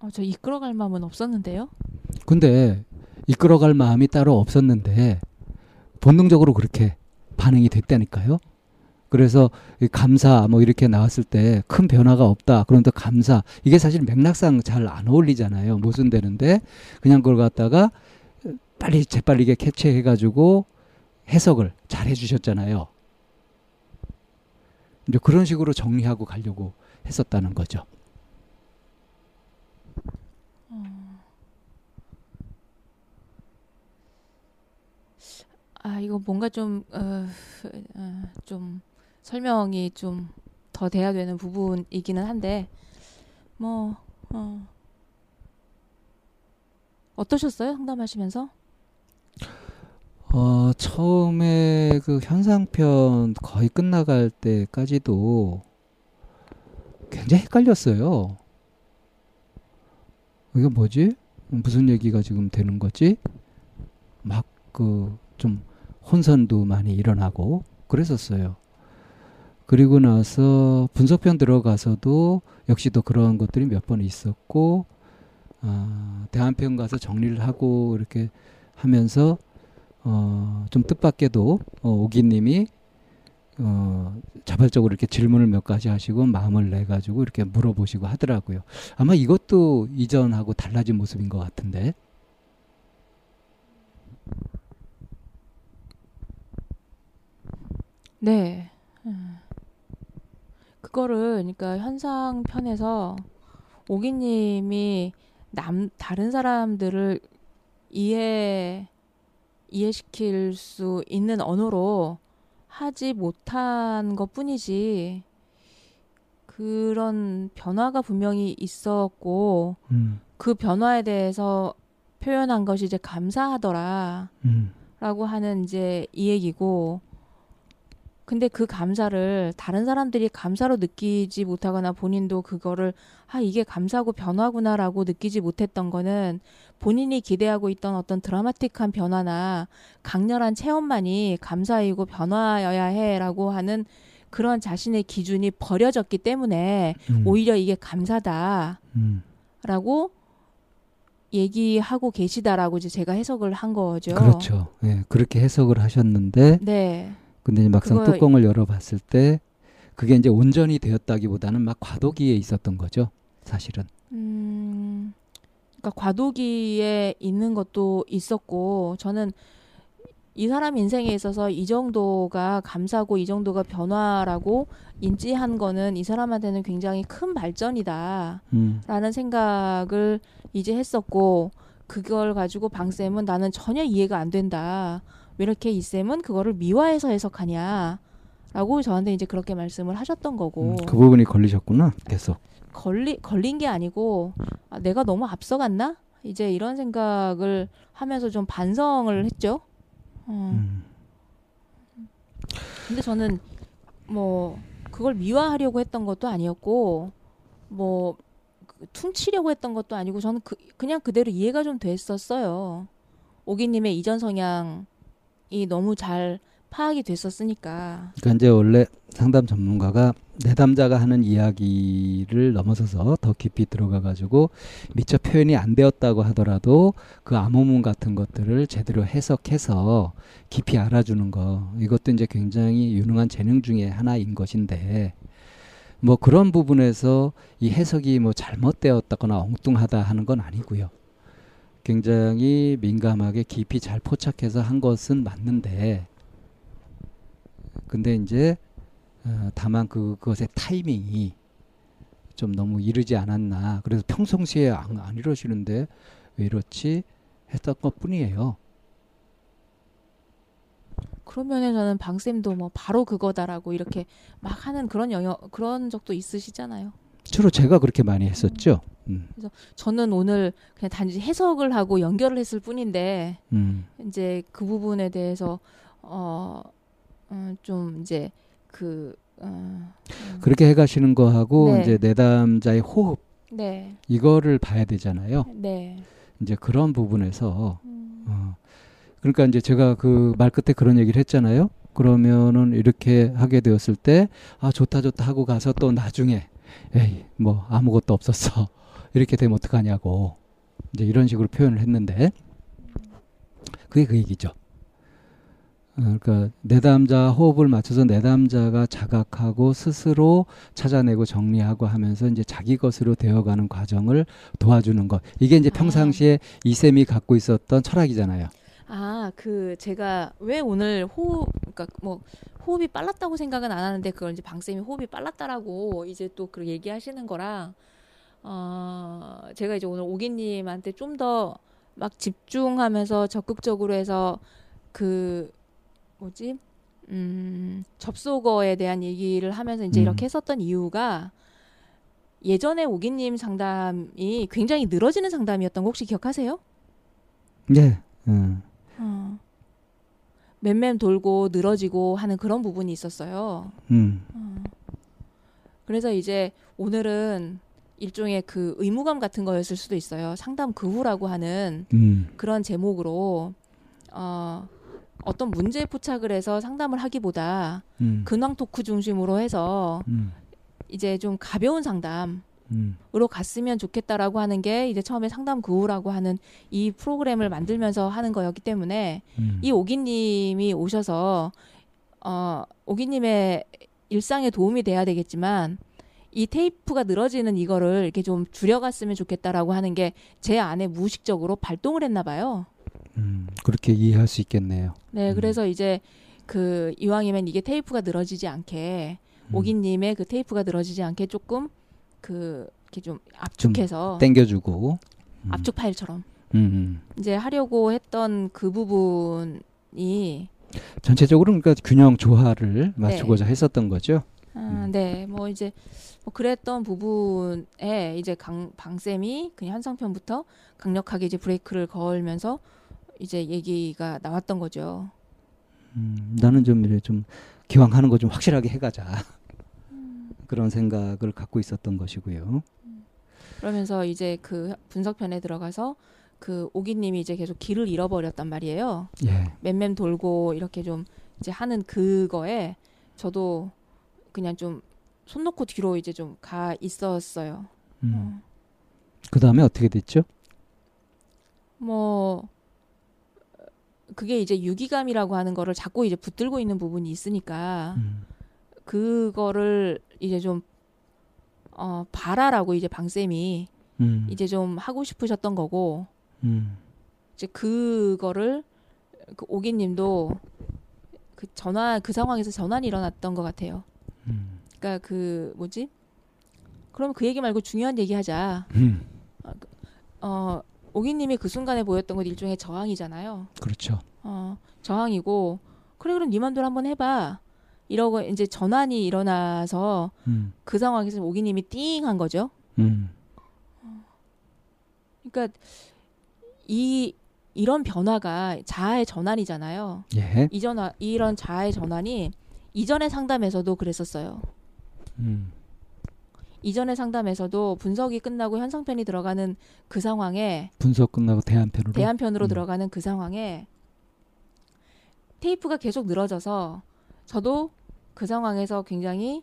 어, 저 이끌어갈 마음은 없었는데요. 근데 이끌어갈 마음이 따로 없었는데 본능적으로 그렇게 반응이 됐다니까요. 그래서 감사 뭐 이렇게 나왔을 때 큰 변화가 없다. 그런데 감사 이게 사실 맥락상 잘 안 어울리잖아요. 모순되는데 그냥 그걸 갖다가 빨리 재빨리게 캐치해가지고 해석을 잘 해주셨잖아요. 이제 그런 식으로 정리하고 가려고 했었다는 거죠. 아 이거 뭔가 좀 어, 어, 좀 설명이 좀 더 돼야 되는 부분이기는 한데 뭐 어. 어떠셨어요 상담하시면서? 어, 처음에 그 현상편 거의 끝나갈 때까지도 굉장히 헷갈렸어요. 이게 뭐지? 무슨 얘기가 지금 되는 거지? 막 그 좀 혼선도 많이 일어나고 그랬었어요. 그리고 나서 분석편 들어가서도 역시 또 그런 것들이 몇 번 있었고 아, 대한편 가서 정리를 하고 이렇게 하면서 어, 좀 뜻밖에도 어, 오기님이 어, 자발적으로 이렇게 질문을 몇 가지 하시고 마음을 내 가지고 이렇게 물어보시고 하더라고요. 아마 이것도 이전하고 달라진 모습인 것 같은데. 네. 음. 그거를 그러니까 현상 편에서 오기님이 남 다른 사람들을 이해 이해시킬 수 있는 언어로 하지 못한 것 뿐이지 그런 변화가 분명히 있었고 음, 그 변화에 대해서 표현한 것이 이제 감사하더라. 음, 라고 하는 이제 이 얘기고 근데 그 감사를 다른 사람들이 감사로 느끼지 못하거나 본인도 그거를 아 이게 감사고 변화구나라고 느끼지 못했던 거는 본인이 기대하고 있던 어떤 드라마틱한 변화나 강렬한 체험만이 감사이고 변화여야 해라고 하는 그런 자신의 기준이 버려졌기 때문에 음, 오히려 이게 감사다라고 음. 얘기하고 계시다라고 이제 제가 해석을 한 거죠. 그렇죠. 예, 그렇게 해석을 하셨는데 네. 근데 이제 막상 그거- 뚜껑을 열어봤을 때 그게 이제 온전히 되었다기보다는 막 과도기에 있었던 거죠. 사실은. 음, 그러니까 과도기에 있는 것도 있었고 저는 이 사람 인생에 있어서 이 정도가 감사고 이 정도가 변화라고 인지한 거는 이 사람한테는 굉장히 큰 발전이다라는 음, 생각을 이제 했었고 그걸 가지고 방 쌤은 나는 전혀 이해가 안 된다. 왜 이렇게 이 쌤은 그거를 미화해서 해석하냐? 라고 저한테 이제 그렇게 말씀을 하셨던 거고 음, 그 부분이 걸리셨구나. 계속. 걸리 걸린 게 아니고 아, 내가 너무 앞서갔나? 이제 이런 생각을 하면서 좀 반성을 했죠. 어. 음, 근데 저는 뭐 그걸 미화하려고 했던 것도 아니었고 뭐 그- 퉁치려고 했던 것도 아니고 저는 그, 그냥 그대로 이해가 좀 됐었어요. 오기님의 이전 성향이 너무 잘 파악이 됐었으니까. 그러니까 이제 원래 상담 전문가가 내담자가 하는 이야기를 넘어서서 더 깊이 들어가 가지고 미처 표현이 안 되었다고 하더라도 그 암호문 같은 것들을 제대로 해석해서 깊이 알아주는 거 이것도 이제 굉장히 유능한 재능 중에 하나인 것인데 뭐 그런 부분에서 이 해석이 뭐 잘못되었다거나 엉뚱하다 하는 건 아니고요. 굉장히 민감하게 깊이 잘 포착해서 한 것은 맞는데 근데 이제 어, 다만 그, 그것의 타이밍이 좀 너무 이르지 않았나. 그래서 평상시에 안, 안 이러시는데 왜 이렇지 했던 것 뿐이에요. 그런 면에서는 방쌤도 뭐 바로 그거다라고 이렇게 막 하는 그런 영역 그런 적도 있으시잖아요. 주로 제가 그렇게 많이 했었죠. 음, 저는 오늘 그냥 단지 해석을 하고 연결을 했을 뿐인데 음, 이제 그 부분에 대해서 어, 어, 좀 이제 그 어, 그렇게 해가시는 거하고 네. 이제 내담자의 호흡 네, 이거를 봐야 되잖아요. 네, 이제 그런 부분에서 음, 어, 그러니까 이제 제가 그 말 끝에 그런 얘기를 했잖아요. 그러면은 이렇게 하게 되었을 때, 아, 좋다, 좋다 하고 가서 또 나중에, 에이, 뭐, 아무것도 없었어. 이렇게 되면 어떡하냐고. 이제 이런 식으로 표현을 했는데, 그게 그 얘기죠. 어, 그러니까 내담자 호흡을 맞춰서 내담자가 자각하고 스스로 찾아내고 정리하고 하면서 이제 자기 것으로 되어가는 과정을 도와주는 것. 이게 이제 아. 평상시에 이쌤이 갖고 있었던 철학이잖아요. 아, 그 제가 왜 오늘 호흡 그러니까 뭐 호흡이 빨랐다고 생각은 안 하는데 그걸 이제 방쌤이 호흡이 빨랐다라고 이제 또 그 얘기하시는 거랑 어 제가 이제 오늘 오기님한테 좀 더 막 집중하면서 적극적으로 해서 그 뭐지 음 접속어에 대한 얘기를 하면서 이제 음. 이렇게 했었던 이유가 예전에 오기님 상담이 굉장히 늘어지는 상담이었던 거 혹시 기억하세요? 네. 음. 어. 맴맴 돌고 늘어지고 하는 그런 부분이 있었어요. 음. 어. 그래서 이제 오늘은 일종의 그 의무감 같은 거였을 수도 있어요. 상담 그 후라고 하는 음. 그런 제목으로 어 어떤 문제에 포착을 해서 상담을 하기보다 음. 근황 토크 중심으로 해서 음. 이제 좀 가벼운 상담 음. 으로 갔으면 좋겠다라고 하는 게 이제 처음에 상담 구호라고 하는 이 프로그램을 만들면서 하는 거였기 때문에 음. 이 오기님이 오셔서 어 오기님의 일상에 도움이 돼야 되겠지만 이 테이프가 늘어지는 이거를 이렇게 좀 줄여갔으면 좋겠다라고 하는 게 제 안에 무의식적으로 발동을 했나 봐요. 음. 그렇게 이해할 수 있겠네요. 네, 음. 그래서 이제 그 이왕이면 이게 테이프가 늘어지지 않게 음. 오기님의 그 테이프가 늘어지지 않게 조금 그 이렇게 좀 압축해서 땡겨주고. 음. 압축 파일처럼 음. 음. 이제 하려고 했던 그 부분이 전체적으로 그러니까 균형 조화를 맞추고자 했었던 거죠. 아, 음. 네, 뭐 이제 뭐 그랬던 부분에 이제 강 방쌤이 그냥 한상편부터 강력하게 이제 브레이크를 걸면서 이제 얘기가 나왔던 거죠. 음, 나는 좀 이래 좀 기왕 하는 거 좀 확실하게 해가자 그런 생각을 갖고 있었던 것이고요. 그러면서 이제 그 분석편에 들어가서 그 오기님이 이제 계속 길을 잃어버렸단 말이에요. 예. 맴맴 돌고 이렇게 좀 이제 하는 그거에 저도 그냥 좀 손 놓고 뒤로 이제 좀 가 있었어요. 음. 어. 그 다음에 어떻게 됐죠? 뭐 그게 이제 유기감이라고 하는 거를 자꾸 이제 붙들고 있는 부분이 있으니까 음. 그거를 이제 좀 어, 봐라라고 이제 방쌤이 음. 이제 좀 하고 싶으셨던 거고 음. 이제 그거를 그 오기님도 그 전환 그 상황에서 전환이 일어났던 것 같아요. 음. 그러니까 그 뭐지? 그럼 그 얘기 말고 중요한 얘기 하자. 음. 어 오기님이 그 순간에 보였던 건 일종의 저항이잖아요. 그렇죠. 어 저항이고 그래 그럼 네 맘대로 한번 해봐. 이러고 이제 전환이 일어나서 음. 그 상황에서 오기님이 띵한 거죠. 음. 그러니까 이 이런 변화가 자아의 전환이잖아요. 예. 이전 이런 자아의 전환이 이전의 상담에서도 그랬었어요. 음. 이전의 상담에서도 분석이 끝나고 현상편이 들어가는 그 상황에 분석 끝나고 대안편으로. 대안편으로 음. 들어가는 그 상황에 테이프가 계속 늘어져서 저도 그 상황에서 굉장히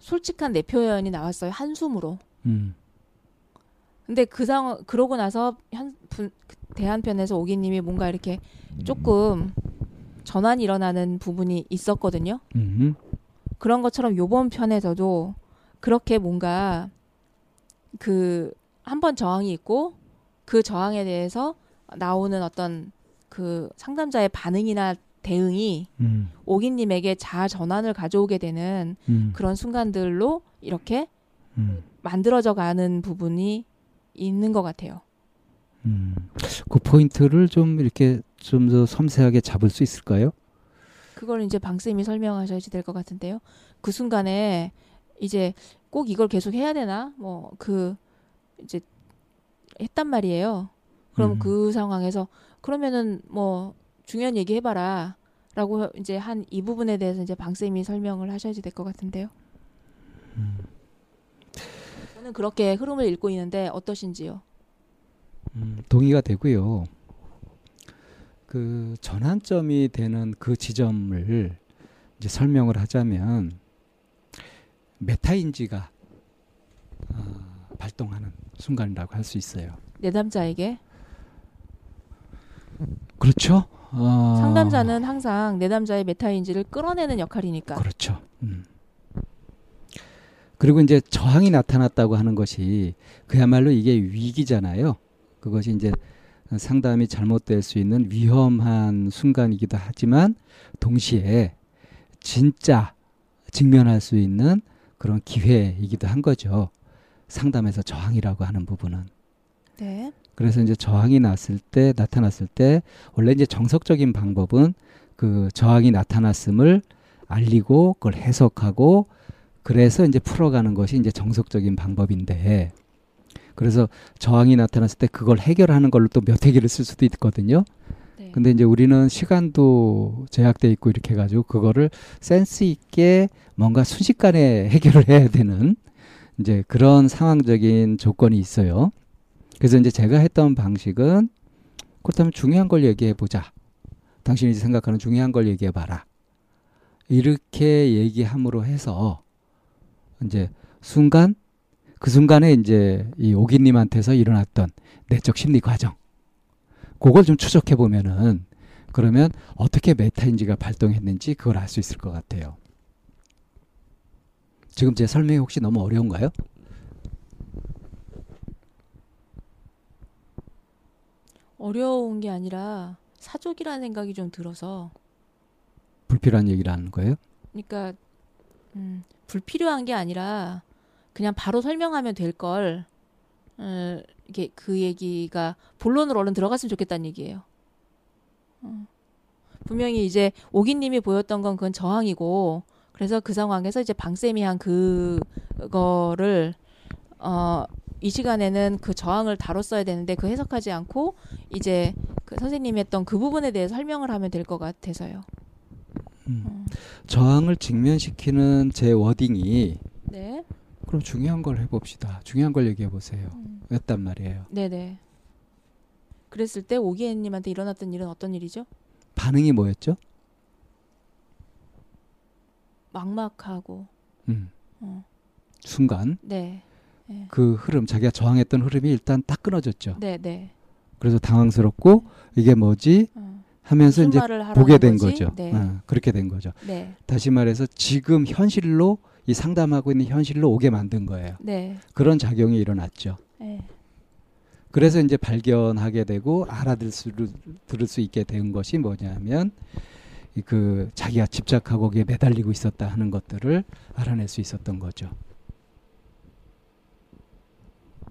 솔직한 내 표현이 나왔어요 한숨으로. 음. 근데 그 상황 그러고 나서 현 분, 대한편에서 오기님이 뭔가 이렇게 조금 전환이 일어나는 부분이 있었거든요. 음. 그런 것처럼 요번 편에서도 그렇게 뭔가 그 한 번 저항이 있고 그 저항에 대해서 나오는 어떤 그 상담자의 반응이나 대응이 음. 오기님에게 자아 전환을 가져오게 되는 음. 그런 순간들로 이렇게 음. 만들어져 가는 부분이 있는 것 같아요. 음. 그 포인트를 좀 이렇게 좀 더 섬세하게 잡을 수 있을까요? 그걸 이제 방쌤이 설명하셔야지 될 것 같은데요. 그 순간에 이제 꼭 이걸 계속 해야 되나? 뭐 그 이제 했단 말이에요. 그럼 음. 그 상황에서 그러면은 뭐 중요한 얘기 해봐라. 라고 이제 한 이 부분에 대해서 이제 방쌤이 설명을 하셔야지 될 것 같은데요. 음. 저는 그렇게 흐름을 읽고 있는데 어떠신지요? 음, 동의가 되고요. 그 전환점이 되는 그 지점을 이제 설명을 하자면 메타인지가 어, 발동하는 순간이라고 할 수 있어요. 내담자에게 그렇죠? 어, 상담자는 항상 내담자의 메타인지를 끌어내는 역할이니까. 그렇죠. 음. 그리고 이제 저항이 나타났다고 하는 것이 그야말로 이게 위기잖아요. 그것이 이제 상담이 잘못될 수 있는 위험한 순간이기도 하지만 동시에 진짜 직면할 수 있는 그런 기회이기도 한 거죠. 상담에서 저항이라고 하는 부분은. 네. 그래서 이제 저항이 났을 때 나타났을 때 원래 이제 정석적인 방법은 그 저항이 나타났음을 알리고 그걸 해석하고 그래서 이제 풀어가는 것이 이제 정석적인 방법인데 그래서 저항이 나타났을 때 그걸 해결하는 걸로 또 몇 회기를 쓸 수도 있거든요. 네. 근데 이제 우리는 시간도 제약돼 있고 이렇게 해가지고 그거를 센스 있게 뭔가 순식간에 해결을 해야 되는 이제 그런 상황적인 조건이 있어요. 그래서 이제 제가 했던 방식은 그렇다면 중요한 걸 얘기해 보자. 당신이 생각하는 중요한 걸 얘기해 봐라. 이렇게 얘기함으로 해서 이제 순간 그 순간에 이제 이 오기님한테서 일어났던 내적 심리 과정 그걸 좀 추적해 보면은 그러면 어떻게 메타인지가 발동했는지 그걸 알 수 있을 것 같아요. 지금 제 설명이 혹시 너무 어려운가요? 어려운 게 아니라 사족이라는 생각이 좀 들어서 불필요한 얘기를 하는 거예요? 그러니까 음, 불필요한 게 아니라 그냥 바로 설명하면 될 걸 어, 이게 그 얘기가 본론으로 얼른 들어갔으면 좋겠다는 얘기예요. 어. 분명히 이제 오기님이 보였던 건 그건 저항이고 그래서 그 상황에서 이제 방쌤이 한 그거를 어, 이 시간에는 그 저항을 다뤘어야 되는데 그 해석하지 않고 이제 그 선생님이 했던 그 부분에 대해 설명을 하면 될 것 같아서요. 음. 어. 저항을 직면시키는 제 워딩이 네. 그럼 중요한 걸 해봅시다. 중요한 걸 얘기해 보세요. 음. 였단 말이에요. 네네. 그랬을 때 오기애님한테 일어났던 일은 어떤 일이죠? 반응이 뭐였죠? 막막하고. 음. 어. 순간 네. 그 흐름 자기가 저항했던 흐름이 일단 딱 끊어졌죠. 네 네. 그래서 당황스럽고 이게 뭐지 어. 하면서 이제 보게 된 거지? 거죠. 네. 어, 그렇게 된 거죠. 네. 다시 말해서 지금 현실로 이 상담하고 있는 현실로 오게 만든 거예요. 네. 그런 작용이 일어났죠. 네. 그래서 이제 발견하게 되고 알아들 수 들을 수 있게 된 것이 뭐냐면 이그 자기가 집착하고 거기에 매달리고 있었다 하는 것들을 알아낼 수 있었던 거죠.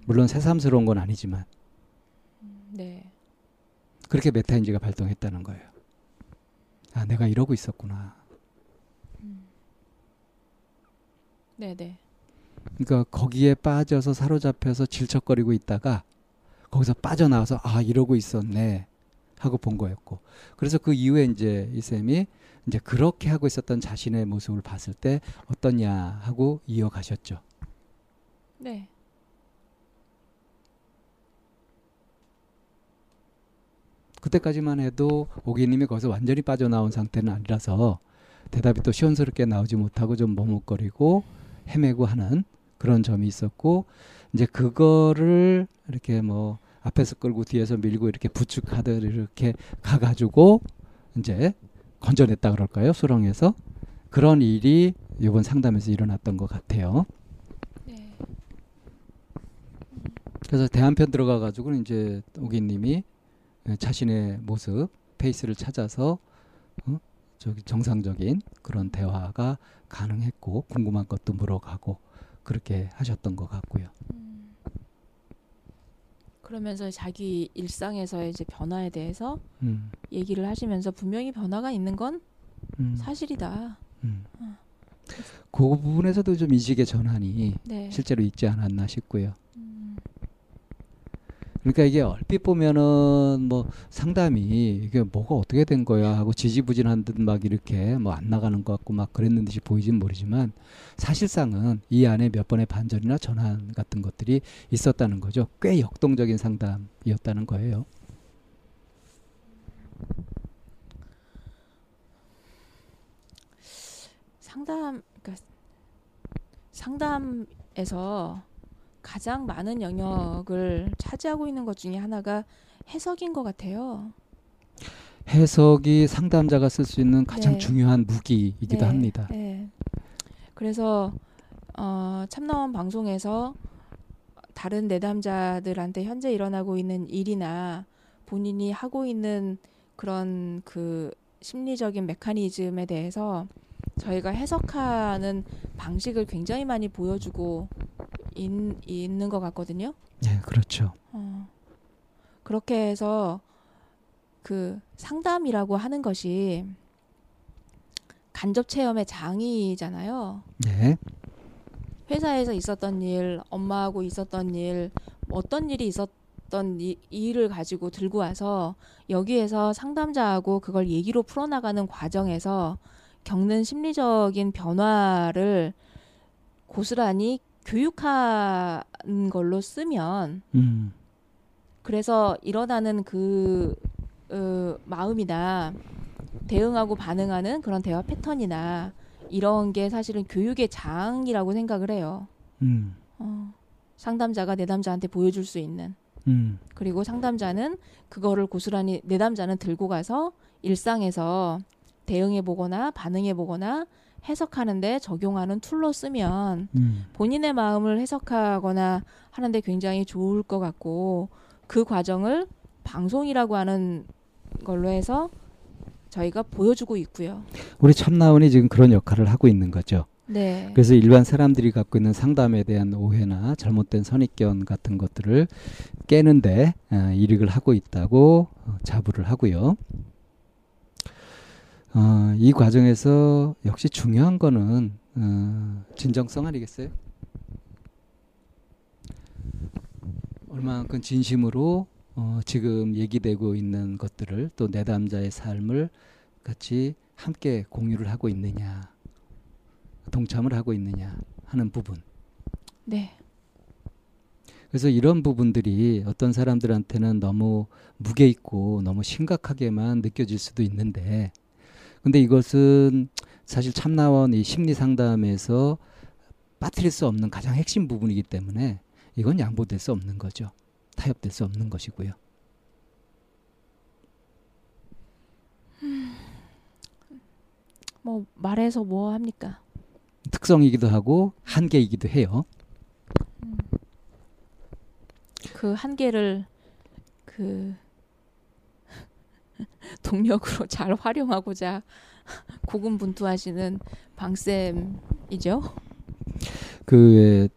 물론 새삼스러운 건 아니지만 네. 그렇게 메타인지가 발동했다는 거예요. 아, 내가 이러고 있었구나. 네네. 그러니까 거기에 빠져서 사로잡혀서 질척거리고 있다가 거기서 빠져나와서 아 이러고 있었네 하고 본 거였고 그래서 그 이후에 이제 이 쌤이 이제 그렇게 하고 있었던 자신의 모습을 봤을 때 어떠냐 하고 이어가셨죠. 네. 그때까지만 해도 오기님이 거기서 완전히 빠져나온 상태는 아니라서 대답이 또 시원스럽게 나오지 못하고 좀 머뭇거리고 헤매고 하는 그런 점이 있었고 이제 그거를 이렇게 뭐 앞에서 끌고 뒤에서 밀고 이렇게 부축하듯 이렇게 가가지고 이제 건져냈다 그럴까요 수렁에서 그런 일이 이번 상담에서 일어났던 것 같아요. 네. 그래서 대한편 들어가가지고는 이제 오기님이 자신의 모습, 페이스를 찾아서 어? 저기 정상적인 그런 대화가 가능했고 궁금한 것도 물어가고 그렇게 하셨던 것 같고요. 음. 그러면서 자기 일상에서의 이제 변화에 대해서 음, 얘기를 하시면서 분명히 변화가 있는 건 음, 사실이다. 음. 그 부분에서도 좀 인식의 전환이 네. 실제로 있지 않았나 싶고요. 음. 그러니까 이게 얼핏 보면은 뭐 상담이 이게 뭐가 어떻게 된 거야 하고 지지부진한 듯 막 이렇게 뭐 안 나가는 것 같고 막 그랬는 듯이 보이진 모르지만 사실상은 이 안에 몇 번의 반전이나 전환 같은 것들이 있었다는 거죠. 꽤 역동적인 상담이었다는 거예요. 상담 그러니까 상담에서 가장 많은 영역을 차지하고 있는 것 중에 하나가 해석인 것 같아요. 해석이 상담자가 쓸 수 있는 가장 네. 중요한 무기이기도 네, 합니다. 네. 그래서 어, 참나원 방송에서 다른 내담자들한테 현재 일어나고 있는 일이나 본인이 하고 있는 그런 그 심리적인 메커니즘에 대해서 저희가 해석하는 방식을 굉장히 많이 보여주고 있, 있는 것 같거든요. 네, 그렇죠. 어, 그렇게 해서 그 상담이라고 하는 것이 간접 체험의 장이잖아요. 네, 회사에서 있었던 일, 엄마하고 있었던 일, 어떤 일이 있었던 이, 일을 가지고 들고 와서 여기에서 상담자하고 그걸 얘기로 풀어나가는 과정에서 겪는 심리적인 변화를 고스란히 교육한 걸로 쓰면 음, 그래서 일어나는 그 어, 마음이나 대응하고 반응하는 그런 대화 패턴이나 이런 게 사실은 교육의 장이라고 생각을 해요. 음, 어, 상담자가 내담자한테 보여줄 수 있는. 음, 그리고 상담자는 그거를 고스란히 내담자는 들고 가서 일상에서 대응해 보거나 반응해 보거나 해석하는데 적용하는 tool로 쓰면 음. 본인의 마음을 해석하거나 하는데 굉장히 좋을 것 같고 그 과정을 방송이라고 하는 걸로 해서 저희가 보여주고 있고요. 우리 참나원이 지금 그런 역할을 하고 있는 거죠. 네. 그래서 일반 사람들이 갖고 있는 상담에 대한 오해나 잘못된 선입견 같은 것들을 깨는데 어, 이력을 하고 있다고 어, 자부를 하고요. 어, 이 과정에서 역시 중요한 거는 어, 진정성 아니겠어요? 얼마만큼 진심으로 어, 지금 얘기되고 있는 것들을 또 내담자의 삶을 같이 함께 공유를 하고 있느냐. 동참을 하고 있느냐 하는 부분. 네. 그래서 이런 부분들이 어떤 사람들한테는 너무 무게 있고 너무 심각하게만 느껴질 수도 있는데, 근데 이것은 사실 참나원 이 심리 상담에서 빠뜨릴 수 없는 가장 핵심 부분이기 때문에 이건 양보될 수 없는 거죠. 타협될 수 없는 것이고요. 뭐 말해서 뭐 합니까? 특성이기도 하고 한계이기도 해요. 그 한계를 그 동력으로 잘 활용하고자 고군분투하시는 방쌤이죠. 그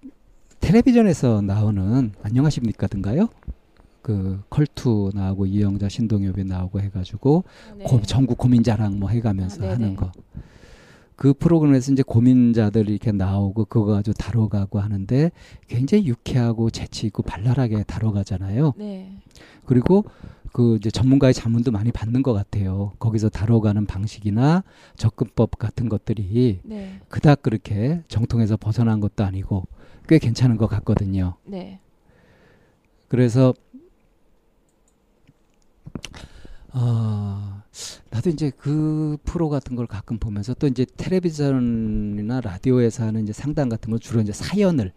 텔레비전에서 나오는 안녕하십니까든가요? 그 컬투 나오고 이영자 신동엽이 나오고 해가지고 네. 고, 전국 고민자랑 뭐 해가면서 아. 하는 거. 그 프로그램에서 이제 고민자들이 이렇게 나오고 그거 가지고 다뤄가고 하는데 굉장히 유쾌하고 재치 있고 발랄하게 다뤄가잖아요. 네. 그리고 그 이제 전문가의 자문도 많이 받는 것 같아요. 거기서 다뤄가는 방식이나 접근법 같은 것들이 네. 그닥 그렇게 정통에서 벗어난 것도 아니고 꽤 괜찮은 것 같거든요. 네. 그래서 어, 나도 이제 그 프로 같은 걸 가끔 보면서 또 이제 텔레비전이나 라디오에서 하는 이제 상담 같은 걸 주로 이제 사연을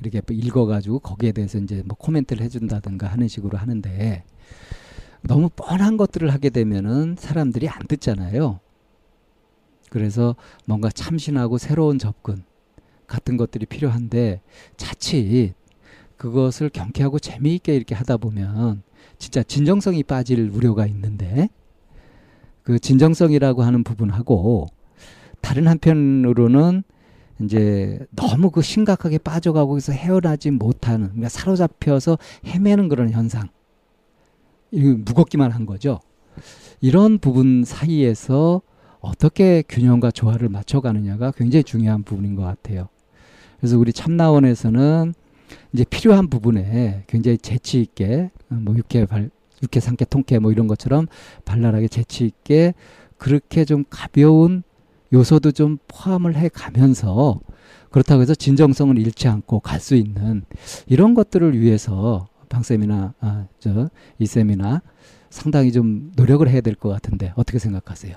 이렇게 읽어가지고 거기에 대해서 이제 뭐 코멘트를 해준다든가 하는 식으로 하는데 너무 뻔한 것들을 하게 되면은 사람들이 안 듣잖아요. 그래서 뭔가 참신하고 새로운 접근 같은 것들이 필요한데 자칫 그것을 경쾌하고 재미있게 이렇게 하다 보면 진짜 진정성이 빠질 우려가 있는데 그 진정성이라고 하는 부분하고 다른 한편으로는 이제 너무 그 심각하게 빠져가고 거기서 헤어나지 못하는 그러니까 사로잡혀서 헤매는 그런 현상 무겁기만 한 거죠. 이런 부분 사이에서 어떻게 균형과 조화를 맞춰가느냐가 굉장히 중요한 부분인 것 같아요. 그래서 우리 참나원에서는 이제 필요한 부분에 굉장히 재치 있게 어, 뭐 육회 발 육회 상쾌 통쾌 뭐 이런 것처럼 발랄하게 재치 있게 그렇게 좀 가벼운 요소도 좀 포함을 해 가면서 그렇다고 해서 진정성을 잃지 않고 갈 수 있는 이런 것들을 위해서 방쌤이나 아, 저 이쌤이나 상당히 좀 노력을 해야 될 것 같은데 어떻게 생각하세요?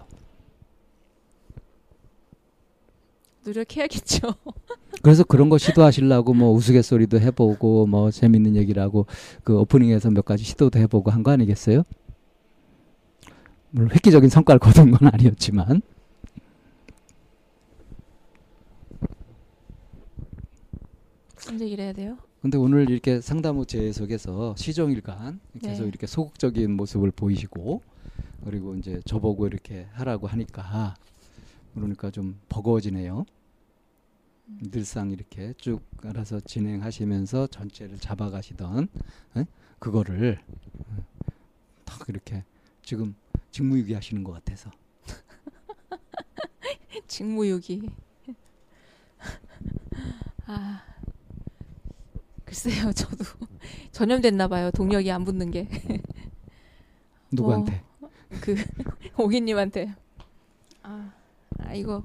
노력해야겠죠. 그래서 그런 거 시도하시려고 뭐 우스갯소리도 해보고 뭐 재밌는 얘기라고 그 오프닝에서 몇 가지 시도도 해보고 한 거 아니겠어요? 물론 획기적인 성과를 거둔 건 아니었지만 무슨 얘기를 해야 돼요? 근데 오늘 이렇게 상담 후 재해석에서 시종일관 계속 네. 이렇게 소극적인 모습을 보이시고 그리고 이제 저보고 이렇게 하라고 하니까 그러니까 좀 버거워지네요. 늘상 이렇게 쭉 알아서 진행하시면서 전체를 잡아가시던 에? 그거를 어, 탁 이렇게 지금 직무유기 하시는 것 같아서 직무유기. 아 글쎄요, 저도 전염됐나 봐요. 동력이 안 붙는 게. 누구한테 그 오기님한테 아, 아 이거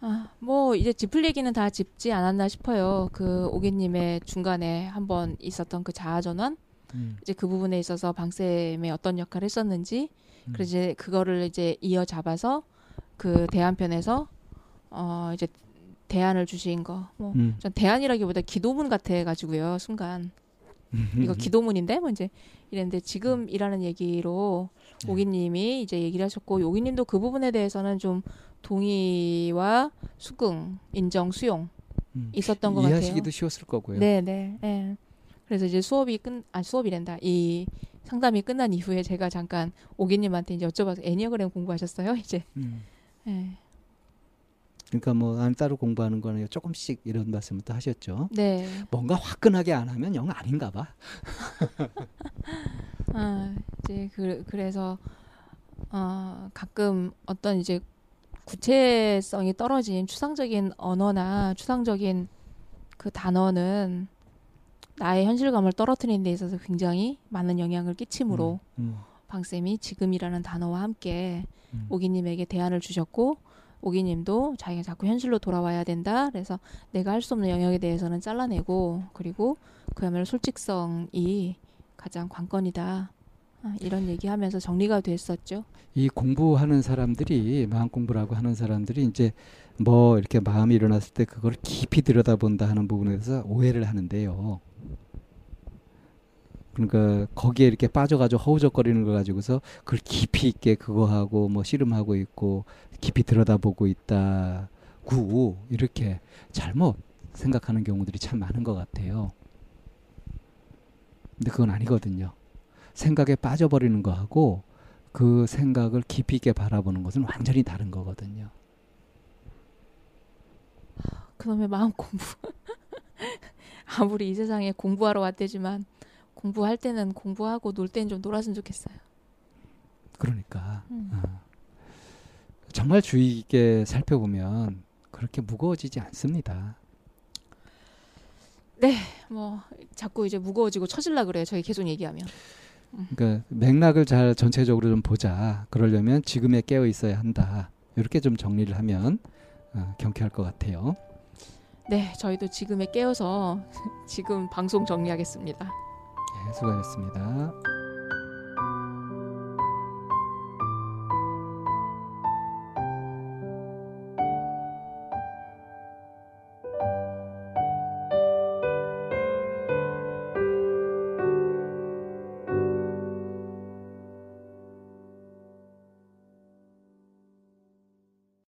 아 뭐 이제 짚을 얘기는 다 짚지 않았나 싶어요. 그 오기님의 중간에 한번 있었던 그 자아 전환 음, 이제 그 부분에 있어서 방쌤의 어떤 역할을 했었는지 음. 그래서 이제 그거를 이제 이어 잡아서 그 대안편에서 어 이제 대안을 주신 거. 뭐 음. 전 대안이라기보다 기도문 같아 가지고요. 순간 이거 기도문인데 뭐 이제 이랬는데 지금이라는 얘기로 네. 오기님이 이제 얘기를 하셨고 오기님도 그 부분에 대해서는 좀 동의와 수긍, 인정, 수용 음. 있었던 것 같아요. 이해하시기도 쉬웠을 거고요. 네, 네, 네. 그래서 이제 수업이 끝, 아 수업이란다. 이 상담이 끝난 이후에 제가 잠깐 오기님한테 이제 여쭤봐서 애니어그램 공부하셨어요? 이제. 음. 네. 그러니까 뭐 안 따로 공부하는 거는 조금씩 이런 말씀을 또 하셨죠. 네. 뭔가 화끈하게 안 하면 영 아닌가 봐. 아, 이제 그 그래서 어, 가끔 어떤 이제 구체성이 떨어진 추상적인 언어나 추상적인 그 단어는 나의 현실감을 떨어뜨리는 데 있어서 굉장히 많은 영향을 끼치므로 음, 방쌤이 지금이라는 단어와 함께 음. 오기님에게 대안을 주셨고 오기님도 자기가 자꾸 현실로 돌아와야 된다. 그래서 내가 할 수 없는 영역에 대해서는 잘라내고 그리고 그야말로 솔직성이 가장 관건이다. 아, 이런 얘기하면서 정리가 됐었죠. 이 공부하는 사람들이 마음 공부라고 하는 사람들이 이제 뭐 이렇게 마음이 일어났을 때 그걸 깊이 들여다본다 하는 부분에 대해서 오해를 하는데요. 그러니까 거기에 이렇게 빠져가지고 허우적거리는 걸 가지고서 그걸 깊이 있게 그거 하고 뭐 씨름하고 있고 깊이 들여다보고 있다고 이렇게 잘못 생각하는 경우들이 참 많은 것 같아요. 근데 그건 아니거든요. 생각에 빠져버리는 거하고 그 생각을 깊이 있게 바라보는 것은 완전히 다른 거거든요. 그놈의 마음 공부. 아무리 이 세상에 공부하러 왔대지만 공부할 때는 공부하고 놀 때는 좀 놀았으면 좋겠어요. 그러니까 음. 어. 정말 주의 있게 살펴보면 그렇게 무거워지지 않습니다. 뭐 자꾸 이제 무거워지고 처질라 그래요. 저희 계속 얘기하면. 그러니까 맥락을 잘 전체적으로 좀 보자. 그러려면 지금에 깨어 있어야 한다. 이렇게 좀 정리를 하면 어, 경쾌할 것 같아요. 네, 저희도 지금에 깨어서 지금 방송 정리하겠습니다. 네, 수고하셨습니다.